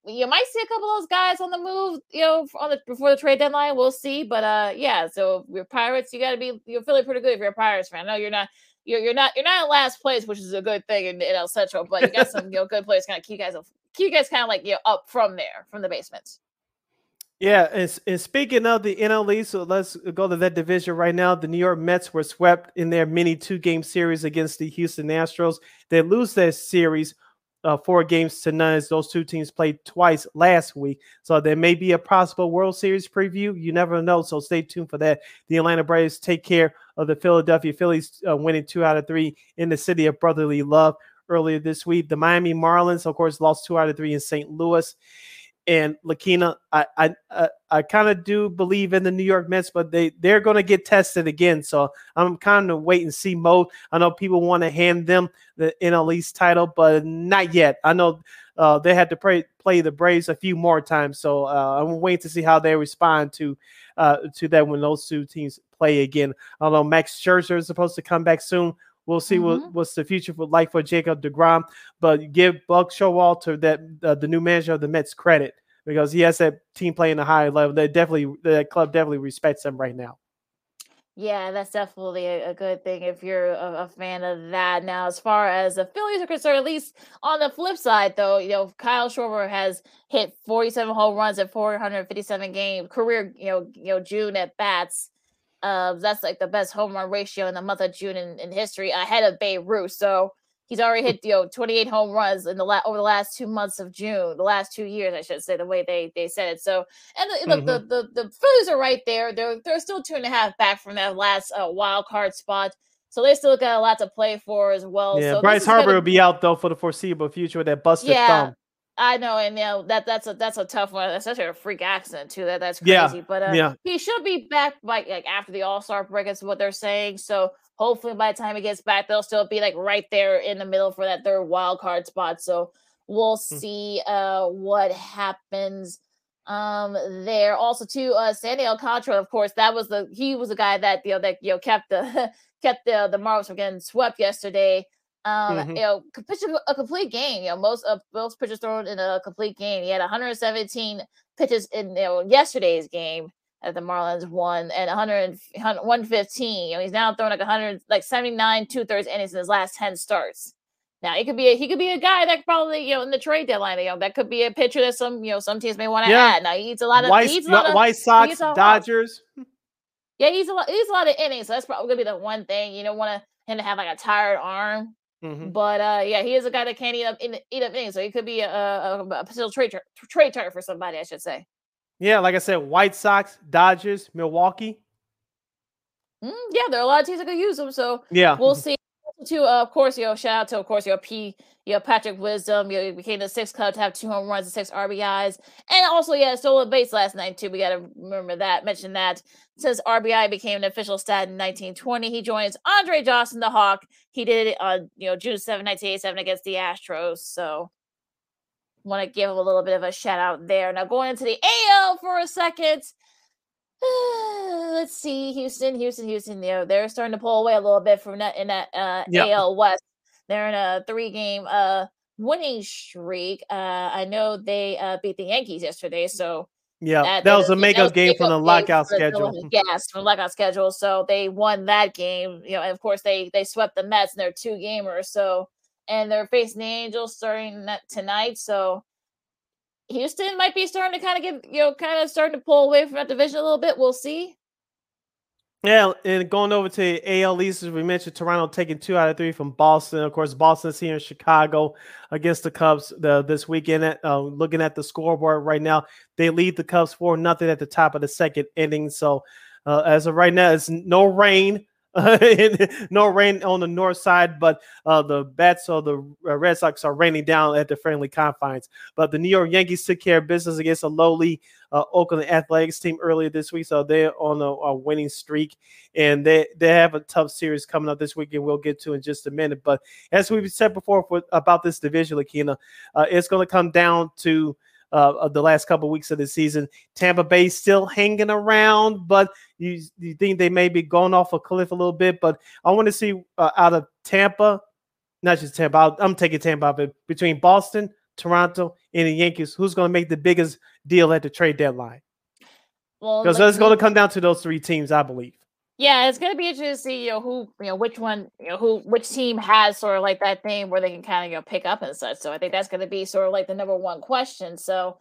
Speaker 1: You might see a couple of those guys on the move, you know, on the before the trade deadline. We'll see, but uh, yeah. So if you're Pirates, you got to be you're feeling pretty good if you're a Pirates fan. I know you're not, you're you're not you're not in last place, which is a good thing in, in El Central, but you got some you know good players kind of keep you guys keep you guys kind of like you know up from there from the basement.
Speaker 2: Yeah, and, and speaking of the NL East, so let's go to that division right now. The New York Mets were swept in their mini two-game series against the Houston Astros. They lose their series uh, four games to none as those two teams played twice last week. So there may be a possible World Series preview. You never know, so stay tuned for that. The Atlanta Braves take care of the Philadelphia Phillies, uh, winning two out of three in the city of brotherly love earlier this week. The Miami Marlins, of course, lost two out of three in St. Louis and Lakina, I I I, I kind of do believe in the New York Mets, but they they're going to get tested again. So I'm kind of wait and see mode. I know people want to hand them the NL East title, but not yet. I know uh, they had to play play the Braves a few more times, so uh, I'm waiting to see how they respond to uh, to that when those two teams play again. I know Max Scherzer is supposed to come back soon. We'll see what, what's the future for like for Jacob deGrom, but give Buck Showalter that uh, the new manager of the Mets credit because he has that team playing a high level. They definitely that club definitely respects him right now.
Speaker 1: Yeah, that's definitely a, a good thing if you're a, a fan of that. Now, as far as the Phillies are concerned, at least on the flip side, though, you know, Kyle Schwarber has hit 47 home runs at 457 game career, you know, you know, June at bats. Uh, that's like the best home run ratio in the month of June in, in history, ahead of Babe Ruth. So he's already hit you know 28 home runs in the la- over the last two months of June, the last two years, I should say, the way they they said it. So and the the, the, the, the Phillies are right there. They're they're still two and a half back from that last uh, wild card spot. So they still got a lot to play for as well.
Speaker 2: Yeah,
Speaker 1: so
Speaker 2: Bryce
Speaker 1: is gonna
Speaker 2: Harper will be out though for the foreseeable future with that busted
Speaker 1: yeah,
Speaker 2: thumb.
Speaker 1: I know, and you know that that's a that's a tough one. That's such a freak accident too. That that's crazy.
Speaker 2: Yeah,
Speaker 1: But uh,
Speaker 2: yeah.
Speaker 1: he should be back by like after the All Star break. Is what they're saying. So hopefully by the time he gets back, they'll still be like right there in the middle for that third wild card spot. So we'll
Speaker 2: Hmm.
Speaker 1: see uh what happens um there also too uh Sandy Alcantara of course that was the he was the guy that you know that you know kept the kept the the Marlins from getting swept yesterday um
Speaker 2: Mhm.
Speaker 1: you know a, complete game you know most of most pitches thrown in a complete game he had 117 pitches in you know yesterday's game that the Marlins won and 100, 115 you know he's now throwing like 100 like 79 two-thirds innings in his last 10 starts now he could be a, he could be a guy that probably you know in the trade deadline you know that could be a pitcher that some you know some teams may want to
Speaker 2: Yeah.
Speaker 1: add. Now he eats a lot of
Speaker 2: White,
Speaker 1: eats a lot of
Speaker 2: White Sox,
Speaker 1: a lot-
Speaker 2: Dodgers.
Speaker 1: Yeah, he's a lot. He's a lot of innings. So that's probably gonna be the one thing you don't want to him to have like a tired arm.
Speaker 2: Mhm.
Speaker 1: But uh, yeah, he is a guy that can't eat up in, eat up innings, so he could be a, a, a potential trade trade target for somebody, I should say.
Speaker 2: Yeah, like I said, White Sox, Dodgers, Milwaukee.
Speaker 1: Mm, yeah, there are a lot of teams that could use him. So
Speaker 2: Yeah.
Speaker 1: we'll see. To uh, of course, you know, shout out to of course your P, you know, Patrick Wisdom. You know, became the sixth club to have two home runs and six RBIs, and also yeah, stole a base last night too. We got to remember that, mention that. Since RBI became an official stat in 1920, he joins Andre Dawson, the Hawk. He did it on you know June 7, 1987, against the Astros. So want to give him a little bit of a shout out there. Now going into the AL for a second. Let's see, Houston, Houston, Houston. You know, they're starting to pull away a little bit from that in that uh,
Speaker 2: Yep.
Speaker 1: AL West. They're in a three-game uh winning streak. Uh, I know they uh beat the Yankees yesterday, so
Speaker 2: Yeah,
Speaker 1: that-
Speaker 2: that was a makeup game from the lockout
Speaker 1: the-
Speaker 2: schedule.
Speaker 1: Yes, from the lockout schedule. So they won that game. You know, and of course they they swept the Mets and they're two gamers. So and they're facing the Angels starting tonight. So Houston might be starting to kind of get you know kind of starting to pull away from that division a little bit. We'll see.
Speaker 2: Yeah, and going over to AL East, as we mentioned, Toronto taking two out of three from Boston. Of course, Boston's here in Chicago against the Cubs the, this weekend. Uh, looking at the scoreboard right now, they lead the Cubs four nothing at the top of the second inning. So, uh, as of right now, it's no rain no rain on the north side, but uh, the bats or the uh, Red Sox are raining down at the friendly confines. But the New York Yankees took care of business against a lowly uh, Oakland Athletics team earlier this week, so they're on a, a, winning streak, and they they have a tough series coming up this weekend. We'll get to in just a minute. But as we've said before for, about this division, Lakina, uh, it's going to come down to uh, of the last couple of weeks of the season. Tampa Bay still hanging around, but you you think they may be going off a cliff a little bit. But I want to see uh, out of Tampa, not just Tampa. i am taking Tampa but between Boston, Toronto, and the Yankees, who's going to make the biggest deal at the trade deadline? Well, because it's going to come down to those three teams, I believe.
Speaker 1: Yeah, it's gonna be interesting to see, you know, who, you know, which one, you know, who, which team has sort of like that thing where they can kind of, you know, pick up and such. So I think that's gonna be sort of like the number one question. So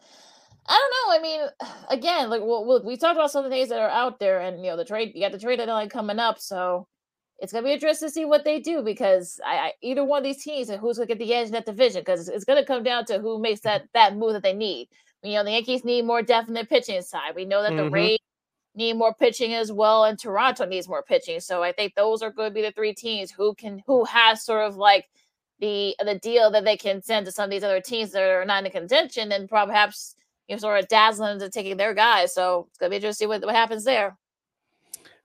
Speaker 1: I don't know. I mean, again, like well, we talked about some of the things that are out there, and you know, the trade, you got the trade deadline coming up, so it's gonna be interesting to see what they do because I, I either one of these teams and who's gonna get the edge in that division because it's, it's gonna come down to who makes that that move that they need. You know, the Yankees need more definite pitching side. We know that mm-hmm. the Rays need more pitching as well, and Toronto needs more pitching. So I think those are going to be the three teams who can who has sort of like the the deal that they can send to some of these other teams that are not in contention, and perhaps you know sort of dazzling into taking their guys. So it's gonna be interesting to see what, what happens there.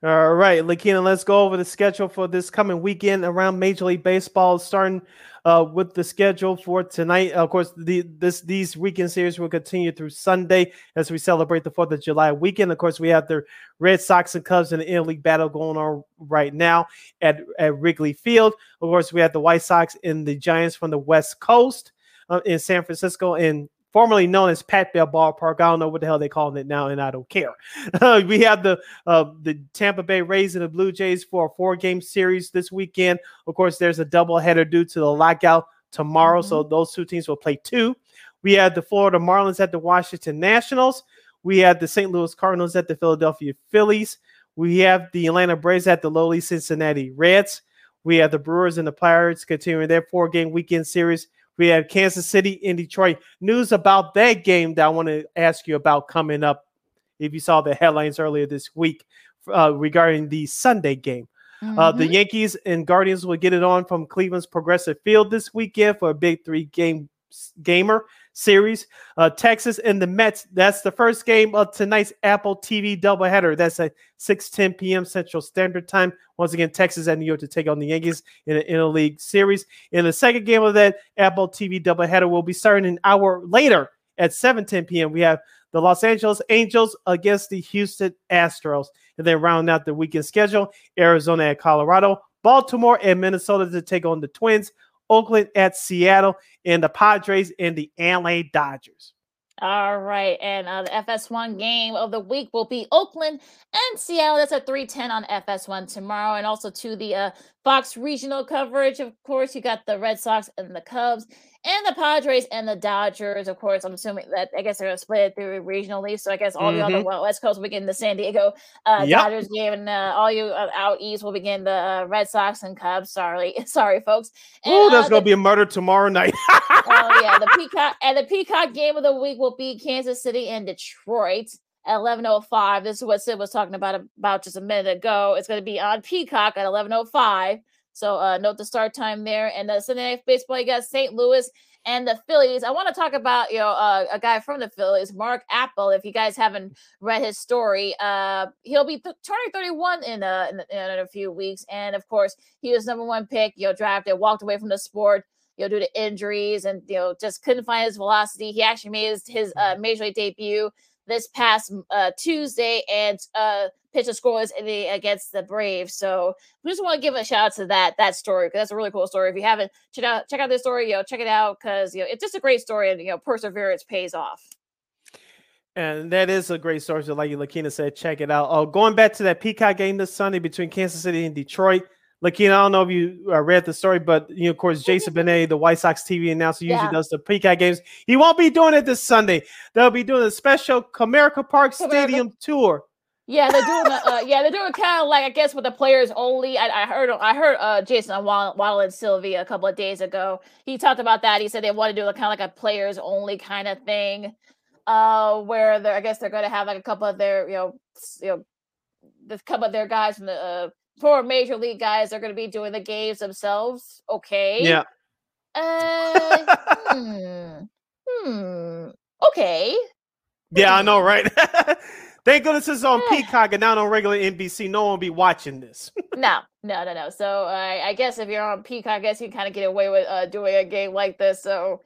Speaker 2: All right, Lakina, let's go over the schedule for this coming weekend around Major League Baseball, starting uh, with the schedule for tonight. Of course, the, this these weekend series will continue through Sunday as we celebrate the Fourth of July weekend. Of course, we have the Red Sox and Cubs in the interleague battle going on right now at, at Wrigley Field. Of course, we have the White Sox and the Giants from the West Coast uh, in San Francisco and formerly known as Pac Bell Ballpark. I don't know what the hell they calling it now, and I don't care. Uh, we have the uh, the Tampa Bay Rays and the Blue Jays for a four game series this weekend. Of course, there's a doubleheader due to the lockout tomorrow, mm-hmm. so those two teams will play two. We have the Florida Marlins at the Washington Nationals. We have the St. Louis Cardinals at the Philadelphia Phillies. We have the Atlanta Braves at the lowly Cincinnati Reds. We have the Brewers and the Pirates continuing their four game weekend series. We have Kansas City in Detroit. News about that game that I want to ask you about coming up. If you saw the headlines earlier this week uh, regarding the Sunday game, mm-hmm. uh, the mm-hmm. Yankees and Guardians will get it on from Cleveland's Progressive Field this weekend for a big three game gamer series. Uh, Texas and the Mets. That's the first game of tonight's Apple TV doubleheader. That's at 6 10 p.m. Central Standard Time. Once again, Texas and New York to take on the Yankees in an interleague series. In the second game of that Apple TV doubleheader will be starting an hour later at 7 10 p.m. We have the Los Angeles Angels against the Houston Astros. And then round out the weekend schedule, Arizona and Colorado, Baltimore and Minnesota to take on the Twins. Oakland at Seattle, and the Padres and the LA Dodgers.
Speaker 1: All right, and uh, the FS1 game of the week will be Oakland and Seattle. That's at 310 on FS1 tomorrow, and also to the uh, Fox regional coverage. Of course, you got the Red Sox and the Cubs and the Padres and the Dodgers. Of course, I'm assuming that I guess they're gonna split it through regionally. So I guess all mm-hmm. the other mm-hmm. West Coast will begin the San Diego uh, yep. Dodgers game, and uh, all you uh, out east will begin the uh, Red Sox and Cubs. Sorry, sorry, folks.
Speaker 2: Oh, that's uh, gonna be a murder tomorrow night.
Speaker 1: oh yeah, the Peacock and the Peacock game of the week will be Kansas City and Detroit at 11:05. This is what Sid was talking about about just a minute ago. It's going to be on Peacock at 11:05. So uh, note the start time there. And the Sunday Night Baseball, you got St. Louis and the Phillies. I want to talk about you know uh, a guy from the Phillies, Mark Appel. If you guys haven't read his story, uh, he'll be th- turning 31 in a, in, in a few weeks, and of course he was number one pick. You know, drafted, walked away from the sport. You know, due to injuries and you know just couldn't find his velocity. He actually made his, his uh, major league debut this past uh, Tuesday and uh, pitched a scoreless inning against the Braves. So we just want to give a shout out to that that story because that's a really cool story. If you haven't check out check out this story, you know, check it out because you know it's just a great story and you know perseverance pays off.
Speaker 2: And that is a great story. So, like you Lakina said, check it out. Oh, going back to that Peacock game this Sunday between Kansas City and Detroit. Lakina, I don't know if you uh, read the story, but you know, of course, Jason Benetti, the White Sox TV announcer, usually yeah. does the Peacock games. He won't be doing it this Sunday. They'll be doing a special Comerica Park Comerica. Stadium tour
Speaker 1: Yeah, they're doing. Uh, uh, yeah, they're doing kind of like I guess with the players only. I, I heard. I heard uh, Jason Wall, Wall and Sylvia a couple of days ago. He talked about that. He said they want to do a kind of like a players only kind of thing, uh, where they're. I guess they're going to have like a couple of their, you know, you know, the couple of their guys from the uh, four major league guys. They're going to be doing the games themselves. Okay.
Speaker 2: Yeah.
Speaker 1: Uh, hmm. Hmm. Okay.
Speaker 2: Yeah, I know, right? Thank goodness it's on Peacock and not on regular NBC. No one will be watching this.
Speaker 1: no, no, no, no. So uh, I guess if you're on Peacock, I guess you kind of get away with uh, doing a game like this. So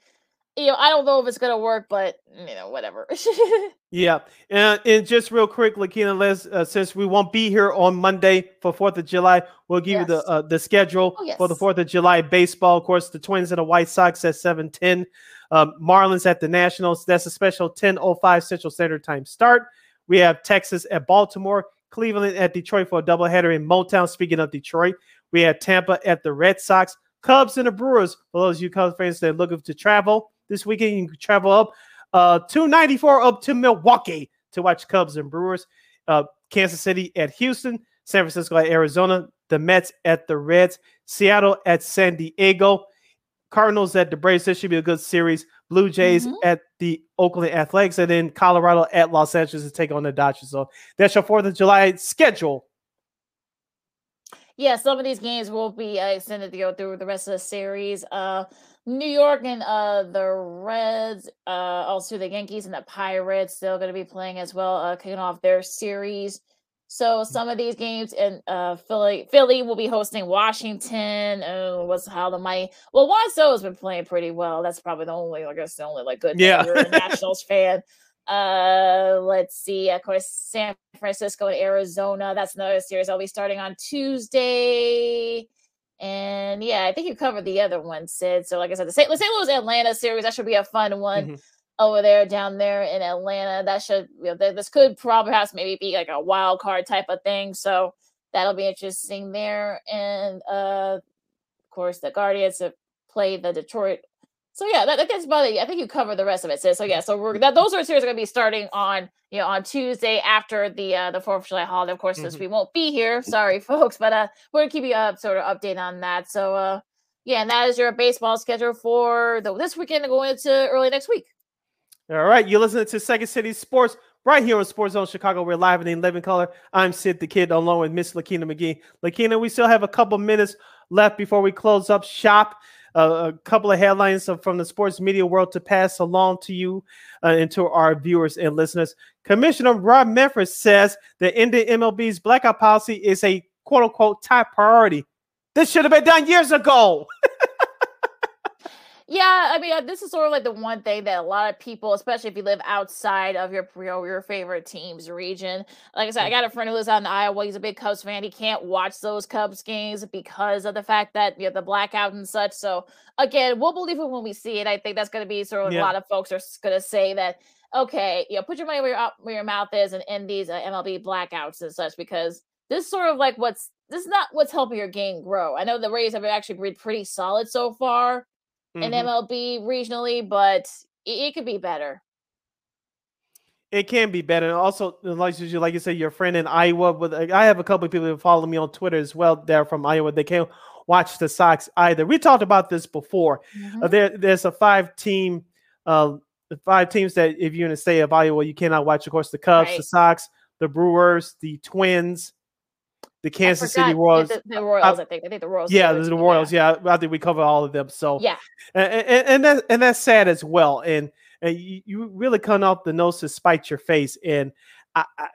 Speaker 1: you know, I don't know if it's gonna work, but you know, whatever.
Speaker 2: yeah, and, and just real quick, Lakina, Les, uh, since we won't be here on Monday for Fourth of July, we'll give yes. you the uh, the schedule
Speaker 1: oh, yes.
Speaker 2: for the Fourth of July baseball. Of course, the Twins and the White Sox at seven ten. Um, Marlins at the Nationals. That's a special 10:05 Central Standard Time start. We have Texas at Baltimore, Cleveland at Detroit for a doubleheader in Motown. Speaking of Detroit, we have Tampa at the Red Sox, Cubs and the Brewers. For those of you Cubs fans that are looking to travel this weekend, you can travel up uh, 294 up to Milwaukee to watch Cubs and Brewers. Uh, Kansas City at Houston, San Francisco at Arizona, the Mets at the Reds, Seattle at San Diego, Cardinals at the Braves. This should be a good series. Blue Jays mm-hmm. at the Oakland Athletics, and then Colorado at Los Angeles to take on the Dodgers. So that's your Fourth of July schedule.
Speaker 1: Yeah, some of these games will be uh, extended to go through the rest of the series. Uh, New York and uh, the Reds, uh, also the Yankees and the Pirates, still going to be playing as well, uh, kicking off their series. So some of these games in uh Philly, Philly will be hosting Washington. Uh, what's how the mighty well, Wanso has been playing pretty well. That's probably the only, I guess, the only like good
Speaker 2: yeah.
Speaker 1: Nationals fan. Uh, let's see. Of course, San Francisco and Arizona. That's another series. I'll be starting on Tuesday. And yeah, I think you covered the other one, Sid. So, like I said, the St. Louis Atlanta series that should be a fun one. Mm-hmm over there down there in Atlanta. That should you know, this could probably perhaps maybe be like a wild card type of thing. So that'll be interesting there. And uh of course the Guardians have played the Detroit. So yeah, that, that's about it. I think you covered the rest of it, sis. So yeah, so we're that those are series are gonna be starting on you know on Tuesday after the uh the Fourth of July holiday. Of course, mm-hmm. since we won't be here, sorry folks, but uh we're gonna keep you up sort of update on that. So uh yeah, and that is your baseball schedule for the this weekend and going into early next week.
Speaker 2: All right, you're listening to Second City Sports right here on Sports Zone Chicago. We're live and in living color. I'm Sid the Kid, along with Miss Lakina McGee. Lakina, we still have a couple minutes left before we close up shop. A couple of headlines from the sports media world to pass along to you uh, and to our viewers and listeners. Commissioner Rob Manfred says the Indian MLB's blackout policy is a quote unquote top priority. This should have been done years ago.
Speaker 1: Yeah, I mean, uh, this is sort of like the one thing that a lot of people, especially if you live outside of your you know, your favorite team's region. Like I said, I got a friend who lives out in Iowa. He's a big Cubs fan. He can't watch those Cubs games because of the fact that you know the blackout and such. So again, we'll believe it when we see it. I think that's going to be sort of yeah. a lot of folks are going to say that. Okay, you know, put your money where your, where your mouth is, and end these uh, MLB blackouts and such because this is sort of like what's this is not what's helping your game grow. I know the Rays have actually been pretty solid so far mm-hmm. in MLB regionally, but it, it, could be better.
Speaker 2: It can be better. And Also, like you like you said, your friend in Iowa. But I have a couple of people who follow me on Twitter as well. They're from Iowa. They can't watch the Sox either. We talked about this before. Mm-hmm. Uh, there, there's a five team, uh, five teams that if you're in the state of Iowa, you cannot watch. Of course, the Cubs, right. the Sox, the Brewers, the Twins, the Kansas City Royals.
Speaker 1: The, the Royals, I, I, think. I think the Royals.
Speaker 2: Yeah, the, the Royals. Yeah. yeah, I think we cover all of them. So
Speaker 1: yeah,
Speaker 2: and and, and that and that's sad as well. And and you, you really cut off the nose to spite your face. And I, I,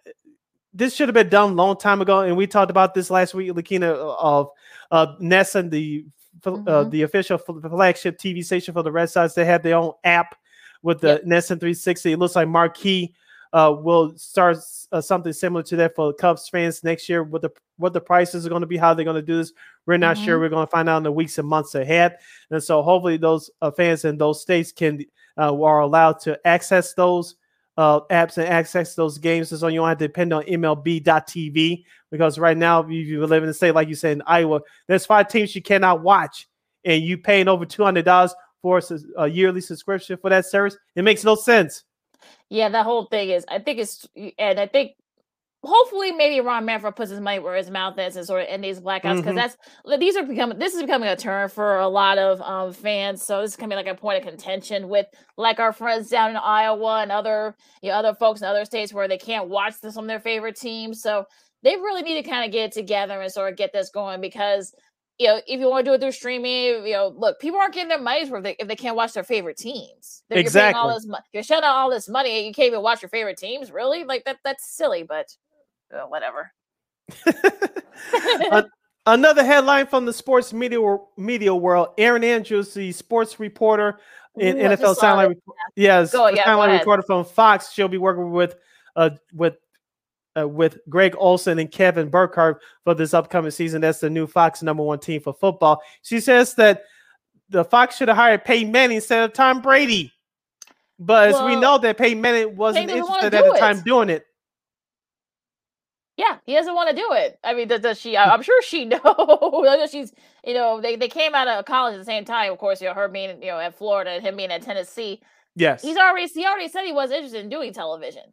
Speaker 2: this should have been done a long time ago. And we talked about this last week, Lakina, of uh, the uh, mm-hmm. uh, the official flagship TV station for the Red Sox. They have their own app with the yep. NESN 360. It looks like Marquee uh, will start uh, something similar to that for the Cubs fans next year. What the what the prices are going to be, how they're going to do this, we're not mm-hmm. sure. We're going to find out in the weeks and months ahead. And so, hopefully, those uh, fans in those states can uh, are allowed to access those uh, apps and access those games. So you don't have to depend on MLB.TV because right now, if you live in a state like you said in Iowa, there's five teams you cannot watch, and you paying over two hundred dollars for a yearly subscription for that service. It makes no sense.
Speaker 1: Yeah, the whole thing is, I think it's, and I think hopefully maybe Rob Manfred puts his money where his mouth is and sort of end these blackouts because
Speaker 2: Mhm.
Speaker 1: that's these are becoming this is becoming a turn for a lot of um fans. So this is gonna be like a point of contention with like our friends down in Iowa and other you know other folks in other states where they can't watch some of their favorite teams. So they really need to kind of get it together and sort of get this going because you know if you want to do it through streaming, you know, look, people aren't getting their money's worth if they, can't watch their favorite teams. They're, You're paying all
Speaker 2: Exactly.
Speaker 1: this you're shutting out all this money and you can't even watch your favorite teams. Really, like that that's silly, but uh, whatever.
Speaker 2: An- another headline from the sports media media world: Erin Andrews, the sports reporter in
Speaker 1: Ooh,
Speaker 2: NFL Soundline, yes,
Speaker 1: yeah, ahead.
Speaker 2: reporter from Fox. She'll be working with uh with. Uh, with Greg Olsen and Kevin Burkhardt for this upcoming season. That's the new Fox number one team for football. She says that the Fox should have hired Peyton Manning instead of Tom Brady. But as we know that Peyton Manning wasn't
Speaker 1: Peyton
Speaker 2: interested at the time doing it.
Speaker 1: Yeah, he doesn't want to do it. I mean, does, does she? I'm sure she knows. She's, you know, they, they came out of college at the same time. Of course, you know, her being, you know, at Florida and him being at Tennessee.
Speaker 2: Yes.
Speaker 1: He's already he already said he was interested in doing television.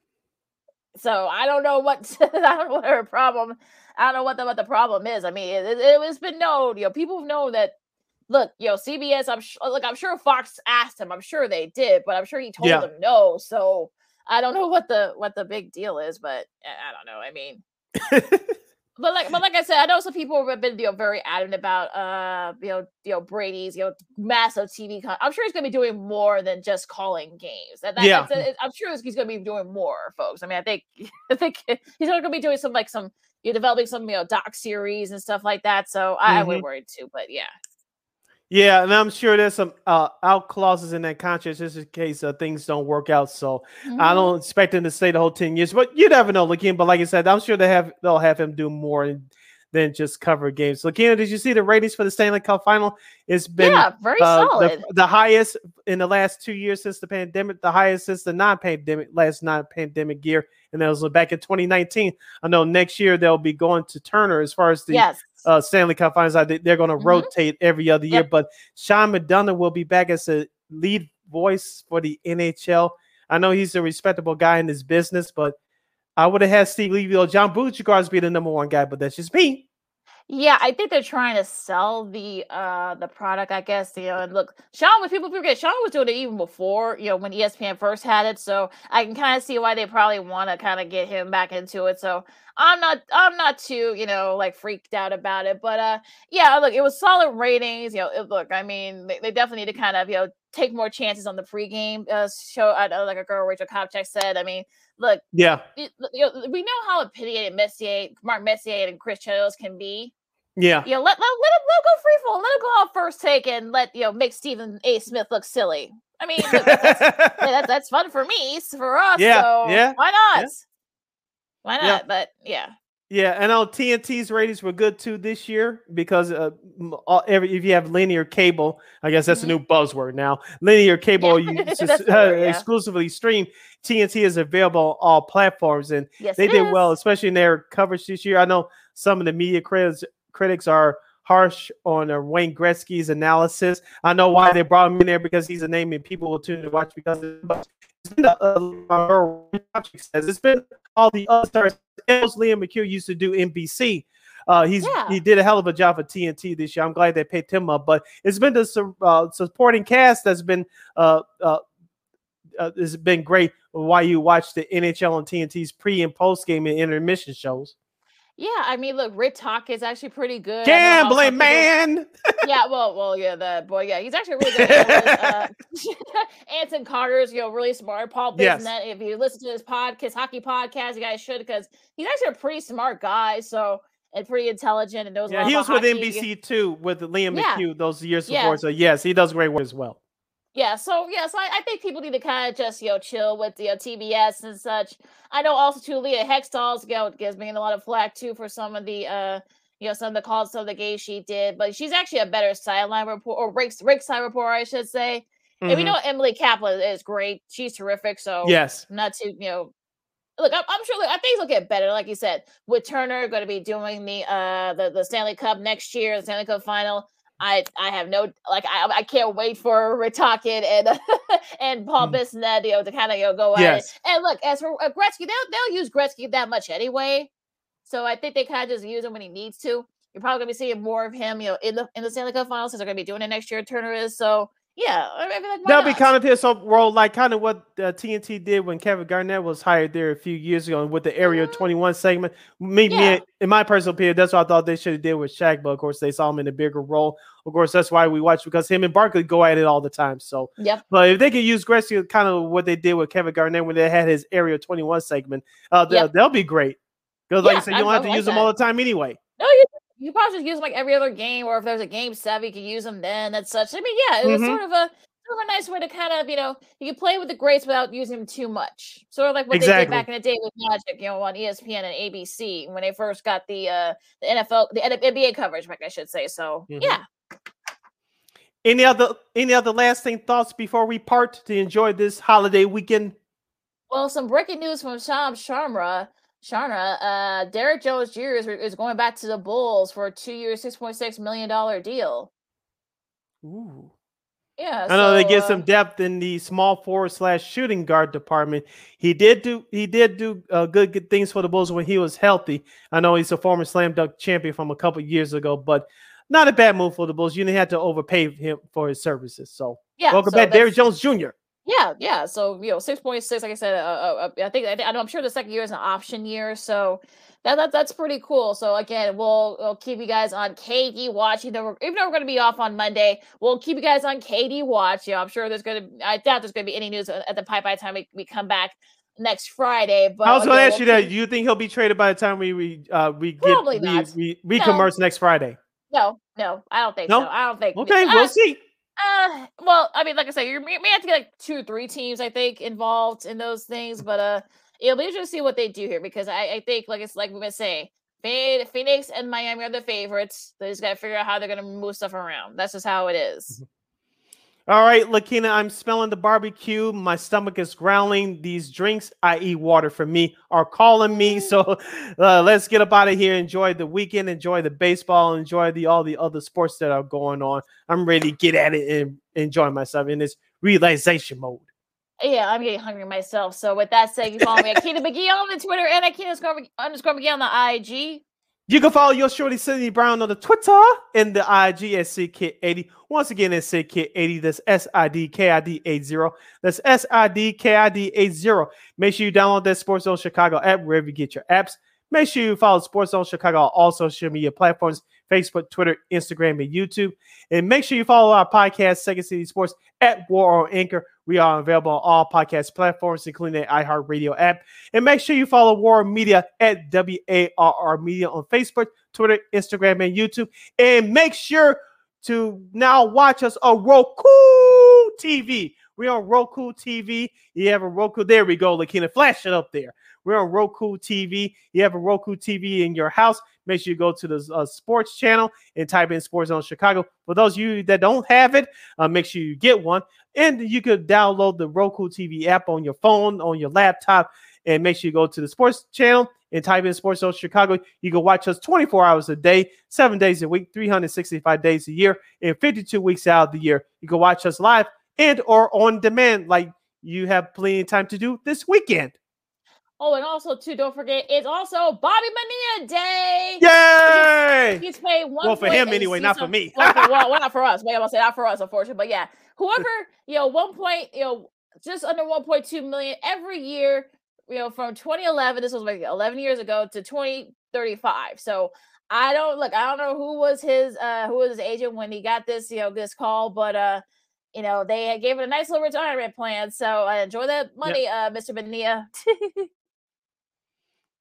Speaker 1: So I don't know what I don't know what her problem. I don't know what the what the problem is. I mean, it, it, has been known. You know, people know that. Look, you know, CBS. I'm sure. Look, I'm sure Fox asked him. I'm sure they did, but I'm sure he told
Speaker 2: Yeah.
Speaker 1: them no. So I don't know what the what the big deal is, but I don't know. I mean, but like but like I said, I know some people have been you know very adamant about uh you know you know Brady's you know massive TV. Con- I'm sure he's going to be doing more than just calling games. That, that,
Speaker 2: Yeah.
Speaker 1: it. I'm sure he's going to be doing more, folks. I mean, I think I think he's going to be doing some like some you're developing some you know doc series and stuff like that. So I, I
Speaker 2: Mhm.
Speaker 1: would worry too. But yeah,
Speaker 2: Yeah, and I'm sure there's some uh, out clauses in that contract just in case uh, things don't work out. So I
Speaker 1: Mhm.
Speaker 2: don't expect him to stay the whole ten years, but you never know, Lakeem. But like I said, I'm sure they have they'll have him do more than just cover games. So, Lakeem, did you see the ratings for the Stanley Cup final? It's been
Speaker 1: Yeah, very
Speaker 2: uh, the-
Speaker 1: solid.
Speaker 2: The, highest in the last two years since the pandemic, the highest since the non-pandemic last non-pandemic year, and that was back in 2019. I know next year they'll be going to Turner as far as the
Speaker 1: Yes.
Speaker 2: uh, Stanley Cup Finals. I think they're going to
Speaker 1: Mhm.
Speaker 2: rotate every other year,
Speaker 1: Yep.
Speaker 2: but Sean McDonough will be back as a lead voice for the NHL. I know he's a respectable guy in his business, but I would have had Steve Levy or John Buccigross be the number one guy, but that's just me.
Speaker 1: Yeah, I think they're trying to sell the uh the product, I guess. You know, and look, Sean was people forget Sean was doing it even before, you know, when ESPN first had it. So I can kind of see why they probably want to kind of get him back into it. So I'm not I'm not too, you know, like freaked out about it. But uh yeah, look, it was solid ratings. You know, it, look, I mean, they, they definitely need to kind of, you know, take more chances on the pregame uh, show. I know, like a girl Rachel Kopchak said. I mean, look,
Speaker 2: Yeah.
Speaker 1: it- you know, we know how opinionated Messier, Mark Messier, and Chris Chelios can be.
Speaker 2: Yeah.
Speaker 1: You know, let, let, let him let him go free fall. Let him go out first take and let you know make Stephen A. Smith look silly. I mean, look, that's, that's, that's fun for me, for us.
Speaker 2: Yeah,
Speaker 1: so
Speaker 2: yeah,
Speaker 1: why not?
Speaker 2: yeah.
Speaker 1: Why not?
Speaker 2: Yeah.
Speaker 1: But yeah,
Speaker 2: Yeah, and know TNT's ratings were good too this year because uh, all, every if you have linear cable, I guess that's a new buzzword now. Linear cable, you just, uh,
Speaker 1: word, yeah.
Speaker 2: exclusively stream. TNT is available on all platforms, and
Speaker 1: Yes,
Speaker 2: they did well, especially in their coverage this year. I know some of the media critics critics are harsh on uh, Wayne Gretzky's analysis. I know why they brought him in there because he's a name and people will tune to watch because. But it's been, uh, uh, says it's been all the other stars. Else Liam McHugh used to do NBC. Uh, he's
Speaker 1: Yeah.
Speaker 2: he did a hell of a job for TNT this year. I'm glad they picked him up, but it's been the uh, supporting cast that's been uh, uh, uh, has been great. Why you watch the NHL on TNT's pre and post game and intermission shows?
Speaker 1: Yeah. I mean, look, Rick Tocchet is actually pretty good. I know how some
Speaker 2: Gambling man.
Speaker 1: yeah, well, well, yeah, the boy, yeah, he's actually really good. Uh, Anson Carter's, you know, really smart. Paul
Speaker 2: Yes.
Speaker 1: Bissonnette, if you listen to his podcast, hockey podcast, you guys should because he's actually a pretty smart guy. So and pretty intelligent and knows.
Speaker 2: Yeah, he was with
Speaker 1: hockey.
Speaker 2: NBC too with Liam
Speaker 1: Yeah.
Speaker 2: McHugh those years
Speaker 1: Yeah.
Speaker 2: before. So yes, he does great work as well.
Speaker 1: Yeah, so yeah, so I, I think people need to kind of just you know chill with you know TBS and such. I know also too Leah Hextall's you know gives me a lot of flack too for some of the uh you know some of the calls, some of the games she did, but she's actually a better sideline report or Rick Rick side reporter, I should say. And we
Speaker 2: Mhm.
Speaker 1: know Emily Kaplan is great; she's terrific. So
Speaker 2: Yes.
Speaker 1: not to you know. Look, I'm, I'm sure. Look, I think it'll get better, like you said, with Turner going to be doing the uh the, the Stanley Cup next year, the Stanley Cup final. I I have no like I I can't wait for Tocchet and and Paul Bissonnette, you know, to kind of you know, go at
Speaker 2: Yes.
Speaker 1: it. And look, as for uh, Gretzky, they'll they'll use Gretzky that much anyway. So I think they kind of just use him when he needs to. You're probably gonna be seeing more of him, you know, in the in the Stanley Cup Finals since they're gonna be doing it next year. Turner is so yeah. I mean, like,
Speaker 2: That'll be kind of his role, like kind of what uh, TNT did when Kevin Garnett was hired there a few years ago with the Area 21 segment. Me, me,
Speaker 1: Mm-hmm.
Speaker 2: In my personal opinion, that's what I thought they should have did with Shaq, but of course they saw him in a bigger role. Of course, that's why we watch because him and Barkley go at it all the time. So,
Speaker 1: Yep.
Speaker 2: but if they can use Gretzky, kind of what they did with Kevin Garnett when they had his Area 21 segment, uh, they'll,
Speaker 1: Yep.
Speaker 2: they'll be great. Because, like
Speaker 1: Yeah,
Speaker 2: you said, you don't
Speaker 1: I
Speaker 2: have to
Speaker 1: like
Speaker 2: use them all the time anyway.
Speaker 1: No, you you probably just use them like every other game, or if there's a game seven, you can use them then. That's such. I mean, yeah, it was
Speaker 2: Mhm.
Speaker 1: sort of a sort of a nice way to kind of you know you can play with the greats without using them too much. Sort of like what they did back in the day with Magic, you know, on ESPN and ABC when they first got the uh the NFL the NBA coverage back, I should say. So
Speaker 2: Mhm.
Speaker 1: yeah,
Speaker 2: Any other any other lasting thoughts before we part to enjoy this holiday weekend?
Speaker 1: Well, some breaking news from Shams Charania. Charania, uh, Derrick Jones Jr. is, is going back to the Bulls for a two-year, six point six million dollar deal.
Speaker 2: Ooh.
Speaker 1: Yeah,
Speaker 2: I know they get
Speaker 1: uh,
Speaker 2: some depth in the small forward slash shooting guard department. He did do he did do uh, good good things for the Bulls when he was healthy. I know he's a former slam dunk champion from a couple years ago, but not a bad move for the Bulls. You didn't have to overpay him for his services. So
Speaker 1: Yeah,
Speaker 2: welcome
Speaker 1: so
Speaker 2: back, Derrick Jones Jr.
Speaker 1: Yeah, yeah. So you know, six point six. Like I said, uh, uh, I think I, think- I know. I'm sure the second year is an option year, so that, that that's pretty cool. So again, we'll, we'll keep you guys on KD watch. Even though we're, even though we're going to be off on Monday, we'll keep you guys on KD watch. You know, I'm sure there's going to. I doubt there's going to be any news at the pipe by the time we, we come back next Friday. But
Speaker 2: I was going to ask you
Speaker 1: we'll
Speaker 2: that.
Speaker 1: keep-
Speaker 2: Do you think he'll be traded by the time we we uh, we get
Speaker 1: Probably
Speaker 2: we,
Speaker 1: not.
Speaker 2: we
Speaker 1: No.
Speaker 2: recommerce next Friday?
Speaker 1: No, no, I don't think
Speaker 2: No?
Speaker 1: so. I don't think.
Speaker 2: Okay, we'll see.
Speaker 1: Uh, well, I mean, like I said, you may have to get like two or three teams, I think, involved in those things. But uh, it'll be interesting to see what they do here because I, I think, like it's like we've been saying, Phoenix and Miami are the favorites. They just got to figure out how they're gonna move stuff around. That's just how it is.
Speaker 2: All right, Lakina, I'm smelling the barbecue. My stomach is growling. These drinks, i.e., water for me, are calling me. So uh, let's get up out of here. Enjoy the weekend. Enjoy the baseball. Enjoy the all the other sports that are going on. I'm ready to get at it and enjoy myself in this realization mode.
Speaker 1: Yeah, I'm getting hungry myself. So with that said, you follow me at Keena McGee on the Twitter and at Keena underscore McGee- underscore McGee on the IG.
Speaker 2: You can follow your shorty Sydney Brown on the Twitter and the IG at SidKid80. Once again, it's SidKid80. That's S I D K I D 80. That's S I D K I D 80. Make sure you download that Sports Zone Chicago app wherever you get your apps. Make sure you follow Sports Zone Chicago on all social media platforms Facebook, Twitter, Instagram, and YouTube. And make sure you follow our podcast, Second City Sports, at WARR on Anchor. We are available on all podcast platforms, including the iHeartRadio app. And make sure you follow WARR Media at W A R R Media on Facebook, Twitter, Instagram, and YouTube. And make sure to now watch us on Roku TV. We're on Roku TV. You have a Roku. There we go, Lakina. Flash it up there. We're on Roku TV. You have a Roku TV in your house. Make sure you go to the uh, sports channel and type in Sports Zone Chicago. For those of you that don't have it, uh, make sure you get one. And you could download the Roku TV app on your phone, on your laptop, and make sure you go to the sports channel and type in Sports Zone Chicago. You can watch us 24 hours a day, seven days a week, 365 days a year, and 52 weeks out of the year. You can watch us live and or on demand, like you have plenty of time to do this weekend.
Speaker 1: Oh, and also too, don't forget, it's also Bobby Bonilla Day.
Speaker 2: Yay!
Speaker 1: He's paid one.
Speaker 2: Well, for him anyway, not for me.
Speaker 1: Well, for, well, well, not for us. Maybe I'm gonna say not for us, unfortunately. But yeah, whoever you know, one point, you know, just under 1.2 million every year. You know, from 2011, this was like 11 years ago to 2035. So I don't look. I don't know who was his uh who was his agent when he got this you know this call, but uh. You know, they gave it a nice little retirement plan. So uh, enjoy that money, uh, Mr. Bonilla.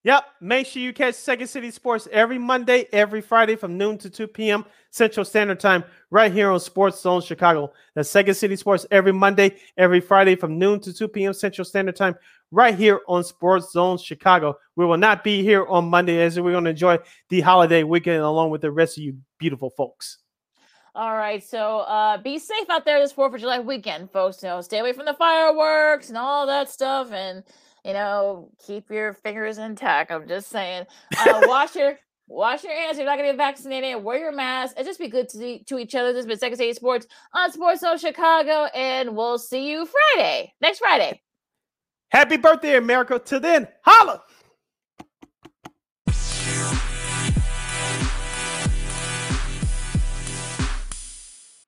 Speaker 2: Yep. Make sure you catch Second City Sports every Monday, every Friday from noon to 2 p.m. Central Standard Time, right here on Sports Zone Chicago. That's Second City Sports every Monday, every Friday from noon to 2 p.m. Central Standard Time, right here on Sports Zone Chicago. We will not be here on Monday as we're going to enjoy the holiday weekend along with the rest of you beautiful folks.
Speaker 1: All right, so uh, be safe out there this Fourth of July weekend, folks. You know, stay away from the fireworks and all that stuff, and you know, keep your fingers intact. I'm just saying, uh, wash your Wash your hands. You're not to get vaccinated, wear your mask, and just be good to, to each other. This has been Second City Sports on Sports Zone Chicago, and we'll see you Friday, next Friday.
Speaker 2: Happy birthday, America. Till then, holla.